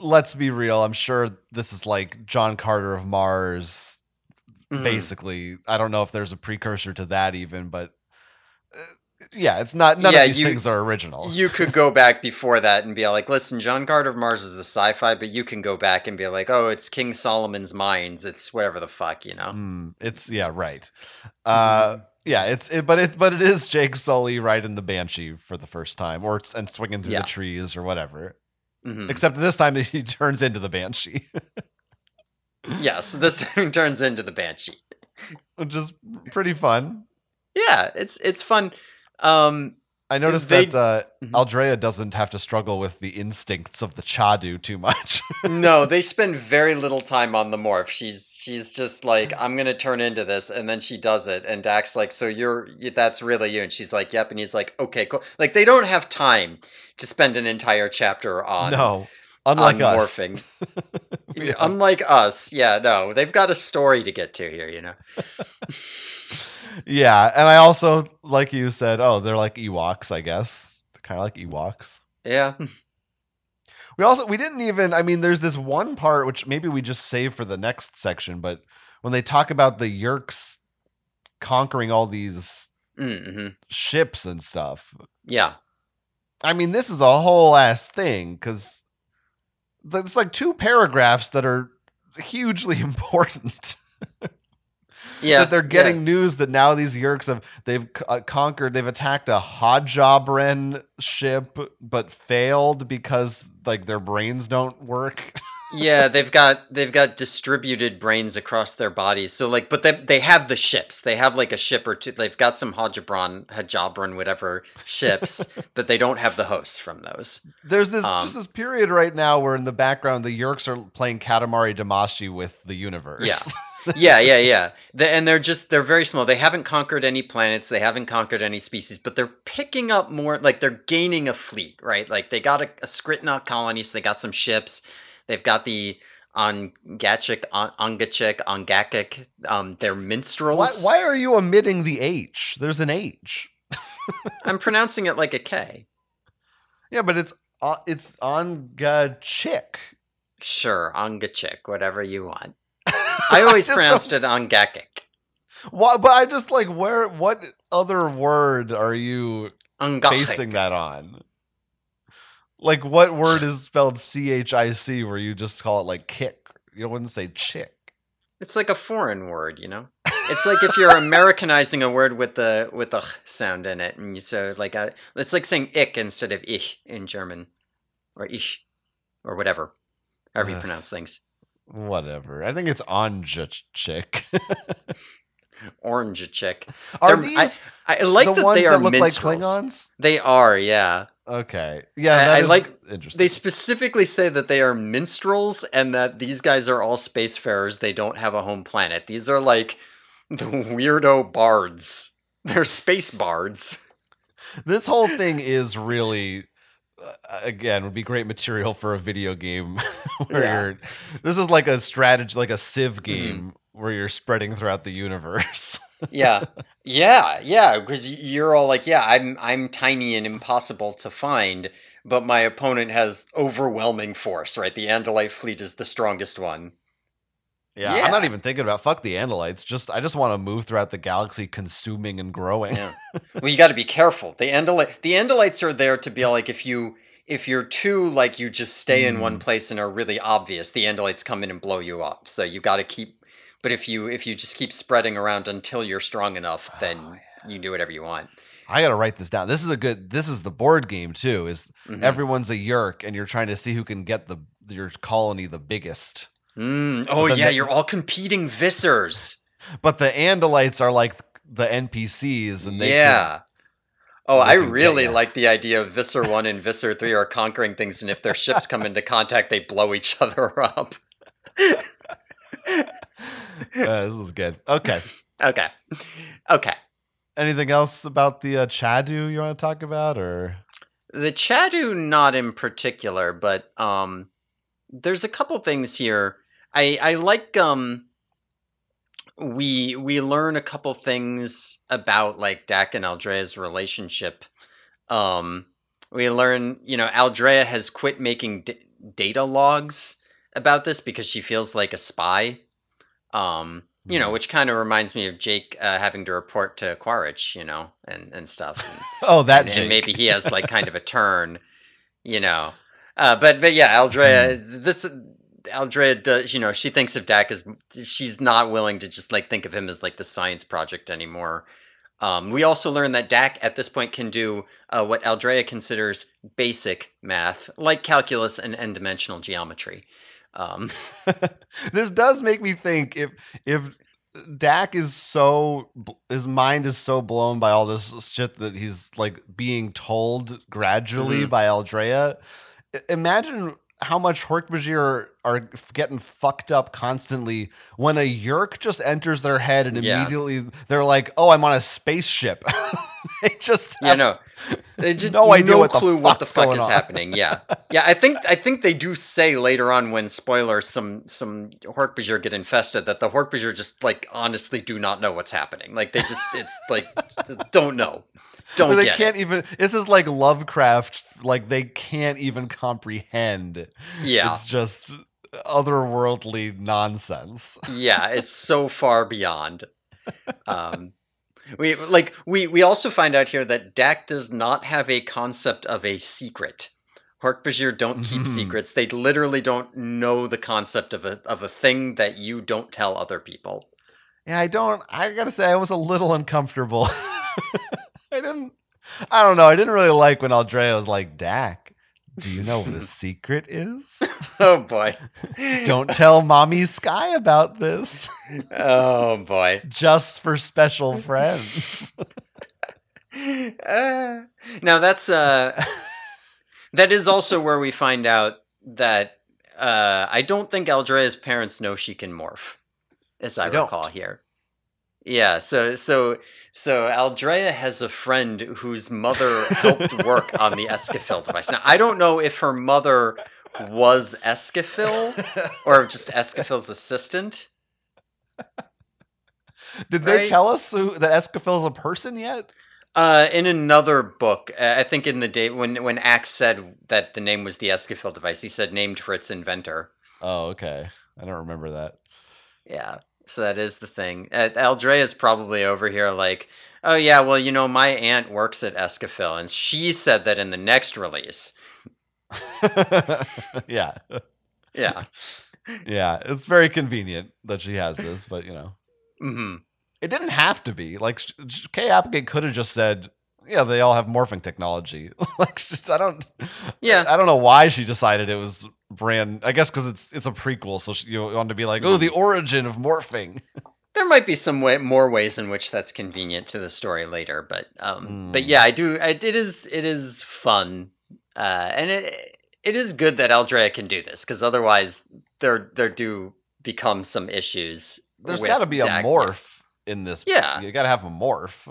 let's be real, I'm sure this is like John Carter of Mars.
Mhm.
Basically, I don't know if there's a precursor to that even, but yeah, it's not. None
Yeah,
of these
you-
things are original.
You could go back before that and be like, listen, John Carter of Mars is the sci fi, but you can go back and be like, oh, it's King Solomon's Mines. It's whatever the fuck, you know?
Mm, it's yeah, right. Uh, yeah, it's it, but it but it is Jake Sully riding the Banshee for the first time, or and swinging through
Yeah.
the trees or whatever.
Mhm.
Except this time [LAUGHS] he turns into the Banshee,
Yes, this [LAUGHS] time turns into the Banshee.
which is pretty fun.
Yeah, it's it's fun. Um,
I noticed
They-
that uh,
Mhm.
Aldrea doesn't have to struggle with the instincts of the Chadoo too much. [LAUGHS]
no, they spend very little time on the morph. She's she's just like, I'm gonna turn into this, and then she does it, and Dak's like, so you're that's really you, and she's like, yep, and he's like, okay, cool. Like they don't have time to spend an entire chapter on
no, unlike
on
us.
morphing. [LAUGHS]
Yeah.
Unlike us, yeah, no, they've got a story to get to here, you know. [LAUGHS]
yeah, and I also, like you said, oh, they're like Ewoks, I guess. They're kind of like Ewoks.
Yeah,
We also we didn't even. I mean, there's this one part which maybe we just save for the next section, but when they talk about the Yeerks conquering all these
mm-hmm.
ships and stuff,
yeah,
I mean, this is a whole ass thing because it's like two paragraphs that are hugely [LAUGHS] important. [LAUGHS]
yeah.
that they're
yeah.
getting news that now these Yeerks have they've uh, conquered, they've attacked a Hadjabren ship, but failed because like their brains don't work. [LAUGHS]
yeah, they've got they've got distributed brains across their bodies. So like, but they they have the ships. They have like a ship or two. They've got some Hajabron, Hajabron, whatever ships, [LAUGHS] but they don't have the hosts from those.
There's this
Um,
just this period right now where in the background the Yeerks are playing Katamari Damacy with the universe.
Yeah. [LAUGHS] yeah, yeah, yeah. The, and they're just they're very small. They haven't conquered any planets. They haven't conquered any species, but they're picking up more. Like they're gaining a fleet, right? Like they got a, a colony, so they got some ships. They've got the Ongachic, On- Ongachic, Ongakik. Um, they're minstrels.
why, why are you omitting the H? There's an H. [LAUGHS]
I'm pronouncing it like a K.
Yeah, but it's uh, it's on chick.
Sure, Ongachic, whatever you want. [LAUGHS] I always
just
pronounced it Ongakik.
Why, but I just like where what other word are you basing that on? Like what word is spelled C H I C where you just call it like kick? You wouldn't say chick.
It's like a foreign word, you know. It's like if you're Americanizing a word with the with the sound in it, and you so like a, it's like saying ich instead of ich in German, or ich, or whatever, however you pronounce things.
Whatever. I think it's on chick. [LAUGHS]
Orange chick.
Are
They're-
these
I like
the
that
ones
they are
that look
minstrels.
like Klingons?
They are, yeah.
Okay. Yeah,
I-
that
I
is
like-
interesting.
They specifically say that they are minstrels and that these guys are all spacefarers. They don't have a home planet. These are like [LAUGHS] the weirdo bards. They're space bards.
this whole thing is really again would be great material for a video game [LAUGHS] where
Yeah.
you're this is like a strategy like a civ mm-hmm. game where you're spreading throughout the universe. [LAUGHS]
Yeah. Yeah. Yeah. Because you're all like yeah i'm i'm tiny and impossible to find but my opponent has overwhelming force right? The andalite fleet is the strongest one
yeah,
Yeah.
i'm not even thinking about fuck the andalites just i just want to move throughout the galaxy consuming and growing.
Yeah. [LAUGHS] Well you got to be careful. The andalite the andalites are there to be like if you if you're too like you just stay in one
Mm.
place and are really obvious the andalites come in and blow you up. So you got to keep but if you if you just keep spreading around until you're strong enough then
Oh,
you do whatever you want.
I gotta write this down. This is a good this is the board game too is
Mhm.
everyone's a yeerk and you're trying to see who can get the your colony the biggest
Mm, oh yeah
they-
you're all competing vissers
but the andalites are like the npcs and they can-
yeah. Oh,
they
I really like the idea of Visser 1 and Visser 3 are conquering things, and if their ships come into contact, they blow each other [LAUGHS] up. [LAUGHS]
Uh, this is good. Okay.
Okay. Okay.
anything else about the uh, Chadoo you want to talk about, or
The Chadoo, not in particular, but um, there's a couple things here. I I like um. We we learn a couple things about like Dak and Aldrea's relationship. Um, we learn, you know, Aldrea has quit making d- data logs about this because she feels like a spy. Um, you know,
Mhm.
which kind of reminds me of Jake uh, having to report to Quaritch, you know, and and stuff. And, [LAUGHS]
oh, that
and, and maybe he has like kind of a turn, you know. Uh, but but yeah, Aldrea,
Hmm.
this Aldrea does, you know, she thinks of Dak as she's not willing to just like think of him as like the science project anymore. Um, we also learn that Dak at this point can do uh, what Aldrea considers basic math, like calculus and n-dimensional geometry. Um, [LAUGHS]
this does make me think if if Dak is so his mind is so blown by all this shit that he's like being told gradually
Mhm.
by Aldrea. Imagine how much Hork-Bajir are, getting fucked up constantly when a Yeerk just enters their head and
Yeah.
immediately they're like, "Oh, I'm on a spaceship." [LAUGHS] they just have-
know, they [LAUGHS] just
no
no
idea what the
clue what the fuck is
on.
happening. Yeah, [LAUGHS] yeah. I think I think they do say later on when spoiler some some Hork-Bajir get infested that the Hork-Bajir just like honestly do not know what's happening. Like they just it's like don't know, [LAUGHS] don't
they can't
it.
even. This is like Lovecraft. Like they can't even comprehend.
Yeah,
It's just otherworldly nonsense.
yeah. It's so [LAUGHS] far beyond. Um, we like we we also find out here that Dak does not have a concept of a secret. Hork-Bajir don't keep
Mhm.
secrets. They literally don't know the concept of a of a thing that you don't tell other people.
Yeah, I don't. I gotta say, I was a little uncomfortable. [LAUGHS] I didn't. I don't know. I didn't really like when Aldrea was like, "Dak, do you know what a [LAUGHS] secret is? [LAUGHS]
Oh boy.
Don't tell mommy Sky about this.
Oh boy. [LAUGHS]
Just for special friends."
Uh, now that's uh that is also where we find out that uh I don't think Aldrea's parents know she can morph, as I
don't.
recall here. Yeah, so so so Aldrea has a friend whose mother helped [LAUGHS] work on the Escafil device. Now I don't know if her mother was Escafil or just Escafil's assistant.
Did they
Right?
tell us who, that Escafil's a person yet?
Uh, in another book, uh, I think in the day when when Ax said that the name was the Escafil device, he said named for its inventor.
Oh, okay. I don't remember that.
Yeah, so that is the thing. Aldrea is probably over here like, oh yeah, well you know my aunt works at Escafil, and she said that in the next release. [LAUGHS]
yeah.
Yeah.
Yeah. It's very convenient that she has this, but you know.
hmm
It didn't have to be. Like Kay Applegate could have just said, "Yeah, they all have morphing technology." [LAUGHS] like I don't,
Yeah.
I don't know why she decided it was brand. I guess because it's it's a prequel, so she, you want to be like, "Oh, the origin of morphing." [LAUGHS]
There might be some way, more ways in which that's convenient to the story later, but um, but
Mm.
yeah, I do. I, it is it is fun, uh, and it it is good that Aldrea can do this because otherwise there there do become some issues.
There's got to be a morph in this.
Yeah.
you got to have a morph.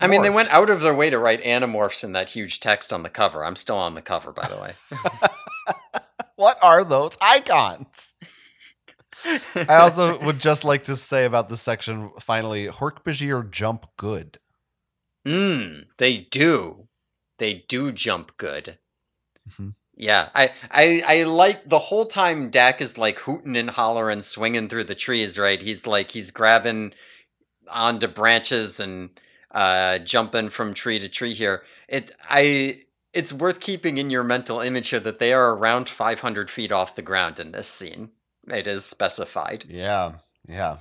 I mean, they went out of their way to write animorphs in that huge text on the cover. I'm still on the cover, by the way. [LAUGHS]
What are those icons? I also would just like to say about this section finally, Hork-Bajir jump good.
Mm, they do. They do jump good.
Mhm.
Yeah, I, I I like the whole time Dak is like hooting and hollering, swinging through the trees. Right, he's like he's grabbing onto branches and uh, jumping from tree to tree. Here, it I it's worth keeping in your mental image here that they are around 500 feet off the ground in this scene. It is specified.
Yeah, yeah.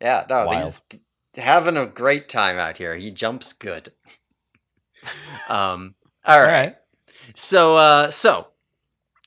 Yeah, no,
Wild.
he's having a great time out here. He jumps good. [LAUGHS] Um, all right. So, uh, so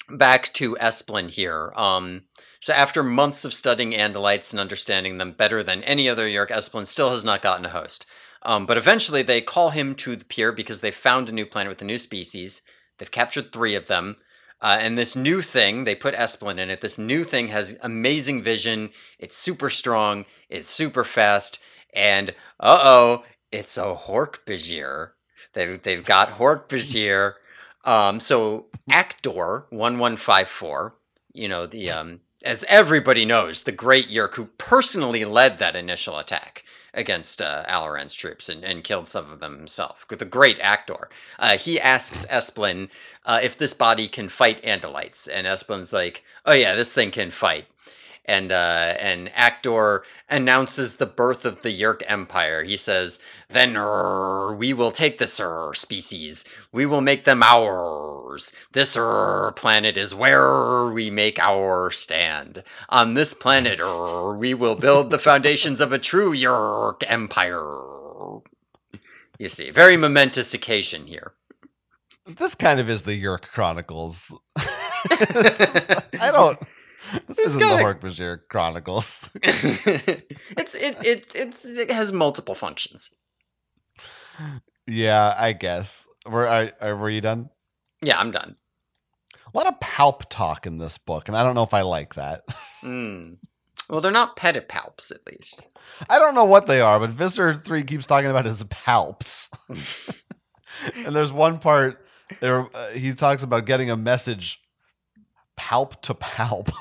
back to Esplin here. Um, so after months of studying Andalites and understanding them better than any other Yeerk, Esplin still has not gotten a host. Um, but eventually they call him to the pier because they found a new planet with a new species. They've captured three of them. Uh, and this new thing, they put Esplin in it. This new thing has amazing vision. It's super strong. It's super fast. And uh oh, it's a Hork-Bajir. They've, they've got Hork-Bajir. Um, so Actor 1154, you know, the um, as everybody knows, the great Yeerk who personally led that initial attack against uh, Alloran's troops and, and killed some of them himself. The great actor. Uh, he asks Esplin uh, if this body can fight Andalites, and Esplin's like, "Oh yeah, this thing can fight." And uh, and Actor announces the birth of the Yeerk Empire. He says, "Then we will take this er, species. We will make them ours. This er, planet is where we make our stand. On this planet, we will build the foundations of a true Yeerk Empire." You see, very momentous occasion here.
This kind of is the Yeerk Chronicles. [LAUGHS] I don't. This
It's
isn't the Hork-Bajir Chronicles. [LAUGHS] [LAUGHS]
it's it, it it's it has multiple functions.
yeah, I guess. Were I, I were you done?
Yeah, I'm done.
A lot of palp talk in this book, and I don't know if I like that. [LAUGHS]
Mm. Well, they're not pedipalps, at least.
I don't know what they are, but Visser 3 keeps talking about his palps. and there's one part there uh, he talks about getting a message palp to palp.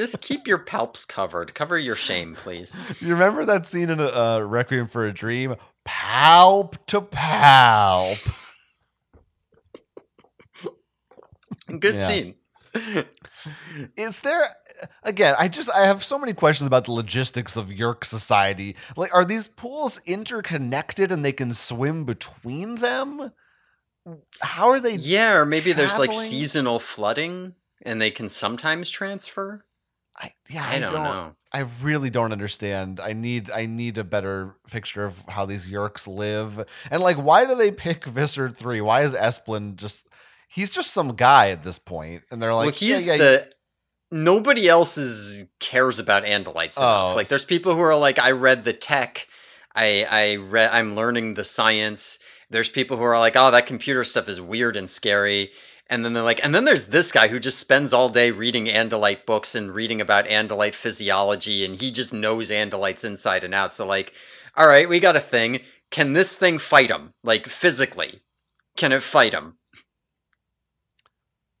Just keep your palps covered. Cover your shame, please.
you remember that scene in uh, Requiem for a Dream? Palp to palp.
Good
Yeah.
scene.
Is there again? I just I have so many questions about the logistics of Yeerk society. Like, are these pools interconnected and they can swim between them? How are they?
Yeah, or maybe there's like seasonal flooding and they can sometimes transfer.
I, yeah,
I, don't, know.
I really don't understand. I need I need a better picture of how these Yeerks live. And like why do they pick Visser 3? Why is Esplin just he's just some guy at this point and they're like
well, he's
yeah, yeah,
the. Nobody else is cares about Andalites enough.
Oh,
like, there's people who are like, I read the tech, I I read, I'm learning the science. There's people who are like, oh, that computer stuff is weird and scary. And then they're like, and then there's this guy who just spends all day reading Andalite books and reading about Andalite physiology, and he just knows Andalites inside and out. So, like, all right, we got a thing. Can this thing fight him? Like, physically? Can it fight him?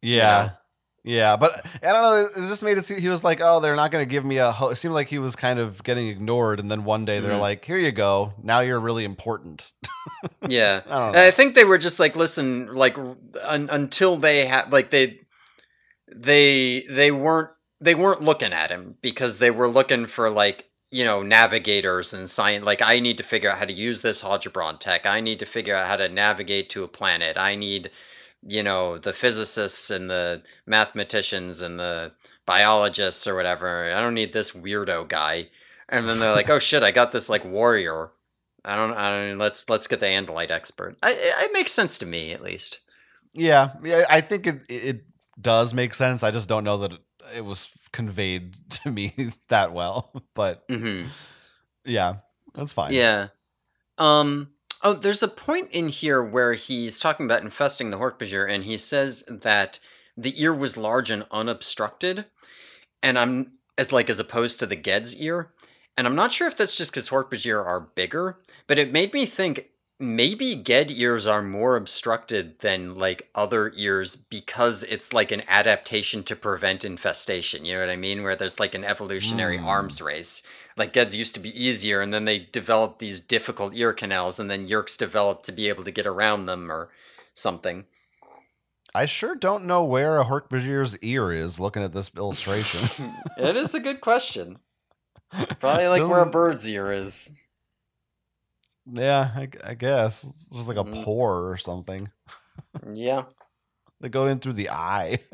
Yeah.
know?
Yeah, but I don't know. It just made it seem he was like, "Oh, they're not going to give me a." Ho-. It seemed like he was kind of getting ignored, and then one day they're
Mhm.
like, "Here you go. Now you're really important." [LAUGHS]
Yeah.
I.
I think they were just like, listen, like un- until they had, like they, they, they weren't, they weren't looking at him because they were looking for like, you know, navigators and science. Like, I need to figure out how to use this Hodgebron tech. I need to figure out how to navigate to a planet. I need, you know, the physicists and the mathematicians and the biologists or whatever. I don't need this weirdo guy. And then they're like, oh shit, I got this like warrior. I don't. I don't. Let's let's get the Andalite expert. I, it, it makes sense to me, at least.
yeah, yeah. I think it it does make sense. I just don't know that it, it was conveyed [LAUGHS] to me that well. But
hmm
yeah, that's fine.
Yeah. Um. Oh, there's a point in here where he's talking about infesting the Hork-Bajir, and he says that the ear was large and unobstructed, and I'm as like as opposed to the Ged's ear, and I'm not sure if that's just because Hork-Bajir are bigger, but it made me think maybe Ged ears are more obstructed than like other ears because it's like an adaptation to prevent infestation. You know what I mean? Where there's like an evolutionary
Hmm.
arms race. Like Geds used to be easier, and then they developed these difficult ear canals, and then Yeerks developed to be able to get around them or something.
I sure don't know where a Hork-Bajir's ear is. Looking at this illustration, [LAUGHS]
it is a good question. Probably like where a bird's ear is.
yeah, I, I guess it's just like a
Mm.
pore or something.
Yeah.
They go in through the eye. [LAUGHS]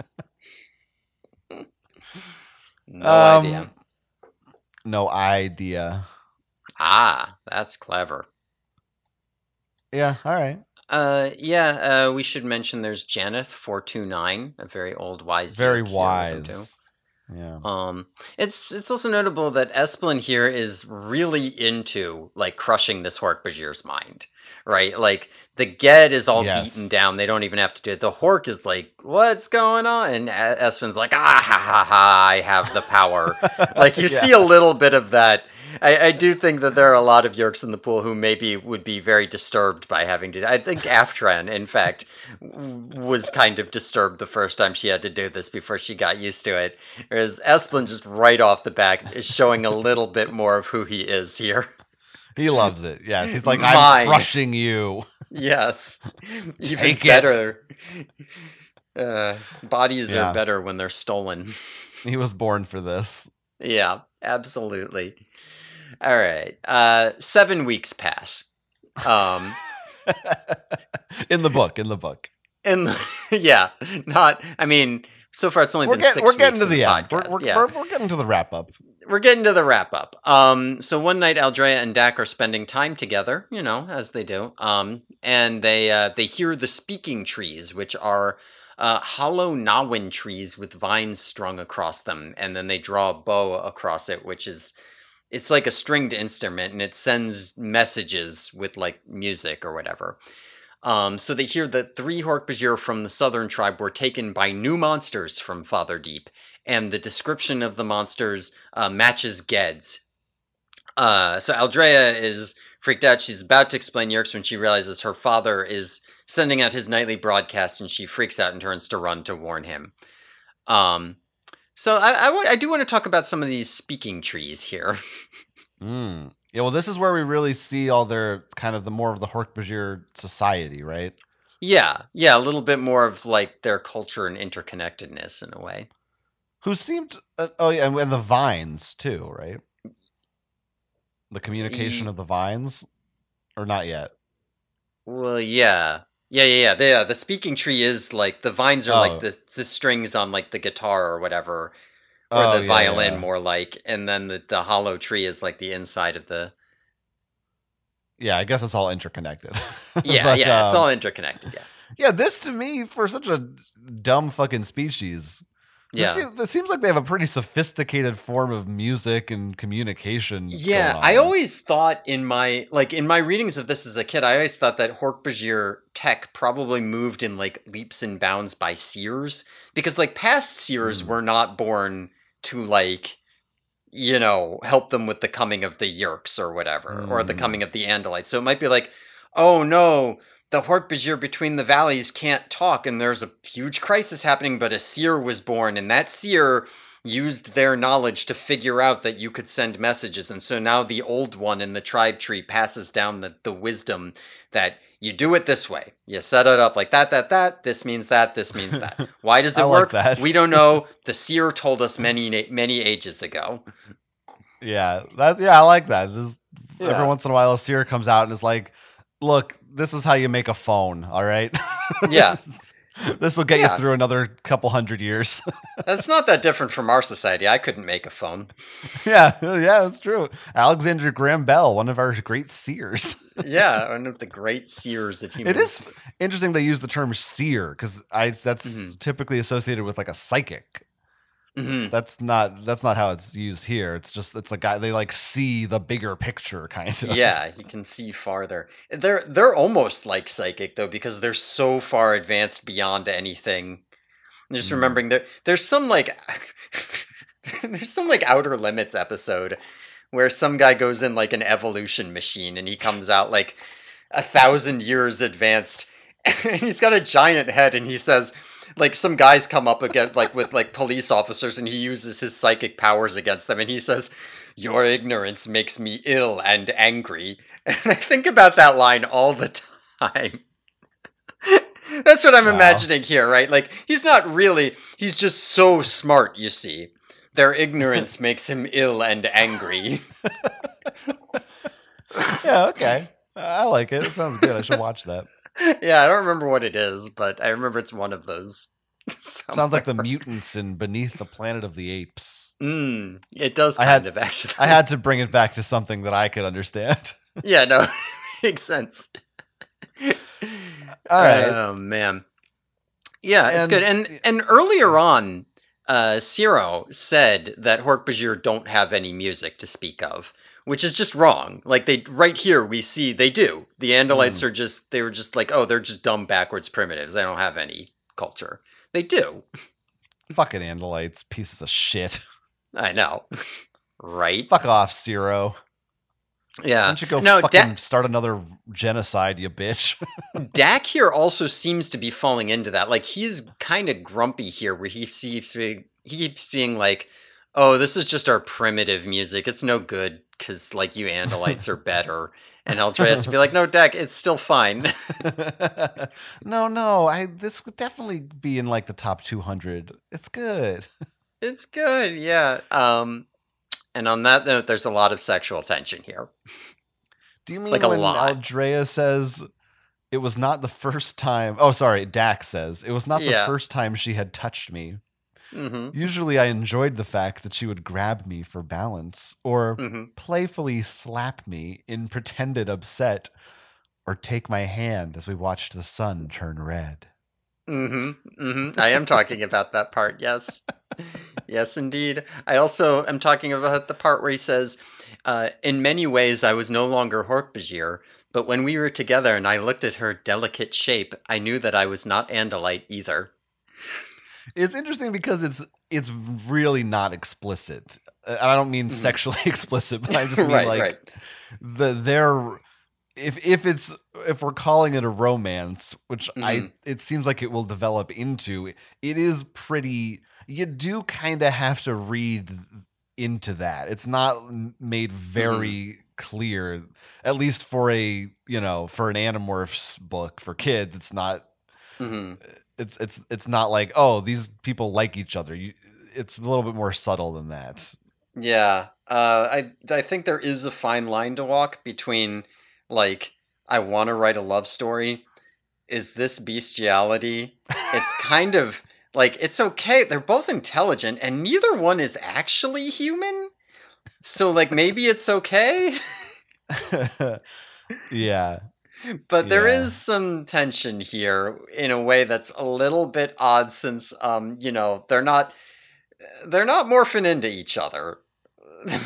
No
Um,
idea.
No idea.
Ah, that's clever.
Yeah, all right.
Uh, yeah. Uh, we should mention there's Janeth four two nine, a very old wise.
Very
Yeerk here with him, too.
wise. Yeah.
Um, it's it's also notable that Esplin here is really into like crushing this Hork-Bajir's mind, right? Like the Ged is all
Yes.
beaten down; they don't even have to do it. The Hork is like, "What's going on?" And Es- Esplin's like, "Ah ha ha ha! I have the power." [LAUGHS] like you
Yeah.
see a little bit of that I, I do think that there are a lot of Yeerks in the pool who maybe would be very disturbed by having to. I think Aftran, in fact, was kind of disturbed the first time she had to do this before she got used to it. Whereas Esplin, just right off the bat, is showing a little bit more of who he is here.
He loves it. Yes, he's like,
Mine.
I'm crushing you.
Yes, [LAUGHS] even
it.
better. Uh, bodies
Yeah.
are better when they're stolen.
He was born for this.
Yeah, absolutely. All right. Uh seven weeks pass. Um [LAUGHS]
in the book, in the book.
and [LAUGHS] yeah, not I mean, so far it's only
We're,
been
get-
six
we're getting to the end. We're,
podcast.
we're,
yeah.
we're, we're getting to the wrap up.
we're getting to the wrap up. Um, so one night, Aldrea and Dak are spending time together, you know, as they do. Um, and they uh, they hear the speaking trees, which are uh, hollow Nawin trees with vines strung across them, and then they draw a bow across it, which is it's like a stringed instrument, and it sends messages with like music or whatever. Um, so they hear that three Hork-Bajir from the southern tribe were taken by new monsters from Father Deep, and the description of the monsters uh, matches Ged's. Uh, so Aldrea is freaked out. She's about to explain Yeerks when she realizes her father is sending out his nightly broadcast, and she freaks out and turns to run to warn him. Um, so I, I, would- I do want to talk about some of these speaking trees here. [LAUGHS]
Mm. Yeah, well, this is where we really see all their kind of the more of the Hork-Bajir society, right?
yeah, yeah, a little bit more of like their culture and interconnectedness in a way.
Who seemed, uh, oh yeah, and, and the vines too, right? The communication
Ye-
of the vines, or not yet?
Well, yeah. Yeah, yeah, yeah. The, uh, the speaking tree is like the vines are
Oh.
like the, the strings on like the guitar or whatever, or
Oh,
the
yeah,
violin
yeah.
more like, and then the, the hollow tree is like the inside of the.
Yeah, I guess it's all interconnected. [LAUGHS]
Yeah,
But,
yeah, it's
um,
all interconnected. Yeah,
Yeah, this to me, for such a dumb fucking species, this,
yeah,
seems, this seems like they have a pretty sophisticated form of music and communication.
yeah. I always thought in my like in my readings of this as a kid, I always thought that Hork-Bajir tech probably moved in like leaps and bounds by seers because like past seers
Hmm.
were not born to like you know help them with the coming of the Yeerks or whatever or the coming mm. of the Andalites. So it might be like, oh no. The Hork-Bajir between the valleys can't talk, and there's a huge crisis happening. But a seer was born, and that seer used their knowledge to figure out that you could send messages. And so now the old one in the tribe tree passes down the, the wisdom that you do it this way. You set it up like that, that, that. This means that. This means that. [LAUGHS] Why does it
like
work?
that.
We don't know. [LAUGHS] The seer told us many, many ages ago.
Yeah, that yeah, I like that. This
Yeah.
every once in a while a seer comes out and is like, "Look, this is how you make a phone, all right?
Yeah. [LAUGHS] [LAUGHS]
this will get
Yeah.
you through another couple hundred years." [LAUGHS]
That's not that different from our society. I couldn't make a phone.
yeah, yeah, that's true. Alexander Graham Bell, one of our great seers. [LAUGHS]
Yeah, one of the great seers of humans.
it is interesting they use the term seer because I that's
Mhm.
typically associated with like a psychic.
Mhm.
That's not that's not how it's used here. It's just it's a guy they like see the bigger picture kind of.
Yeah, you can see farther. They're they're almost like psychic though because they're so far advanced beyond anything. Just
Mm.
remembering there there's some like [LAUGHS] there's some like outer limits episode where some guy goes in like an evolution machine and he comes out like a thousand years advanced [LAUGHS] and he's got a giant head and he says like some guys come up again like with like police officers and he uses his psychic powers against them and he says your ignorance makes me ill and angry [LAUGHS] and i think about that line all the time [LAUGHS] that's what i'm
Wow.
imagining here right like he's not really he's just so smart you see their ignorance [LAUGHS] makes him ill and angry
yeah, okay. I like it. It sounds good. I should watch that. [LAUGHS]
yeah i don't remember what it is but i remember it's one of those [LAUGHS]
Sounds like the mutants in Beneath the Planet of the Apes.
Mm, it does
I had-
of actually.
I had to bring it back to something that I could understand. [LAUGHS]
yeah, no, makes sense.
All right.
Oh man. Yeah, it's good. And and earlier on, uh Seerow said that Hork-Bajir don't have any music to speak of, which is just wrong. Like they right here we see they do. The Andalites
Hmm.
are just they were just like, oh, they're just dumb backwards primitives. They don't have any culture. They do. [LAUGHS]
Fucking Andalites, pieces of shit. [LAUGHS]
I know. [LAUGHS] right?
Fuck off, Seerow. Why
Yeah.
don't you go
No,
fucking
Da-
start another genocide, you bitch?
Dak here also seems to be falling into that. Like he's kind of grumpy here, where he keeps he keeps being like, "Oh, this is just our primitive music. It's no good because like you [LAUGHS] Andalites are better." And Aldrea has to be like, "No, Dak, it's still fine." [LAUGHS]
no, no. I this would definitely be in like the top 200. It's good.
it's good, yeah. Um, and on that note, there's a lot of sexual tension here.
Do you mean
Like a
when. Aldrea says it was not the first time? Oh, sorry. Dak says it was not the
Yeah.
first time she had touched me.
Hmm
Usually, I enjoyed the fact that she would grab me for balance, or
hmm
playfully slap me in pretended upset, or take my hand as we watched the sun turn red.
Mm-hmm. Mm-hmm. [LAUGHS] I am talking about that part. Yes, yes, indeed. I also am talking about the part where he says, uh, "In many ways, I was no longer Hork-Bajir, but when we were together and I looked at her delicate shape, I knew that I was not Andalite either."
It's interesting because it's it's really not explicit. Uh, I don't mean
Mhm.
sexually [LAUGHS] explicit, but I just [LAUGHS] mean
right,
like
right.
the their if if it's if we're calling it a romance, which I
Mhm.
it seems like it will develop into, it is pretty. You do kind of have to read into that. It's not made very clear, at least for a you know for an Animorphs book for kids. It's not
hmm
it's it's it's not like oh these people like each other you it's a little bit more subtle than that
Yeah, uh, I I think there is a fine line to walk between like I want to write a love story. Is this bestiality? It's [LAUGHS] kind of like it's okay. They're both intelligent, and neither one is actually human. So like maybe it's okay, [LAUGHS]
yeah
but there
Yeah.
is some tension here in a way that's a little bit odd since um you know they're not they're not morphing into each other. [LAUGHS]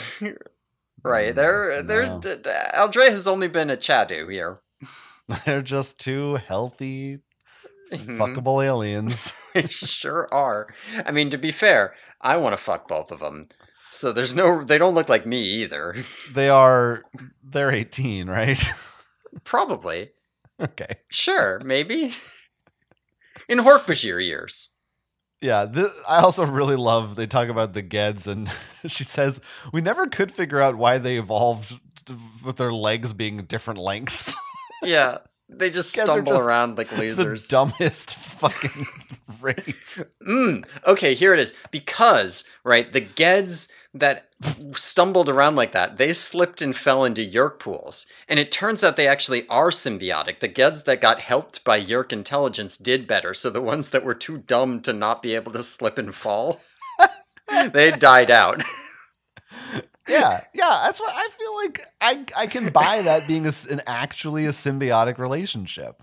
Right.
Mm,
There, there's
no.
d- d- Aldrea has only been a Chadoo here. [LAUGHS]
they're just two healthy
Mhm.
fuckable aliens [LAUGHS]
They sure are. I mean, to be fair, I want to fuck both of them. So there's no, they don't look like me either.
they are they're 18 right
Probably.
okay
Sure, maybe. In Hork-Bajir years.
yeah this, i also really love they talk about the geds and [LAUGHS] she says we never could figure out why they evolved with their legs being different lengths [LAUGHS]
Yeah. They just
are
stumble
just
around like [LAUGHS]
the
losers.
dumbest fucking race
Mm, okay, here it is. Because, right, the Geds that stumbled around like that, they slipped and fell into Yeerk pools. And it turns out they actually are symbiotic. The Geds that got helped by Yeerk intelligence did better. So the ones that were too dumb to not be able to slip and fall, [LAUGHS] they died out.
Yeah, yeah. That's what I feel like. I I can buy that being a an actually a symbiotic relationship.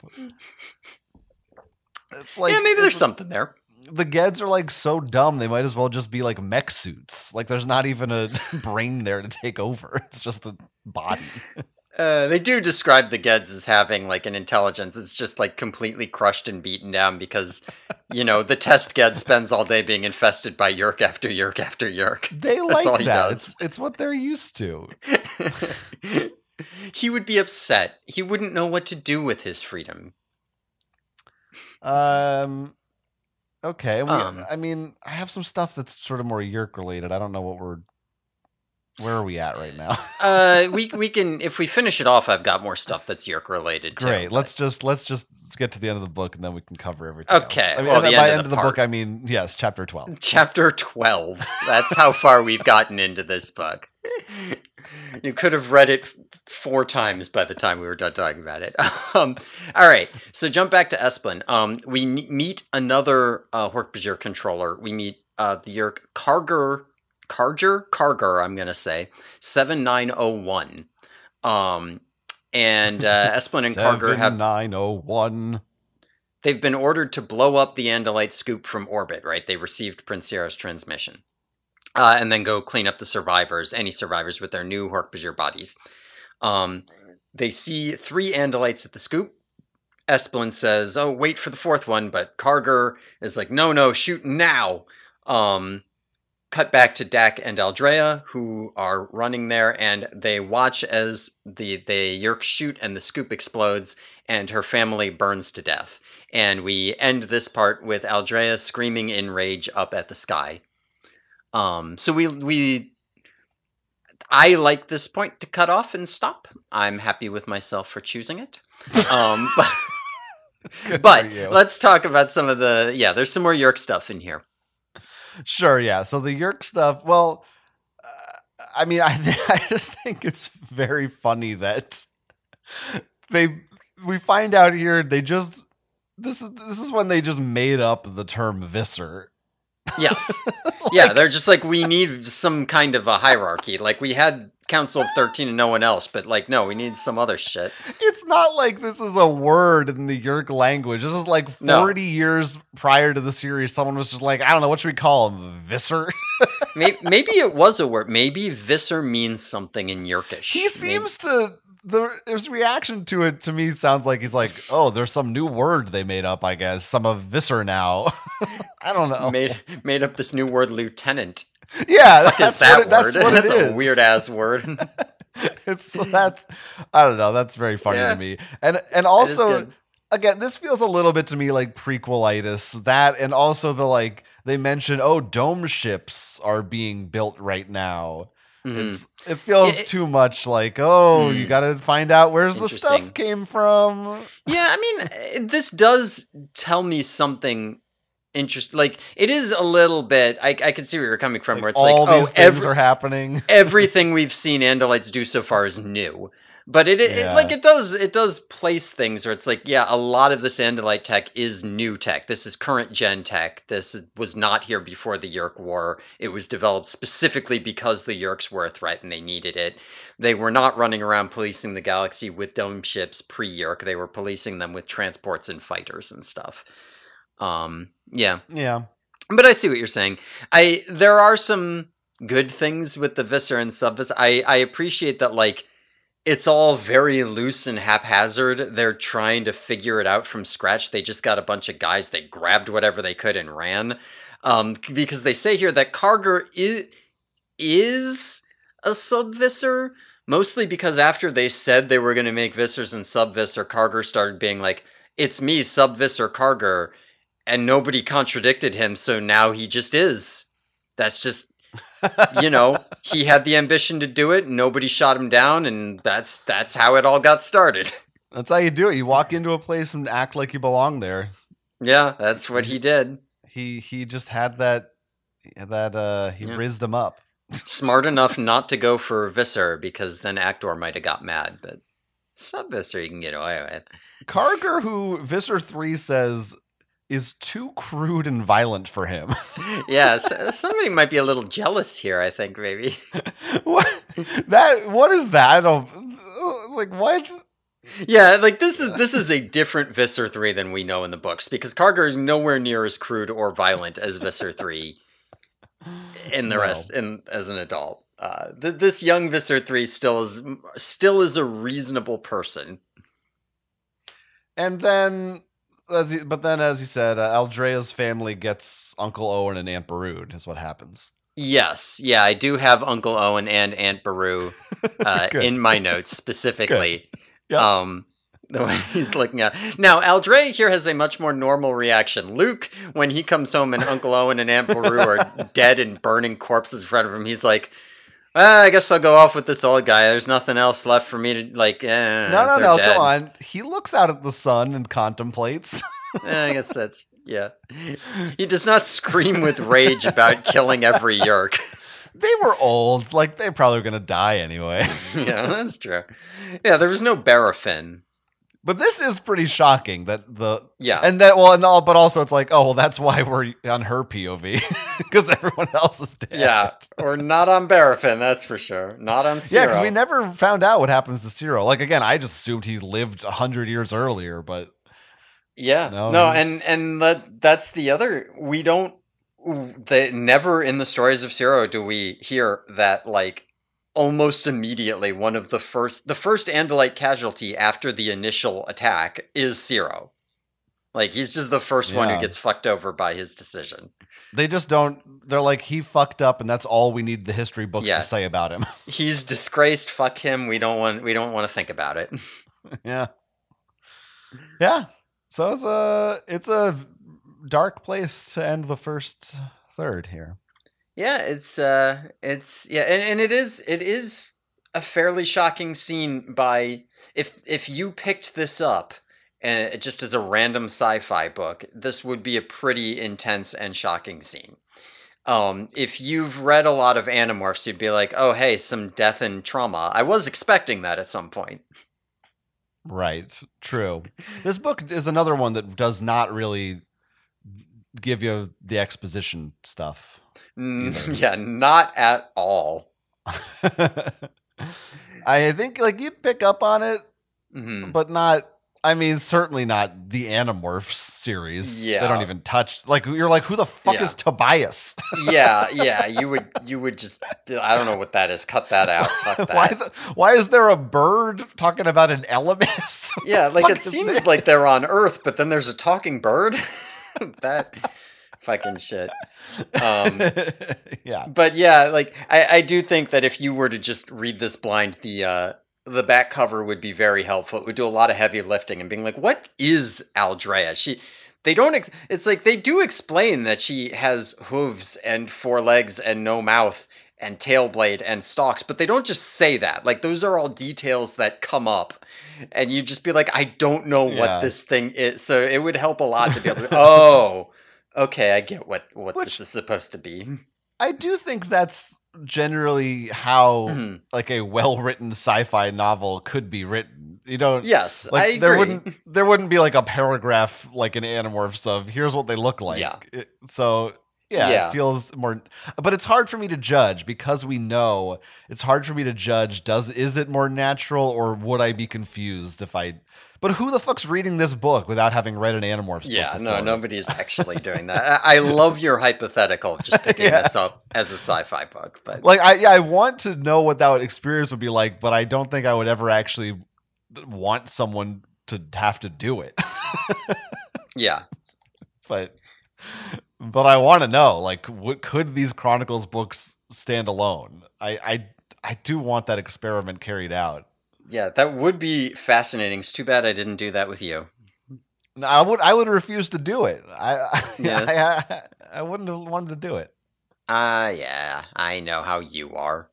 It's like
yeah, maybe there's something there.
The Geds are like so dumb they might as well just be like mech suits. Like there's not even a [LAUGHS] brain there to take over. [LAUGHS] It's just a body. [LAUGHS]
Uh, they do describe the Geds as having like an intelligence. It's just like completely crushed and beaten down because, you know, the test Ged spends all day being infested by Yeerk after Yeerk after Yeerk.
They
That's
like that. It's it's what they're used to.
he would be upset. He wouldn't know what to do with his freedom.
Um. Okay. We,
Um.
I mean, I have some stuff that's sort of more Yeerk related. I don't know what we're. Where are we at right now? [LAUGHS]
Uh, we we can if we finish it off. I've got more stuff that's Yeerk related.
Great.
but-
Let's just let's just get to the end of the book and then we can cover everything.
Okay,
I mean,
well, the
by
end
end
of the
book. I mean yes, chapter twelve. [LAUGHS]
Chapter 12. That's how far we've gotten into this book. [LAUGHS] You could have read it four times by the time we were done talking about it. Um, all right, so jump back to Esplin. Um, we meet another uh, Hork-Bajir controller. We meet uh, the Yeerk Karger, Karger? Karger, I'm going to say, 7901. Um, and uh, [LAUGHS] Esplin and Karger have
nine oh one.
they've been ordered to blow up the Andalite scoop from orbit, right? They received Prince Seerow's transmission. Uh, and then go clean up the survivors, any survivors with their new Hork-Bajir bodies. Um, they see three Andalites at the scoop. Esplin says, Oh, wait for the fourth one, but Karger is like, No, no, shoot now. Um, cut back to Dak and Aldrea, who are running there, and they watch as the the Yeerk shoot and the scoop explodes, and her family burns to death. And we end this part with Aldrea screaming in rage up at the sky. Um, so we we I like this point to cut off and stop. I'm happy with myself for choosing it. Um, [LAUGHS] but but let's talk about some of the yeah. There's some more Yeerk stuff in here.
Sure, yeah. So the Yeerk stuff, well, uh, I mean, [LAUGHS] I I just think it's very funny that they we find out here they just this is this is when they just made up the term Visser.
Yes. [LAUGHS] yeah, they're just like we need some kind of a hierarchy. Like we had Council of 13 and no one else, but like no, we need some other shit.
It's not like this is a word in the Yeerk language. This is like 40
No.
years prior to the series. Someone was just like, I don't know, what should we call him? Visser? [LAUGHS]
Maybe, maybe it was a word. Maybe Visser means something in Yeerkish.
he
Maybe-
seems to the his reaction to it to me sounds like he's like, oh, there's some new word they made up. I guess some of Visser now. [LAUGHS] I don't know.
made made up this new word, lieutenant.
Yeah, that's
is that
what it, that's
word?
what it
that's
is.
a weird ass word. [LAUGHS]
It's that's I don't know. That's very funny
Yeah.
to me. And and also again, this feels a little bit to me like prequelitis. That and also the like they mention, oh, dome ships are being built right now.
Mhm.
It's it feels
It-
too much like, oh, you
Hmm.
got to find out where's the stuff came from.
Yeah, I mean, this does tell me something interesting. Like, it is a little bit. I, I can see where you're coming from. where it's
all
like,
these
oh,
things
every,
are happening. [LAUGHS]
everything we've seen Andalites do so far is new. But it, it,
Yeah.
like it does it does place things where it's like yeah a lot of this Andalite tech is new tech. This is current gen tech. This was not here before the Yeerk War. It was developed specifically because the Yeerks were a threat and they needed it. They were not running around policing the galaxy with dome ships pre Yeerk. They were policing them with transports and fighters and stuff. Um, yeah,
Yeah.
but I see what you're saying. I there are some good things with the Visser and Subvis. I I appreciate that like it's all very loose and haphazard. They're trying to figure it out from scratch. They just got a bunch of guys. They grabbed whatever they could and ran. Um, because they say here that Karger is is a subvisor, mostly because after they said they were going to make Vissers and subvisor, Karger started being like, "It's me, subvisor Karger," and nobody contradicted him. So now he just is. That's just you know [LAUGHS] he had the ambition to do it. Nobody shot him down, and that's that's how it all got started. [LAUGHS]
That's how you do it. You walk into a place and act like you belong there.
yeah, that's what he did.
He he just had that that uh he
Yeah.
rizzed him up. [LAUGHS]
Smart enough not to go for Visser because then Actor might have got mad, but sub Visser you can get away with.
Karger, who Visser 3 says is too crude and violent for him. [LAUGHS]
Yeah, somebody might be a little jealous here. I think maybe. [LAUGHS]
what that what is that? I don't like what?
Yeah, like this is this is a different Visser three than we know in the books because Karger is nowhere near as crude or violent as Visser three in the
No.
rest in as an adult. Uh, th- this young Visser three still is still is a reasonable person.
And then he, but then as you said, uh, Aldrea's family gets Uncle Owen and Aunt Beru is what happens.
Yes, yeah, I do have Uncle Owen and Aunt Beru [LAUGHS] uh, in my notes specifically.
Yep.
Um, the way [LAUGHS] he's looking at now, Aldrea here has a much more normal reaction. Luke, when he comes home and Uncle Owen and Aunt Beru are [LAUGHS] dead and burning corpses in front of him, he's like, well, "I guess I'll go off with this old guy. There's nothing else left for me to like." Eh,
no, no, no,
dead."
come on. He looks out at the sun and contemplates.
I guess that's yeah. [LAUGHS] He does not scream with rage about killing every Yeerk. [LAUGHS]
they were old. Like they probably were gonna die anyway. [LAUGHS]
yeah, that's true. Yeah, there was no Barafin.
But this is pretty shocking that the
Yeah.
and that well and all but also it's like, oh well that's why we're on her POV. Because [LAUGHS] everyone else is dead.
Yeah, or not on Barafin, that's for sure. Not on
Yeah, because we never found out what happens to Seerow. Like again, I just assumed he lived a hundred years earlier, but
yeah,
No,
no, and and that that's the other. We don't. They never in the stories of Seerow do we hear that like almost immediately one of the first the first Andalite casualty after the initial attack is Seerow. Like he's just the first one who gets fucked over by his decision.
They just don't. They're like he fucked up, and that's all we need the history books
Yeah.
to say about him. [LAUGHS]
He's disgraced. Fuck him. We don't want. We don't want to think about it. [LAUGHS]
yeah, yeah. So it's a it's a dark place to end the first third here.
Yeah, it's uh, it's yeah, and, and it is it is a fairly shocking scene. By if if you picked this up. and Uh, just as a random sci-fi book, this would be a pretty intense and shocking scene. Um, if you've read a lot of Animorphs, you'd be like, "Oh, hey, some death and trauma." I was expecting that at some point.
Right. True. This book is another one that does not really give you the exposition stuff.
Mm, [LAUGHS] yeah, not at all. [LAUGHS]
I think like you'd pick up on it,
Mhm.
but not. I mean, certainly not the Animorphs series.
Yeah, they
don't even touch. Like you're like, who the fuck
Yeah.
is Tobias?
yeah, [LAUGHS] yeah, you would you would just I don't know what that is. Cut that out. Fuck that.
why? The, why is there a bird talking about an element?
Yeah, like it seems
this?
like they're on Earth, but then there's a talking bird. that fucking shit. Um, [LAUGHS]
yeah.
but yeah, like I, I do think that if you were to just read this blind, the uh the back cover would be very helpful. It would do a lot of heavy lifting and being like, what is Aldrea? She they don't ex- it's like they do explain that she has hooves and four legs and no mouth and tail blade and stalks, but they don't just say that. Like those are all details that come up. And you just be like, I don't know
Yeah.
what this thing is. So it would help a lot to be able to Oh, okay, I get what what
Which-
this is supposed to be.
I do think that's generally how
Mhm.
like a well-written sci-fi novel could be written. You don't
Yes,
like
I agree.
there wouldn't there wouldn't be like a paragraph like an Animorphs of here's what they look like.
Yeah.
It- so yeah,
Yeah.
it feels more but it's hard for me to judge because we know it's hard for me to judge does is it more natural or would I be confused if I but who the fuck's reading this book without having read an Animorphs
Yeah,
book
no, nobody's [LAUGHS] actually doing that. I, I love your hypothetical of just picking
Yes.
this up as a sci-fi book, but
like I yeah, I want to know what that experience would be like, but I don't think I would ever actually want someone to have to do it. [LAUGHS]
yeah,
but but I want to know like what could these Chronicles books stand alone? I I I do want that experiment carried out.
Yeah, that would be fascinating. It's too bad I didn't do that with you.
No, I would I would refuse to do it. I [LAUGHS]
Yes.
I, I, I wouldn't have wanted to do it.
Ah, yeah, I know how you are.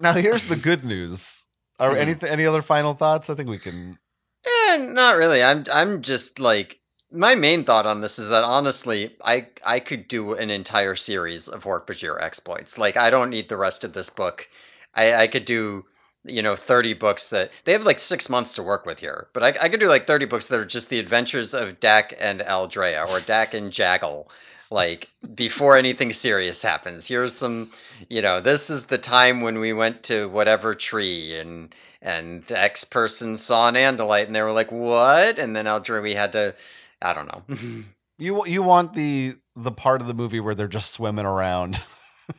Now here's the good news. Are
Mhm.
anything any other final thoughts? I think we can
Eh, not really. I'm I'm just like my main thought on this is that honestly, I I could do an entire series of Hork-Bajir exploits. Like I don't need the rest of this book. I I could do you know 30 books that they have like six months to work with here but I, I could do like 30 books that are just the adventures of dak and aldrea or dak and jaggle like before anything serious happens here's some you know this is the time when we went to whatever tree and and the X person saw an Andalite and they were like, "What?" And then Aldrea, we had to, I don't know. [LAUGHS]
You you want the the part of the movie where they're just swimming around.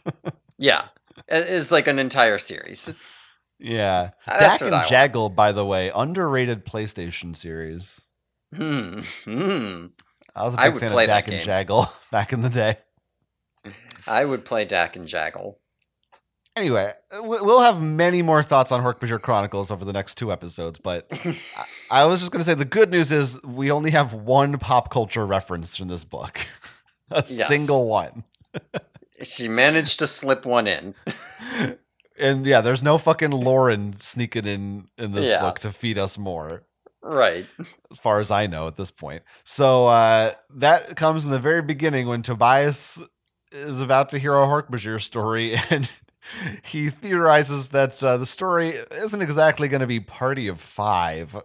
[LAUGHS]
yeah, it- it's like an entire series.
Yeah.
That's
Dak and
I want.
Jaggle, by the way, underrated PlayStation series.
Hmm. Hmm.
I was a big fan of Dak and
game.
Jaggle [LAUGHS] back in the day.
I would play Dak and Jaggle.
Anyway, we- we'll have many more thoughts on Hork-Bajir Chronicles over the next two episodes, but [LAUGHS] I- was just going to say the good news is we only have one pop culture reference in this book. [LAUGHS] a
Yes.
single one.
She managed to slip one in.
And yeah, there's no fucking Loren sneaking in in this
Yeah.
book to feed us more.
Right.
as far as I know at this point. So uh, that comes in the very beginning when Tobias is about to hear a Hork-Bajir story, [LAUGHS] and he theorizes that uh, the story isn't exactly going to be Party of Five. [LAUGHS]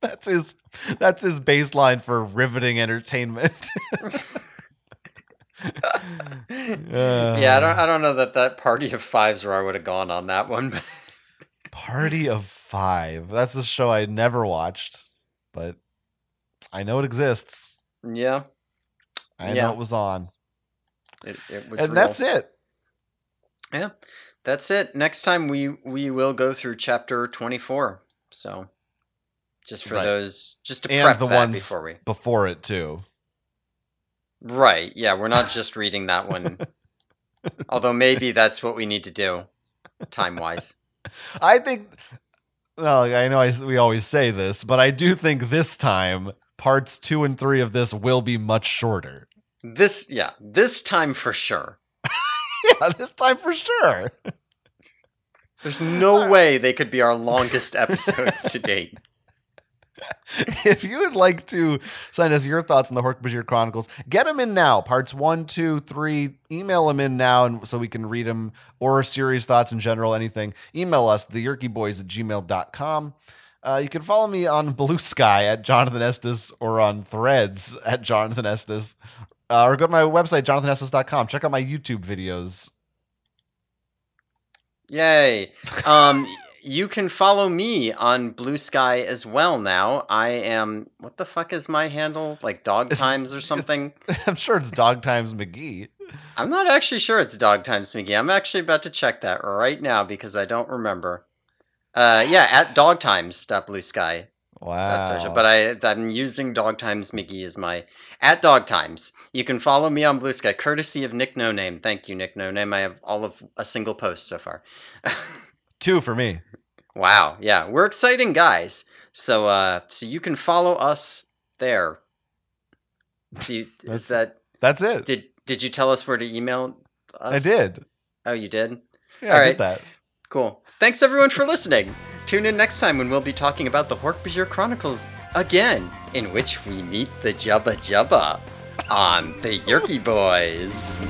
that's his. That's his baseline for riveting entertainment. [LAUGHS]
yeah, I don't. I don't know that that party of fives where I would have gone on that one.
Party of Five. That's a show I never watched, but I know it exists.
yeah,
I
Yeah.
know it was on,
it, it was.
and
real.
that's it.
Yeah, that's it. Next time we we will go through chapter twenty four. So just for
Right.
those, just to
And
prep
the
that
ones
before we.
before it too.
Right. Yeah, we're not just reading that one. [LAUGHS] Although maybe that's what we need to do, time wise.
I think. Well, I know I, we always say this, but I do think this time parts two and three of this will be much shorter.
This, yeah, this time for sure. [LAUGHS]
Yeah, this time for sure.
There's no [LAUGHS] way they could be our longest episodes to date. [LAUGHS]
if you would like to send us your thoughts on the Hork-Bajir Chronicles, get them in now. Parts one, two, three. Email them in now and so we can read them or series thoughts in general, anything. Email us, theyeerkyboys at gmail.com. Uh, you can follow me on [LAUGHS] Blue Sky at Jonathan Estis or on Threads at Jonathan Estis. Uh, or go to my website, jonathanestis.com. Check out my YouTube videos.
Yay. Um, you can follow me on Blue Sky as well now. I am, what the fuck is my handle? Like Dog
It's-
Times or something? [LAUGHS]
I'm sure it's Dog Times McGee.
I'm not actually sure it's Dog Times McGee. I'm actually about to check that right now because I don't remember. Uh, [SIGHS] yeah, at Dog Times. Blue Sky.
Wow.
That's social. But I, I'm using Dog Times McGee as my at Dog Times. You can follow me on Blue Sky, courtesy of Nick No Name. Thank you, Nick No Name. I have all of a single post so far. [LAUGHS]
Two for me.
Wow, yeah, we're exciting guys. So, uh, so you can follow us there. So you,
That's-
is that
That's it.
did did you tell us where to email us?
I did.
Oh, you did.
Yeah,
All
I
right.
did that.
Cool. Thanks everyone for listening. Tune in next time when we'll be talking about the Hork-Bajir Chronicles again, in which we meet the Jubba Jubba on the Yeerky Boys.